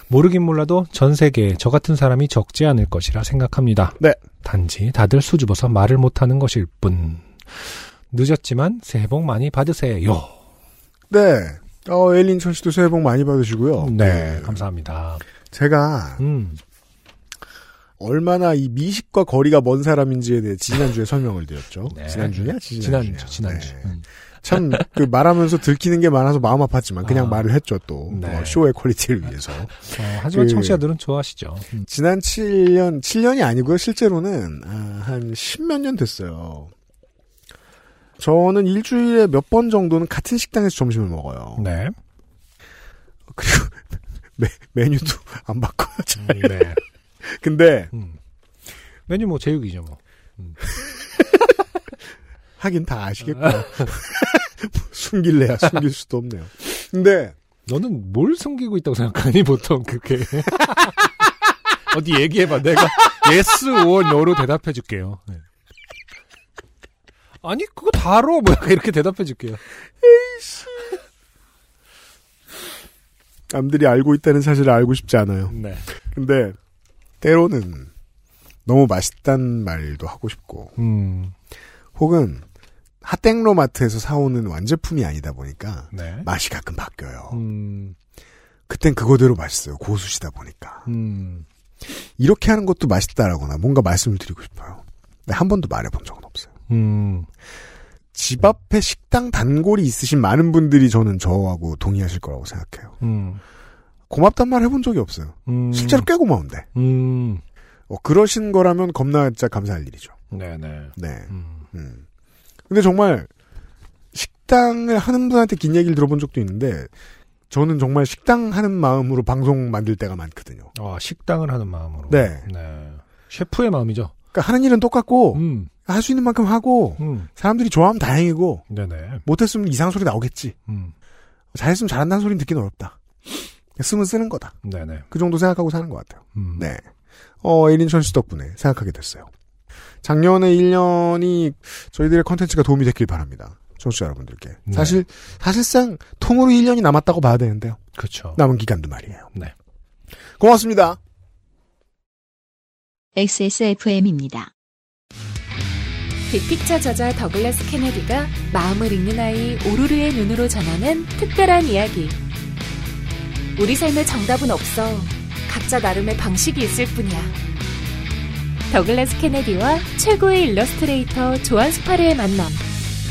모르긴 몰라도 전 세계에 저 같은 사람이 적지 않을 것이라 생각합니다. 네. 단지 다들 수줍어서 말을 못하는 것일 뿐. 늦었지만 새해 복 많이 받으세요. 네. 어, 에일린천 씨도 새해 복 많이 받으시고요. 네, 감사합니다. 제가 음, 얼마나 이 미식과 거리가 먼 사람인지에 대해 지난주에 설명을 드렸죠. 네. 지난주냐? 지난주, 지난주. 네. 음. 참, 그 말하면서 들키는 게 많아서 마음 아팠지만 그냥 아. 말을 했죠, 또. 네. 어, 쇼의 quality를 위해서. 어, 하지만 그- 청취자들은 좋아하시죠. 음. 지난 7년, 7년이 아니고요. 실제로는, 아, 한 10몇 년 됐어요. 저는 일주일에 몇 번 정도는 같은 식당에서 점심을 먹어요. 네. 그리고 메, 메뉴도 안 바꿔요. 잘. 음, 네. 근데 음. 메뉴 뭐 제육이죠, 뭐. 하긴 다 아시겠구나. 숨길래야 숨길 수도 없네요. 근데 너는 뭘 숨기고 있다고 생각하니, 보통 그게. 어디 얘기해봐. 내가 yes or no로 대답해줄게요. 네. 아니, 그거 다 알아. 뭐 약간 이렇게 대답해 줄게요. 남들이 알고 있다는 사실을 알고 싶지 않아요. 네. 근데 때로는 너무 맛있단 말도 하고 싶고 음, 혹은 핫땡로 마트에서 사오는 완제품이 아니다 보니까 네. 맛이 가끔 바뀌어요. 음, 그땐 그거대로 맛있어요. 고수시다 보니까. 음, 이렇게 하는 것도 맛있다라거나 뭔가 말씀을 드리고 싶어요. 근데 한 번도 말해본 적은 없어요. 음, 집 앞에 식당 단골이 있으신 많은 분들이 저는 저하고 동의하실 거라고 생각해요. 음, 고맙단 말 해본 적이 없어요. 음. 실제로 꽤 고마운데. 음, 어, 그러신 거라면 겁나 진짜 감사할 일이죠. 네네. 네. 음, 음. 근데 정말 식당을 하는 분한테 긴 얘기를 들어본 적도 있는데 저는 정말 식당 하는 마음으로 방송 만들 때가 많거든요. 아, 식당을 하는 마음으로. 네. 네. 셰프의 마음이죠. 그러니까 하는 일은 똑같고 음, 할 수 있는 만큼 하고 음, 사람들이 좋아하면 다행이고 네네. 못했으면 이상 소리 나오겠지. 음, 잘했으면 잘한다는 소리는 듣기는 어렵다. 쓰면 쓰는 거다. 네네. 그 정도 생각하고 사는 것 같아요. 음, 네. 어, 에린천 씨 덕분에 생각하게 됐어요. 작년에 1년이 저희들의 컨텐츠가 도움이 됐길 바랍니다. 청취자 여러분들께. 네. 사실 사실상 통으로 1년이 남았다고 봐야 되는데요. 그렇죠. 남은 기간도 말이에요. 네. 고맙습니다. XSFM입니다. 빅픽처 저자 더글라스 케네디가 마음을 읽는 아이 오루르의 눈으로 전하는 특별한 이야기. 우리 삶에 정답은 없어. 각자 나름의 방식이 있을 뿐이야. 더글라스 케네디와 최고의 일러스트레이터 조한 스파르의 만남.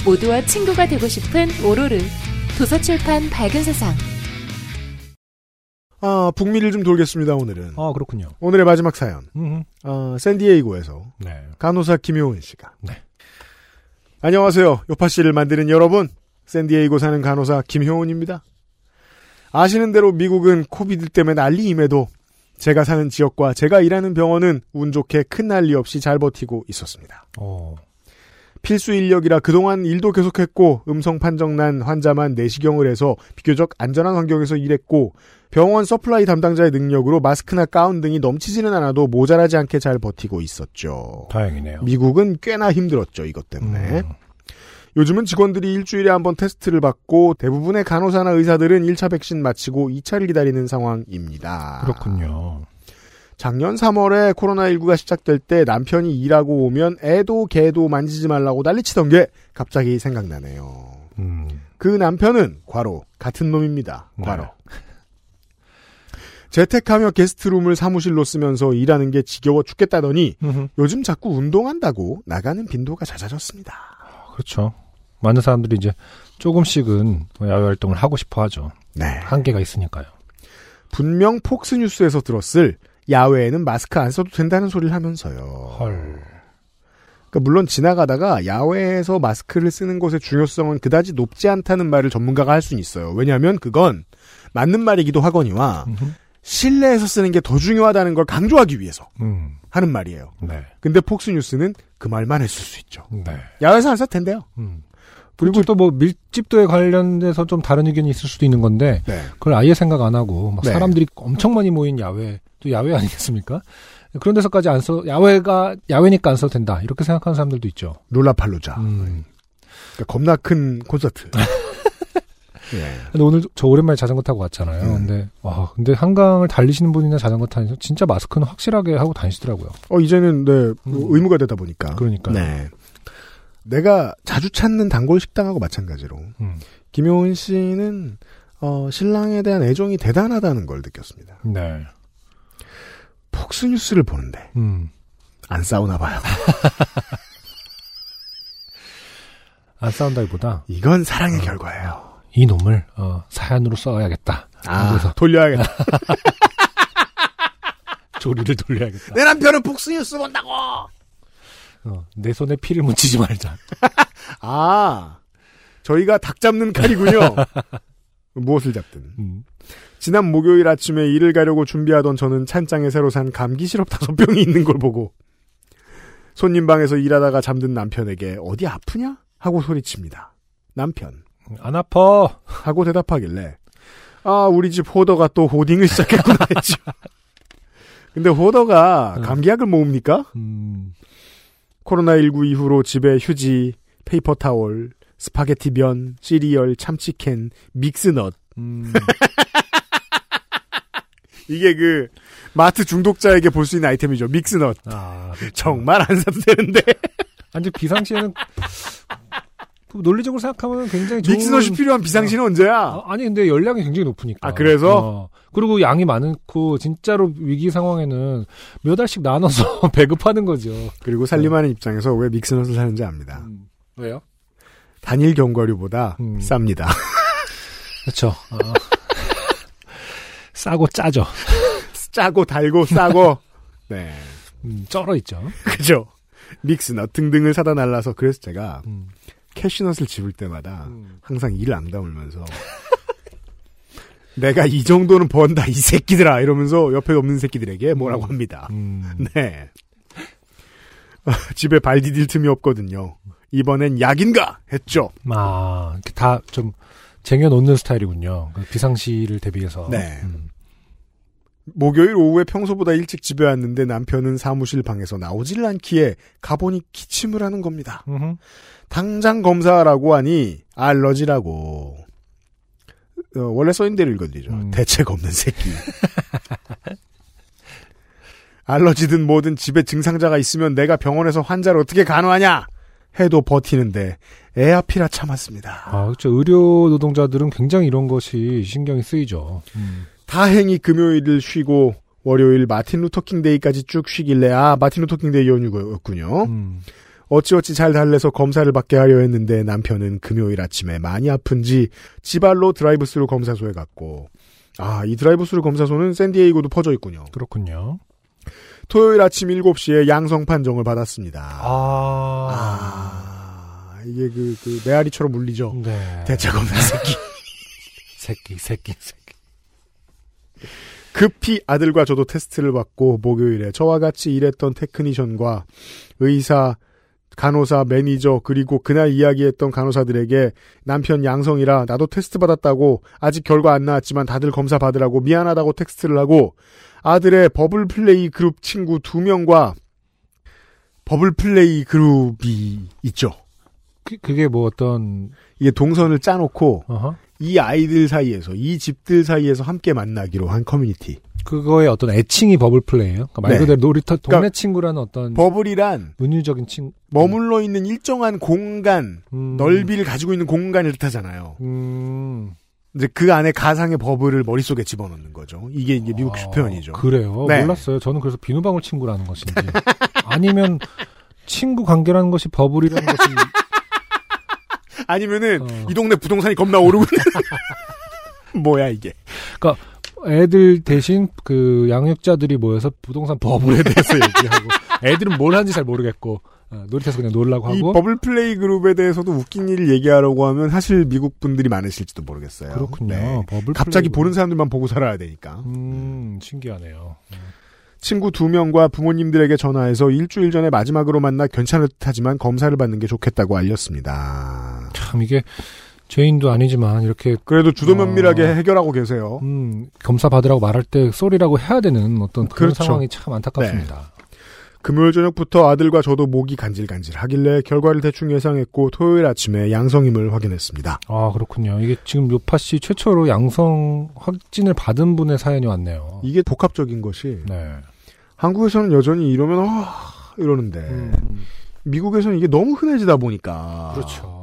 모두와 친구가 되고 싶은 오로르. 도서출판 밝은 세상. 아, 북미를 좀 돌겠습니다, 오늘은. 아, 그렇군요. 오늘의 마지막 사연. 음, 어, 샌디에이고에서 네. 간호사 김효은 씨가. 네. 안녕하세요. 요파씨를 만드는 여러분. 샌디에이고 사는 간호사 김효은입니다. 아시는 대로 미국은 COVID 때문에 난리임에도 제가 사는 지역과 제가 일하는 병원은 운 좋게 큰 난리 없이 잘 버티고 있었습니다. 어, 필수 인력이라 그동안 일도 계속했고 음성 판정 난 환자만 내시경을 해서 비교적 안전한 환경에서 일했고 병원 supply 담당자의 능력으로 마스크나 가운 등이 넘치지는 않아도 모자라지 않게 잘 버티고 있었죠. 다행이네요. 미국은 꽤나 힘들었죠, 이것 때문에. 음, 요즘은 직원들이 일주일에 한 번 테스트를 받고 대부분의 간호사나 의사들은 1차 백신 마치고 2차를 기다리는 상황입니다. 그렇군요. 작년 3월에 코로나19가 시작될 때 남편이 일하고 오면 애도 개도 만지지 말라고 난리치던 게 갑자기 생각나네요. 음, 그 남편은 과로 같은 놈입니다. 과로. 네. 재택하며 게스트룸을 사무실로 쓰면서 일하는 게 지겨워 죽겠다더니 음흠. 요즘 자꾸 운동한다고 나가는 빈도가 잦아졌습니다. 그렇죠. 많은 사람들이 이제 조금씩은 야외 활동을 하고 싶어 하죠. 네. 한계가 있으니까요. 분명 폭스뉴스에서 들었을 야외에는 마스크 안 써도 된다는 소리를 하면서요. 헐. 그러니까 물론 지나가다가 야외에서 마스크를 쓰는 것의 중요성은 그다지 높지 않다는 말을 전문가가 할 수는 있어요. 왜냐하면 그건 맞는 말이기도 하거니와 음흠. 실내에서 쓰는 게 더 중요하다는 걸 강조하기 위해서 음, 하는 말이에요. 네. 근데 폭스뉴스는 그 말만 했을 수 있죠. 네. 야외에서 안 써도 된대요. 음. 그리고 또 뭐 밀집도에 관련돼서 좀 다른 의견이 있을 수도 있는 건데 네. 그걸 아예 생각 안 하고 막 네. 사람들이 엄청 많이 모인 야외 또 야외 아니겠습니까? 그런 데서까지 안 써, 야외가, 야외니까 안 써도 된다. 이렇게 생각하는 사람들도 있죠. 롤라팔루자. 음. 그러니까 겁나 큰 콘서트. 예. 근데 오늘 저 오랜만에 자전거 타고 왔잖아요. 음. 근데, 와, 근데 한강을 달리시는 분이나 자전거 타는 진짜 마스크는 확실하게 하고 다니시더라고요. 어, 이제는, 네, 음. 의무가 되다 보니까. 그러니까요. 네. 내가 자주 찾는 단골 식당하고 마찬가지로, 음. 김효은 씨는, 어, 신랑에 대한 애정이 대단하다는 걸 느꼈습니다. 네. 폭스 뉴스를 보는데, 음. 안 싸우나 봐요. 안 싸운다기보다 이건 사랑의 결과예요. 이 놈을, 어, 사연으로 써야겠다. 아, 그래서 돌려야겠다. 조리를 돌려야겠다. 내 남편은 폭스 뉴스 본다고! 어, 내 손에 피를 묻히지 말자. 아, 저희가 닭 잡는 칼이군요. 무엇을 잡든. 음. 지난 목요일 아침에 일을 가려고 준비하던 저는 찬장에 새로 산 감기 시럽 다섯 병이 있는 걸 보고 손님 방에서 일하다가 잠든 남편에게 어디 아프냐? 하고 소리칩니다. 남편. 안 아파. 하고 대답하길래 아 우리 집 호더가 또 hoarding을 시작했구나 했죠. 근데 호더가 음. 감기약을 모읍니까? 음. 코로나19 이후로 집에 휴지, paper towel, 스파게티 면, 시리얼, 참치캔, mix nut 음. 이게 그 마트 중독자에게 볼 수 있는 아이템이죠. mix nut. 아, 그렇죠. 정말 안 사도 되는데 아니, 비상시에는 그 논리적으로 생각하면 굉장히 좋은 믹스넛이 필요한 비상시는 언제야? 아, 아니 근데 열량이 굉장히 높으니까. 아, 그래서? 어, 그리고 양이 많고 진짜로 위기 상황에는 몇 알씩 나눠서 배급하는 거죠. 그리고 살림하는 입장에서 왜 믹스넛을 사는지 압니다. 음, 왜요? 단일 견과류보다 음. 쌉니다. 그렇죠. 어. 싸고 짜죠. 짜고 달고 싸고. 네. 음, 쩔어 있죠. 그죠? 믹스넛 등등을 사다 날라서 그래서 제가 음. 캐시넛을 집을 때마다 음. 항상 이를 앙다물면서 내가 이 정도는 번다 이 새끼들아 이러면서 옆에 없는 새끼들에게 뭐라고 합니다. 음. 네. 집에 발 디딜 틈이 없거든요. 이번엔 약인가 했죠. 아, 다 좀 쟁여놓는 스타일이군요. 그 비상시를 대비해서. 네. 음. 목요일 오후에 평소보다 일찍 집에 왔는데 남편은 사무실 방에서 나오질 않기에 가보니 기침을 하는 겁니다. 음흠. 당장 검사하라고 하니 알러지라고. 어, 원래 써있는 대로 읽어드리죠. 음. 대책 없는 새끼. 알러지든 뭐든 집에 증상자가 있으면 내가 병원에서 환자를 어떻게 간호하냐? 해도 버티는데 애 앞이라 참았습니다. 아, 그렇죠. 의료 노동자들은 굉장히 이런 것이 신경이 쓰이죠. 음. 다행히 금요일을 쉬고 월요일 Martin Luther King Day까지 쭉 쉬길래 아 Martin Luther King Day 연휴였군요. 음. 어찌어찌 잘 달래서 검사를 받게 하려 했는데 남편은 금요일 아침에 많이 아픈지 지 발로 드라이브스루 검사소에 갔고 아 이 드라이브스루 검사소는 샌디에이고도 퍼져 있군요. 그렇군요. 토요일 아침 7시에 양성 판정을 받았습니다. 아. 아, 이게 그, 그 메아리처럼 울리죠. 네. 대책 없는 새끼. 새끼, 새끼, 새끼. 급히 아들과 저도 테스트를 받고 목요일에 저와 같이 일했던 technician과 의사, 간호사, 매니저 그리고 그날 이야기했던 간호사들에게 남편 양성이라 나도 테스트 받았다고 아직 결과 안 나왔지만 다들 검사 받으라고 미안하다고 텍스트를 하고 아들의 bubble play group 친구 두 명과 bubble play group이 있죠. 그, 그게 뭐 어떤, 이게 동선을 짜놓고 어허. 이 아이들 사이에서 이 집들 사이에서 함께 만나기로 한 커뮤니티. 그거의 어떤 애칭이 bubble play예요. 그러니까 말 네. 그대로 놀이터 동네 그러니까 친구라는 어떤 bubble이란 은유적인 친구. 머물러 있는 일정한 공간, 음. 넓이를 가지고 있는 공간을 뜻하잖아요. 음. 이제 그 안에 가상의 bubble을 머릿속에 집어넣는 거죠. 이게 이제 미국식 아, 표현이죠. 그래요. 네. 몰랐어요. 저는 그래서 비누방울 친구라는 것인지 아니면 친구 관계라는 것이 버블이라는 것이 아니면은 어. 이 동네 부동산이 겁나 오르고 있는 뭐야 이게. 애들 대신 그 양육자들이 모여서 부동산 버블에 대해서 얘기하고 애들은 뭘 하는지 잘 모르겠고 어, 놀이터에서 그냥 놀라고 이 하고 버블 플레이 그룹에 대해서도 웃긴 일을 얘기하려고 하면 사실 미국 분들이 많으실지도 모르겠어요. 그렇군요. 네. 버블 갑자기. 보는 사람들만 보고 살아야 되니까. 음 신기하네요. 친구 두 명과 부모님들에게 전화해서 일주일 전에 마지막으로 만나 괜찮을 듯하지만 검사를 받는 게 좋겠다고 알렸습니다. 참 이게 죄인도 아니지만 이렇게 그래도 주도 어. 면밀하게 해결하고 계세요. 음, 검사 받으라고 말할 때 쏘리라고 해야 되는 어떤 그런 그렇죠. 상황이 참 안타깝습니다. 금요일 저녁부터 아들과 저도 목이 간질간질 하길래 결과를 대충 예상했고 토요일 아침에 양성임을 확인했습니다. 아 그렇군요. 이게 지금 요파 씨 최초로 양성 확진을 받은 분의 사연이 왔네요. 이게 복합적인 것이 네. 한국에서는 여전히 이러면 아 이러는데 음, 미국에서는 이게 너무 흔해지다 보니까 그렇죠.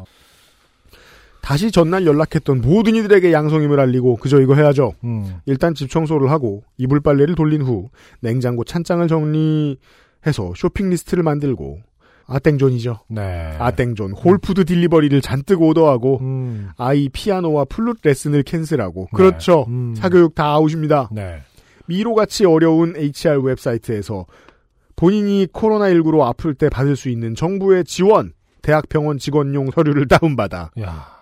다시 전날 연락했던 모든 이들에게 양성임을 알리고 그저 이거 해야죠. 음, 일단 집 청소를 하고 이불 빨래를 돌린 후 냉장고 찬장을 정리해서 쇼핑 리스트를 만들고 아땡존이죠. 네. 아땡존 홀푸드 delivery를 잔뜩 오더하고 음, 아이 피아노와 플룻 레슨을 cancel하고 네. 그렇죠. 음. 사교육 다 아웃입니다. 네. 미로같이 어려운 HR 웹사이트에서 본인이 코로나19로 아플 때 받을 수 있는 정부의 지원 대학병원 직원용 서류를 다운받아 야,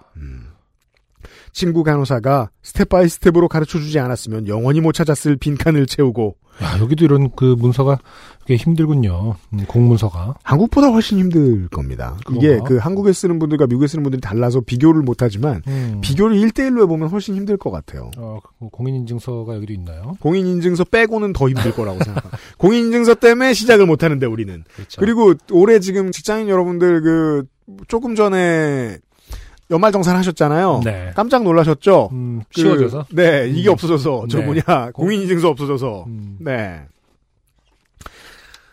친구 간호사가 step by step으로 가르쳐 주지 않았으면 영원히 못 찾았을 빈칸을 채우고 야 여기도 이런 그 문서가 꽤 힘들군요. 음, 공문서가. 한국보다 훨씬 힘들 겁니다. 이게 그런가? 그 한국에 쓰는 분들과 미국에 쓰는 분들이 달라서 비교를 못하지만 음. 비교를 1대1로 해보면 훨씬 힘들 것 같아요. 어, 그 공인인증서가 여기도 있나요? 공인인증서 빼고는 더 힘들 거라고 생각합니다. 공인인증서 때문에 시작을 못하는데 우리는. 그렇죠. 그리고 올해 지금 직장인 여러분들 그 조금 전에 연말 정산 하셨잖아요. 네. 깜짝 놀라셨죠? 음, 그, 쉬워져서. 네, 이게 음. 없어져서 저 네. 뭐냐 공인인증서 없어져서 음. 네.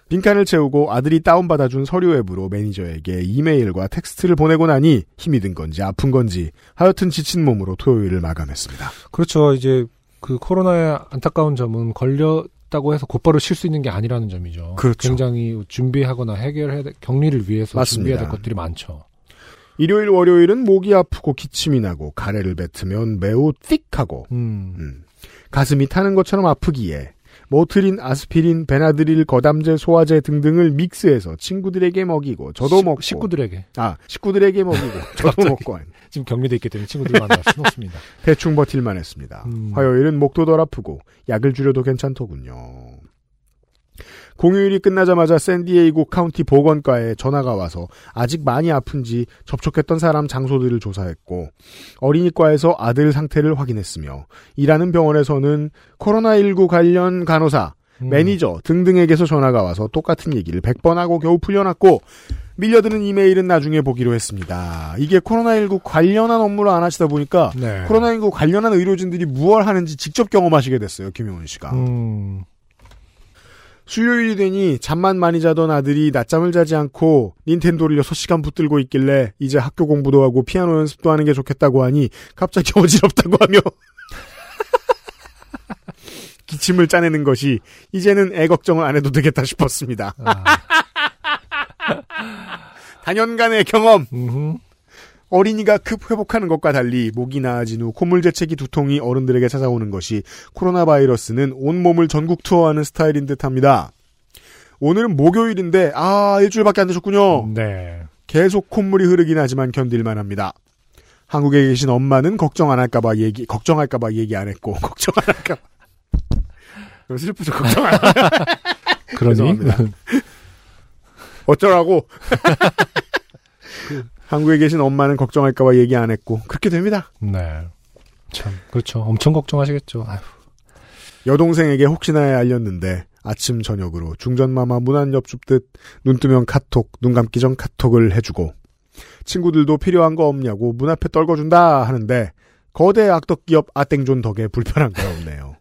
빈칸을 채우고 아들이 다운받아준 서류 앱으로 매니저에게 이메일과 텍스트를 보내고 나니 힘이 든 건지 아픈 건지 하여튼 지친 몸으로 토요일을 마감했습니다. 그렇죠. 이제 그 코로나의 안타까운 점은 걸렸다고 해서 곧바로 쉴 수 있는 게 아니라는 점이죠. 그렇죠. 굉장히 준비하거나 해결해야 될, 격리를 위해서 맞습니다. 준비해야 될 것들이 많죠. 일요일 월요일은 목이 아프고 기침이 나고 가래를 뱉으면 매우 띡하고 음. 음, 가슴이 타는 것처럼 아프기에 모트린, 아스피린, 베나드릴, 거담제, 소화제 등등을 믹스해서 친구들에게 먹이고 저도 식- 먹고 식구들에게 아 식구들에게 먹이고 저도. 먹고 지금 격리돼 있기 때문에 친구들 만날 수는 없습니다. 대충 버틸만 했습니다. 음. 화요일은 목도 덜 아프고 약을 줄여도 괜찮더군요. 공휴일이 끝나자마자 샌디에이고 카운티 보건과에 전화가 와서 아직 많이 아픈지 접촉했던 사람 장소들을 조사했고 어린이과에서 아들 상태를 확인했으며 일하는 병원에서는 코로나19 관련 간호사, 음. 매니저 등등에게서 전화가 와서 똑같은 얘기를 100번 하고 겨우 풀려났고 밀려드는 이메일은 나중에 보기로 했습니다. 이게 코로나19 관련한 업무를 안 하시다 보니까 네. 코로나19 관련한 의료진들이 무얼 하는지 직접 경험하시게 됐어요. 김용훈 씨가. 음. 수요일이 되니 잠만 많이 자던 아들이 낮잠을 자지 않고 닌텐도를 6시간 붙들고 있길래 이제 학교 공부도 하고 피아노 연습도 하는 게 좋겠다고 하니 갑자기 어지럽다고 하며 기침을 짜내는 것이 이제는 애 걱정을 안 해도 되겠다 싶었습니다. 아. 단연간의 경험. 어린이가 급 회복하는 것과 달리 목이 나아진 후 콧물 재채기 두통이 어른들에게 찾아오는 것이 코로나 바이러스는 온몸을 전국 투어하는 스타일인 듯합니다. 오늘은 목요일인데 아 일주일밖에 안 되셨군요. 네. 계속 콧물이 흐르긴 하지만 견딜만 합니다. 한국에 계신 엄마는 걱정 안 할까봐 얘기 걱정할까봐 얘기 안 했고 걱정 안 할까봐 슬프죠 걱정 안 그러니 죄송합니다. 어쩌라고 한국에 계신 엄마는 걱정할까봐 얘기 안 했고 그렇게 됩니다. 네. 참 그렇죠. 엄청 걱정하시겠죠. 아휴. 여동생에게 혹시나에 알렸는데 아침 저녁으로 중전마마 문안 엽줍듯 눈 뜨면 카톡, 눈 감기 전 카톡을 해주고 친구들도 필요한 거 없냐고 문 앞에 떨궈준다 하는데 거대 악덕 기업 아땡존 덕에 불편한 거 없네요.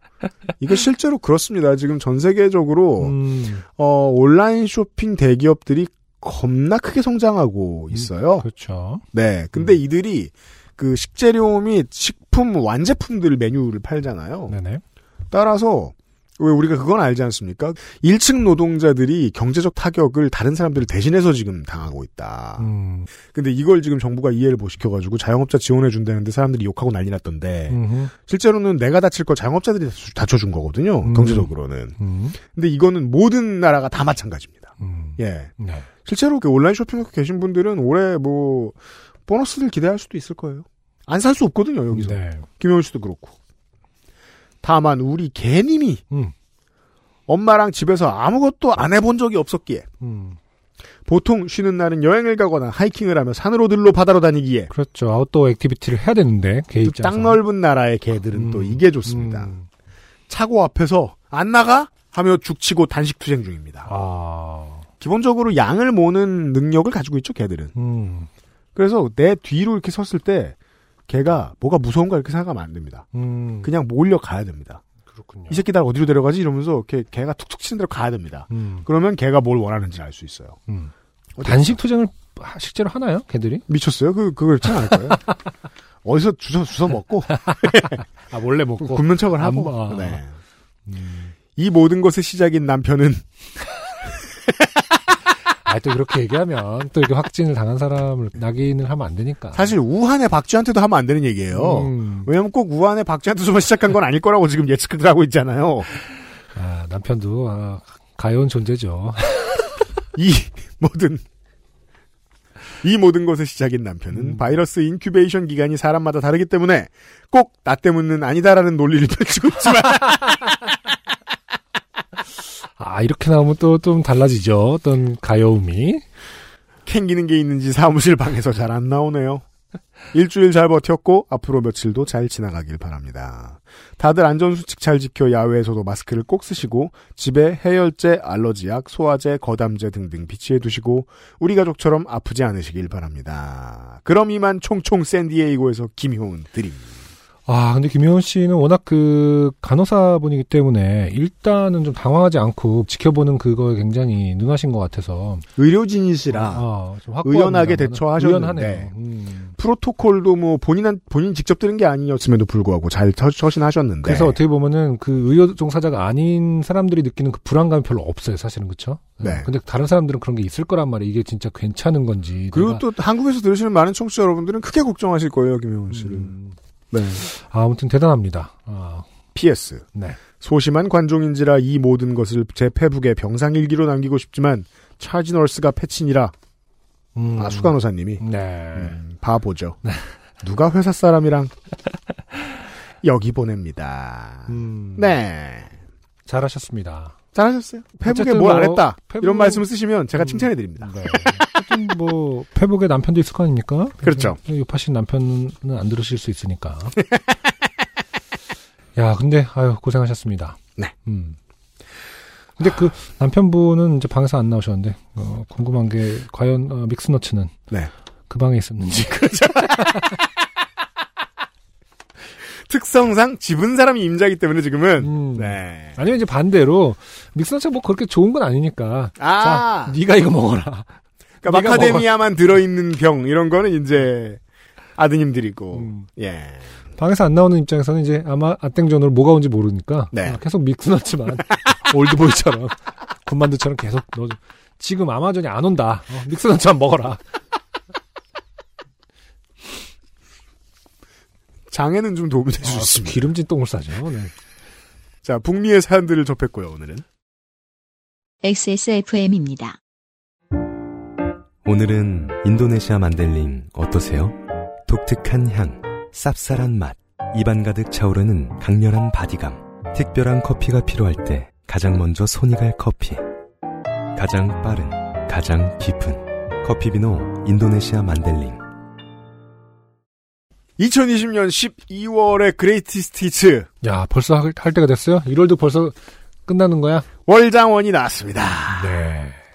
이거 실제로 그렇습니다. 지금 전 세계적으로 음, 어, 온라인 쇼핑 대기업들이 겁나 크게 성장하고 있어요. 그렇죠. 네. 근데 이들이 그 식재료 및 식품 완제품들 메뉴를 팔잖아요. 네네. 따라서 왜 우리가 그건 알지 않습니까? 1층 노동자들이 경제적 타격을 다른 사람들을 대신해서 지금 당하고 있다. 음, 근데 이걸 지금 정부가 이해를 못 시켜가지고 자영업자 지원해 준다는데 사람들이 욕하고 난리 났던데 음흠. 실제로는 내가 다칠 거 자영업자들이 다쳐준 거거든요. 음. 경제적으로는. 음, 근데 이거는 모든 나라가 다 마찬가지입니다. 음. 예. 네. 실제로 그 온라인 쇼핑하고 계신 분들은 올해 뭐 보너스를 기대할 수도 있을 거예요. 안 살 수 없거든요 여기서. 네. 김영훈 씨도 그렇고. 다만 우리 개님이 음. 엄마랑 집에서 아무것도 안 해본 적이 없었기에 음. 보통 쉬는 날은 여행을 가거나 하이킹을 하며 산으로 들로 바다로 다니기에 그렇죠. outdoor activity를 해야 되는데 개또 입장에서. 땅 넓은 나라의 개들은 또 음, 이게 좋습니다. 음. 차고 앞에서 안 나가 하며 죽치고 단식 투쟁 중입니다. 아. 기본적으로 양을 모는 능력을 가지고 있죠 개들은. 음. 그래서 내 뒤로 이렇게 섰을 때 개가 뭐가 무서운가 이렇게 생각하면 안 됩니다. 음. 그냥 몰려 가야 됩니다. 그렇군요. 이 새끼 날 어디로 데려가지 이러면서 이렇게 개가 툭툭 치는 대로 가야 됩니다. 음. 그러면 개가 뭘 원하는지 알 수 있어요. 음. 단식 투쟁을 하- 실제로 하나요? 개들이? 미쳤어요? 그 그걸 할 거예요. 어디서 주워 주워 먹고 아 몰래 먹고. 굶는 척을 하고. 안 봐. 네. 음. 이 모든 것의 시작인 남편은 아, 또 그렇게 얘기하면 또 이렇게 확진을 당한 사람을 낙인을 하면 안 되니까. 사실 우한의 박쥐한테도 하면 안 되는 얘기예요. 음. 왜냐면 꼭 우한의 박쥐한테서만 시작한 건 아닐 거라고 지금 예측을 하고 있잖아요. 아, 남편도 아, 가여운 존재죠. 이 모든 이 모든 것의 시작인 남편은 음. 바이러스 incubation 기간이 사람마다 다르기 때문에 꼭 나 때문은 아니다라는 논리를 펼치고 있지만 아, 이렇게 나오면 또 좀 달라지죠. 어떤 가여움이. 캥기는 게 있는지 사무실 방에서 잘 안 나오네요. 일주일 잘 버텼고 앞으로 며칠도 잘 지나가길 바랍니다. 다들 안전수칙 잘 지켜 야외에서도 마스크를 꼭 쓰시고 집에 해열제, 알러지약, 소화제, 거담제 등등 비치해 두시고 우리 가족처럼 아프지 않으시길 바랍니다. 그럼 이만 총총 샌디에이고에서 김효은 드립니다. 아, 근데 김효은 씨는 워낙 그 간호사분이기 때문에 일단은 좀 당황하지 않고 지켜보는 그거에 굉장히 능하신 것 같아서. 의료진이시라 아, 좀 확고합니다. 의연하게 대처하셨는데. 음. 프로토콜도 뭐 본인 본인 직접 들은 게 아니었음에도 불구하고 잘 처- 처신하셨는데 그래서 어떻게 보면은 그 의료 종사자가 아닌 사람들이 느끼는 그 불안감이 별로 없어요, 사실은 그렇죠? 네. 근데 다른 사람들은 그런 게 있을 거란 말이에요. 이게 진짜 괜찮은 건지. 그리고 또 한국에서 들으시는 많은 청취자 여러분들은 크게 걱정하실 거예요, 김효은 씨를. 음, 네. 아, 아무튼 대단합니다. 아, PS. 네. 소심한 관종인지라 이 모든 것을 제 페북에 병상일기로 남기고 싶지만 차지 널스가 패친이라 음, 아 수간호사님이 네. 음, 바보죠. 누가 회사 사람이랑 여기 보냅니다. 음, 네. 잘하셨습니다. 잘하셨어요. 페북에 어쨌든 뭘안뭐 했다. 페북- 이런 말씀을 쓰시면 제가 음. 칭찬해 드립니다. 네. 뭐 페북에 남편도 있을 거 아닙니까? 그렇죠. 요파신 남편은 안 들으실 수 있으니까. 야, 근데 아유 고생하셨습니다. 네. 음. 근데 그 남편분은 이제 방에서 안 나오셨는데 어, 궁금한 게 과연 어, 믹스너츠는 네. 그 방에 있었는지. 특성상 집은 사람이 임자이기 때문에 지금은 음. 네. 아니면 이제 반대로 믹스너츠가 뭐 그렇게 좋은 건 아니니까. 아, 자, 네가 이거 먹어라. 그러니까 마카데미아만 들어있는 병 이런 거는 이제 아드님들이고 음. 예. 방에서 안 나오는 입장에서는 이제 아마 아땡전으로 뭐가 온지 모르니까 네. 아, 계속 믹스너츠만 올드보이처럼 군만두처럼 계속 넣어 지금 아마존이 안 온다 어, 믹스너츠만 먹어라 장에는 좀 도움이 될수 아, 있습니다. 기름진 똥을 싸죠 네. 자, 북미의 사연들을 접했고요, 오늘은. XSFM입니다. 오늘은 인도네시아 만델링 어떠세요? 독특한 향, 쌉쌀한 맛, 입안 가득 차오르는 강렬한 바디감. 특별한 커피가 필요할 때 가장 먼저 손이 갈 커피. 가장 빠른, 가장 깊은 커피비노 인도네시아 만델링. 2020년 12월의 Greatest Hits 야 벌써 할, 할 때가 됐어요 1월도 벌써 끝나는 거야 월장원이 나왔습니다. 네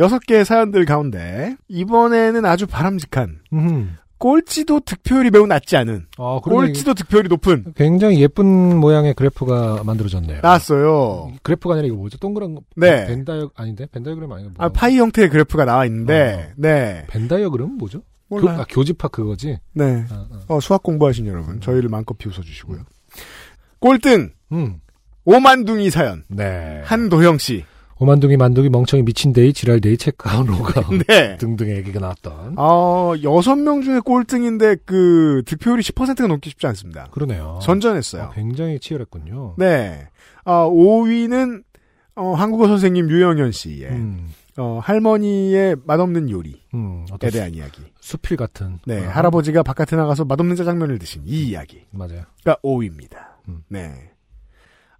여섯 개의 사연들 가운데 이번에는 아주 바람직한 음. 꼴찌도 득표율이 매우 낮지 않은 아, 꼴찌도 득표율이 높은 굉장히 예쁜 모양의 그래프가 만들어졌네요 나왔어요. 그래프가 아니라 이거 뭐죠 동그란 거 네. 벤다이어 아닌데 벤다이어그램 아니고 아, 파이 형태의 그래프가 나와 어. 있는데 네. 벤다이어그램은 뭐죠 교, 몰라요. 아, 교집합 그거지 네. 아, 아. 어, 수학 공부하신 여러분, 저희를 마음껏 비웃어 주시고요. 꼴등 음. 오만둥이 사연 네. 한도형 씨. 오만둥이 만둥이 멍청이 미친데이 지랄데이 체크아웃 로가 네. 등등의 얘기가 나왔던 어, 여섯 명 중에 꼴등인데 그 득표율이 10%가 넘기 쉽지 않습니다. 그러네요. 선전했어요. 어, 굉장히 치열했군요. 네. 어, 5위는 어, 한국어 선생님 유영현 씨의 음, 어, 할머니의 맛없는 요리에 음, 대한 이야기. 수필 같은. 네, 어, 할아버지가 바깥에 나가서 맛없는 짜장면을 드신 이 이야기가 맞아요. 5위입니다. 음. 네.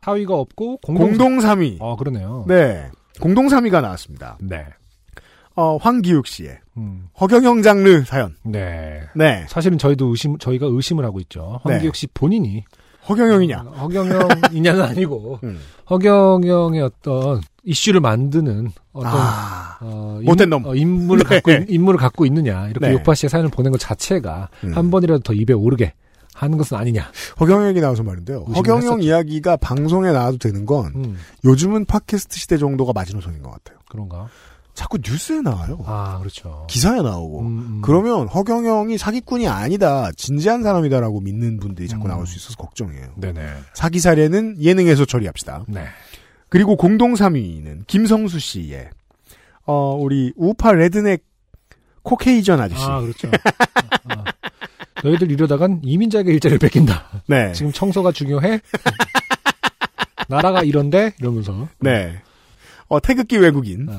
하위가 없고 공동. 공동 3위. 어, 그러네요. 네. 공동 3위가 나왔습니다. 네. 어, 황기욱 씨의 음, 허경영 장르 사연. 네. 네. 사실은 저희도 의심, 저희가 의심을 하고 있죠. 황기혁 씨 본인이. 허경영이냐? 어, 허경영이냐는 아니고, 음. 허경영의 어떤 이슈를 만드는 어떤 아, 어, 못된 놈. 어, 인물을 네. 갖고 있- 인물을 갖고 있느냐 이렇게 네. 요파 씨의 사연을 보낸 것 자체가 음. 한 번이라도 더 입에 오르게 하는 것은 아니냐. 허경영 이 나와서 말인데요. 허경영 했었죠. 이야기가 방송에 나와도 되는 건 음, 요즘은 팟캐스트 시대 정도가 마지노선인 것 같아요. 그런가? 자꾸 뉴스에 나와요. 아 그렇죠. 기사에 나오고. 음, 음. 그러면 허경영이 사기꾼이 아니다, 진지한 사람이다라고 믿는 분들이 자꾸 음. 나올 수 있어서 걱정이에요. 네네. 사기 사례는 예능에서 처리합시다. 네. 그리고 공동 3위는 김성수 씨의 어 우리 우파 레드넥 코케이전 아저씨. 아 그렇죠. 어, 어. 너희들 이러다간 이민자에게 일자리를 뺏긴다. 네. 지금 청소가 중요해? 나라가 이런데 이러면서. 네. 어 태극기 외국인에 어,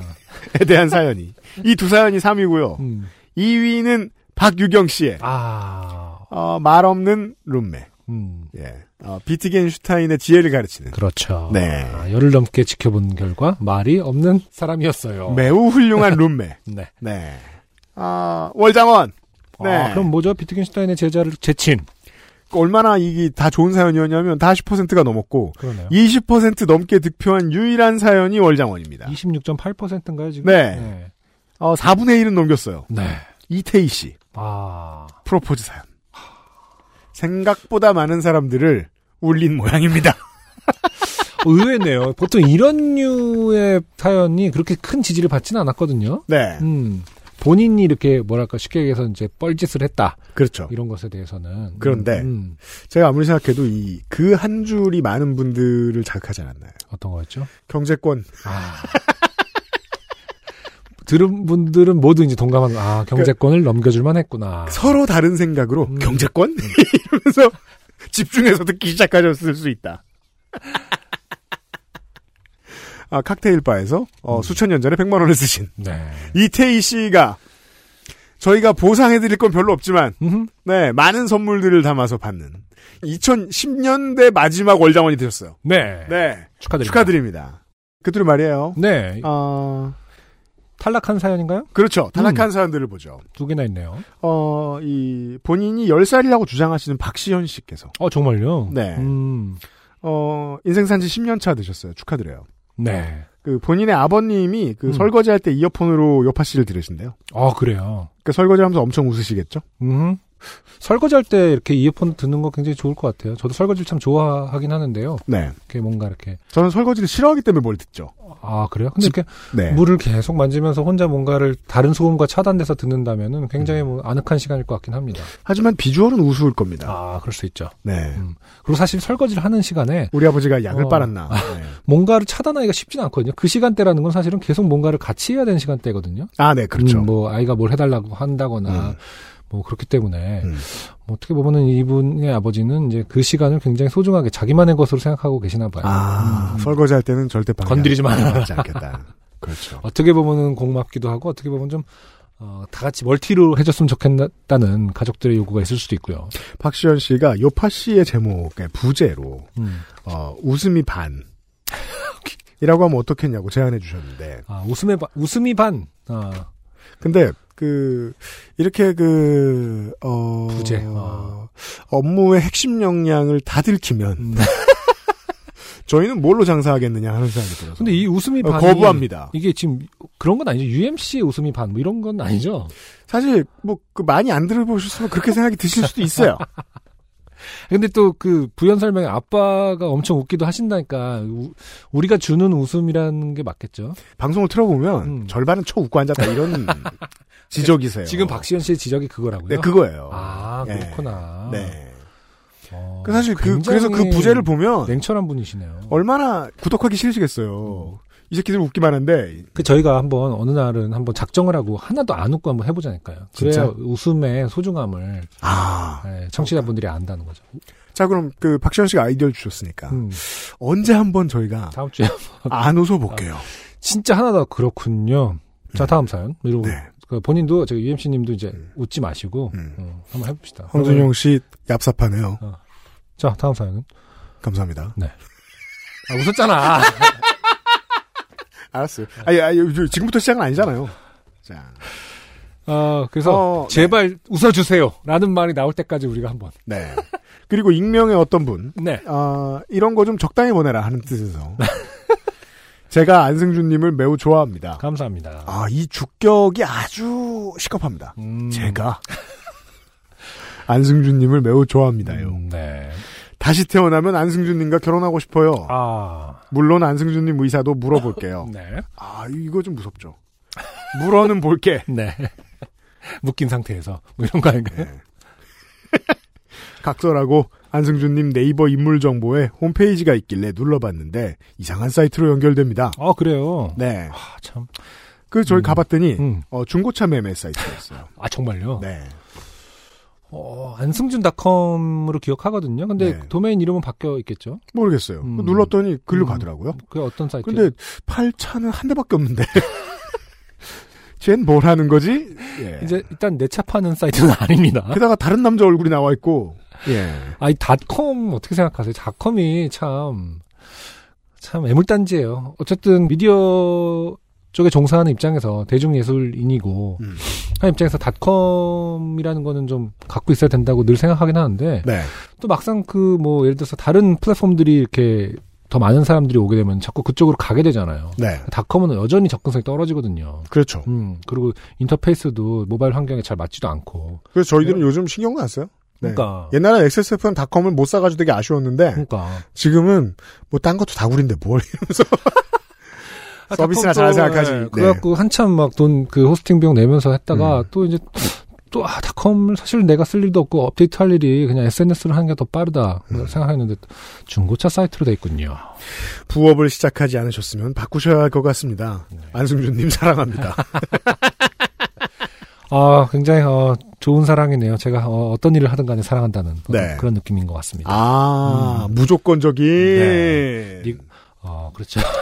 대한 사연이 이 두 사연이 3위고요. 음. 2위는 박유경 씨의 아. 어, 말 없는 룸메. 음. 예. 어, 비트겐슈타인의 지혜를 가르치는 그렇죠. 네. 아, 열흘 넘게 지켜본 결과 말이 없는 사람이었어요. 매우 훌륭한 룸메. 네. 네. 아, 월장원. 네. 아, 그럼 뭐죠? 비트겐슈타인의 제자를 제친. 얼마나 이게 다 좋은 사연이었냐면 다 10%가 넘었고 그러네요. 20% 넘게 득표한 유일한 사연이 월장원입니다. 26.8%인가요, 지금? 네. 어, 4분의 1은 넘겼어요. 네. 이태희 씨 아. 프로포즈 사연. 생각보다 많은 사람들을 울린 모양입니다. 의외네요. 보통 이런 류의 사연이 그렇게 큰 지지를 받지는 않았거든요. 네. 음. 본인이 이렇게 뭐랄까 쉽게 얘기해서 이제 뻘짓을 했다. 그렇죠. 이런 것에 대해서는. 그런데 음, 제가 아무리 생각해도 이 그 한 줄이 많은 분들을 자극하지 않았나요? 어떤 거였죠? 경제권. 아. 들은 분들은 모두 이제 동감하는 아 경제권을 넘겨줄만 했구나. 서로 다른 생각으로 음. 경제권 이러면서 집중해서 듣기 시작하셨을 수 있다. 아 칵테일 바에서 어, 음. 수천 년 전에 100만 원을 쓰신 네. 이태희 씨가 저희가 보상해 드릴 건 별로 없지만 음흠. 네 많은 선물들을 담아서 받는 2010년대 마지막 월장원이 되셨어요. 네. 네 축하드립니다. 축하드립니다. 그들이 말이에요. 네. 어, 탈락한 사연인가요? 그렇죠. 탈락한 음. 사연들을 보죠. 두 개나 있네요. 어, 이, 본인이 10살이라고 주장하시는 박시현 씨께서. 어, 정말요? 네. 음. 어, 인생 산지 10년 차 되셨어요. 축하드려요. 네. 그 본인의 아버님이 그 음. 설거지 할 때 이어폰으로 요파 씨를 들으신대요. 아, 그래요. 그 설거지 하면서 엄청 웃으시겠죠? 음. 설거지할 때 이렇게 이어폰 듣는 거 굉장히 좋을 것 같아요. 저도 설거지를 참 좋아하긴 하는데요. 네. 이렇게 뭔가 이렇게. 저는 설거지를 싫어하기 때문에 뭘 듣죠. 아, 그래요? 근데 이렇게 네. 물을 계속 만지면서 혼자 뭔가를 다른 소음과 차단돼서 듣는다면은 굉장히 뭐 아늑한 시간일 것 같긴 합니다. 하지만 비주얼은 우스울 겁니다. 아, 그럴 수 있죠. 네. 음. 그리고 사실 설거지를 하는 시간에 우리 아버지가 약을 어. 빨았나. 네. 뭔가를 차단하기가 쉽진 않거든요. 그 시간대라는 건 사실은 계속 뭔가를 같이 해야 되는 시간대거든요. 아, 네, 그렇죠. 음, 뭐 아이가 뭘 해달라고 한다거나 음. 뭐 그렇기 때문에 음. 뭐 어떻게 보면은 이분의 아버지는 이제 그 시간을 굉장히 소중하게 자기만의 것으로 생각하고 계시나 봐요. 아, 음. 설거지 할 때는 절대 건드리지 마라. 받지 않겠다. 그렇죠. 어떻게 보면은 고맙기도 하고 어떻게 보면 좀 어, 다 같이 멀티로 해줬으면 좋겠다는 가족들의 요구가 있을 수도 있고요. 박시현 씨가 요파 씨의 제목의 부제로 음. 어, 웃음이 반. 이라고 하면 어떻겠냐고 제안해 주셨는데. 아, 웃음의 반, 웃음이 반. 아, 근데 그 이렇게 그 어, 부재. 어. 업무의 핵심 역량을 다 들키면 음. 저희는 뭘로 장사하겠느냐 하는 생각이 들어서. 근데 이 웃음이 어, 반이 거부합니다. 이게 지금 그런 건 아니죠. UMC의 웃음이 반 뭐 이런 건 아니죠. 사실 뭐 그 많이 안 들어보셨으면 그렇게 생각이 드실 수도 있어요. 근데 또 그 부연 설명에 아빠가 엄청 웃기도 하신다니까 우, 우리가 주는 웃음이라는 게 맞겠죠. 방송을 틀어보면 음. 절반은 쳐 웃고 앉았다 이런 지적이세요. 지금 박시현 씨의 지적이 그거라고요. 네 그거예요. 아 네. 그렇구나. 네. 어, 그 사실 그 그래서 그 부제를 보면 냉철한 분이시네요. 얼마나 구독하기 싫으시겠어요. 이 새끼들 웃기만 한데 그 저희가 한번 어느 날은 한번 작정을 하고 하나도 안 웃고 한번 해보자니까요. 그래야 진짜? 웃음의 소중함을 아. 네, 청취자분들이 안다는 거죠. 자 그럼 그 박시현 씨가 아이디어를 주셨으니까 음, 언제 한번 저희가 다음 주에 안 웃어 볼게요. 진짜 하나도 그렇군요. 자 다음 사연. 그리고 네. 그 본인도 저기 UMC님도 이제 음. 웃지 마시고 음. 어, 한번 해봅시다. 황준용 씨 얍삽하네요. 자 다음 사연은 감사합니다. 아, 웃었잖아. 알았어요. 아니, 아니 지금부터 시작은 아니잖아요. 자, 어, 그래서 어, 제발 웃어주세요라는 말이 나올 때까지 우리가 한번. 네. 그리고 익명의 어떤 분, 네. 아, 이런 거 좀 적당히 보내라 하는 뜻에서 제가 안승준님을 매우 좋아합니다. 감사합니다. 아, 이 주격이 아주 시겁합니다. 음, 제가 안승준님을 매우 좋아합니다요. 음, 네. 다시 태어나면 안승준님과 결혼하고 싶어요. 아, 물론 안승준님 의사도 물어볼게요. 네. 아, 이거 좀 무섭죠. 물어는 볼게. 네. 묶인 상태에서 뭐 이런 거 아닌가요? 네. 각설하고 안승준님 네이버 인물 정보에 홈페이지가 있길래 눌러봤는데 이상한 사이트로 연결됩니다. 아 그래요. 네. 아 참. 그 저희 음. 가봤더니 음. 어, 중고차 매매 사이트였어요. 아 정말요. 네. 어, 안승준닷컴으로 기억하거든요. 근데 네. 도메인 이름은 바뀌어 있겠죠. 모르겠어요. 음. 눌렀더니 글로 음. 가더라고요. 그게 어떤 사이트? 근데 팔 차는 한 대밖에 없는데. 쟨뭘 하는 거지? 예. 이제 일단 내 차 파는 사이트는 아닙니다. 게다가 다른 남자 얼굴이 나와 있고. 예. 아이 닷컴 어떻게 생각하세요? 닷컴이 참 참 애물단지예요. 어쨌든 미디어 쪽에 종사하는 입장에서 대중예술인이고 음. 한 입장에서 닷컴이라는 거는 좀 갖고 있어야 된다고 늘 생각하긴 하는데 네. 또 막상 그 뭐 예를 들어서 다른 플랫폼들이 이렇게 더 많은 사람들이 오게 되면 자꾸 그쪽으로 가게 되잖아요. 네. 닷컴은 여전히 접근성이 떨어지거든요. 그렇죠. 음, 그리고 인터페이스도 모바일 환경에 잘 맞지도 않고. 그래서 저희들은 요즘 신경도 안 써요. 네. 그러니까. 옛날에 XSFM닷컴을 못 사가지고 되게 아쉬웠는데 그러니까. 지금은 뭐 딴 것도 다 구린데 뭘 이러면서 아, 서비스나 잘 생각하지. 예, 네. 그래갖고 한참 막 돈 그 호스팅 비용 내면서 했다가 음. 또 이제 또 아, 닷컴을 사실 내가 쓸 일도 없고 업데이트 할 일이 그냥 SNS로 하는 게 더 빠르다 음. 생각했는데 중고차 사이트로 돼 있군요. 부업을 시작하지 않으셨으면 바꾸셔야 할 것 같습니다. 네. 안승준님 사랑합니다. 아 굉장히 어, 좋은 사랑이네요. 제가 어, 떤 일을 하든 간에 사랑한다는 네. 그런 느낌인 것 같습니다. 아 음. 무조건적인. 네. 리- 어 그렇죠.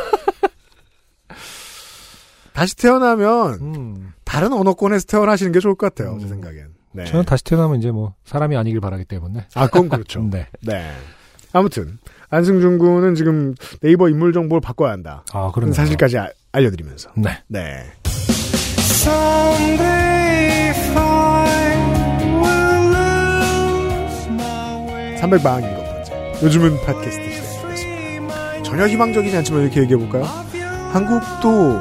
다시 태어나면 음. 다른 언어권에서 태어나시는 게 좋을 것 같아요. 제 음. 생각엔. 네. 저는 다시 태어나면 이제 뭐 사람이 아니길 바라기 때문에. 아 그건 그렇죠. 네. 네. 아무튼 안승준 군은 지금 네이버 인물 정보를 바꿔야 한다. 아, 그런. 사실까지 아- 알려드리면서. 네. 네. 347번째. 요즘은 팟캐스트 시대였습니다. 전혀 희망적이지 않지만 이렇게 얘기해볼까요? 한국도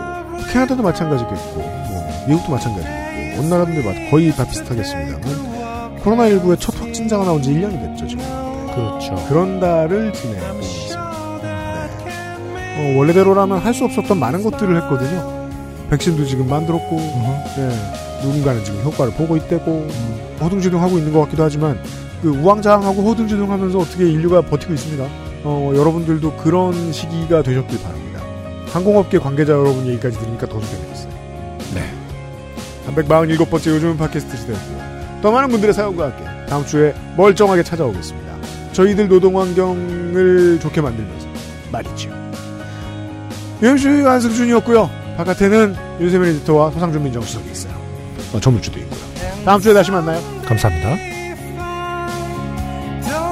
캐나다도 마찬가지겠고 뭐 미국도 마찬가지겠고 나라든지 마- 거의 다 비슷하겠습니다만 코로나19의 첫 확진자가 나온 지 1년이 됐죠 지금. 그렇죠. 그런 달을 지내고 있습니다. 네. 어, 원래대로라면 할 수 없었던 많은 것들을 했거든요. 백신도 지금 만들었고, 네. 누군가는 지금 효과를 보고 있대고, 허둥지둥 하고 있는 것 같기도 하지만, 그 우왕좌왕하고 허둥지둥하면서 어떻게 인류가 버티고 있습니다. 어, 여러분들도 그런 시기가 되셨길 바랍니다. 항공업계 관계자 여러분 얘기까지 들으니까 더 좋겠어요. 네. 347번째 요즘은 팟캐스트 시대였고요. 더 많은 분들의 사연과 함께 다음 주에 멀쩡하게 찾아오겠습니다. 저희들 노동 환경을 좋게 만들면서 말이죠. 유엠씨 안승준이었고요. 바깥에는 윤세민 에디터와 서상준 민정수석이 있어요. 어, 전물주도 있고요. 다음 주에 다시 만나요. 감사합니다.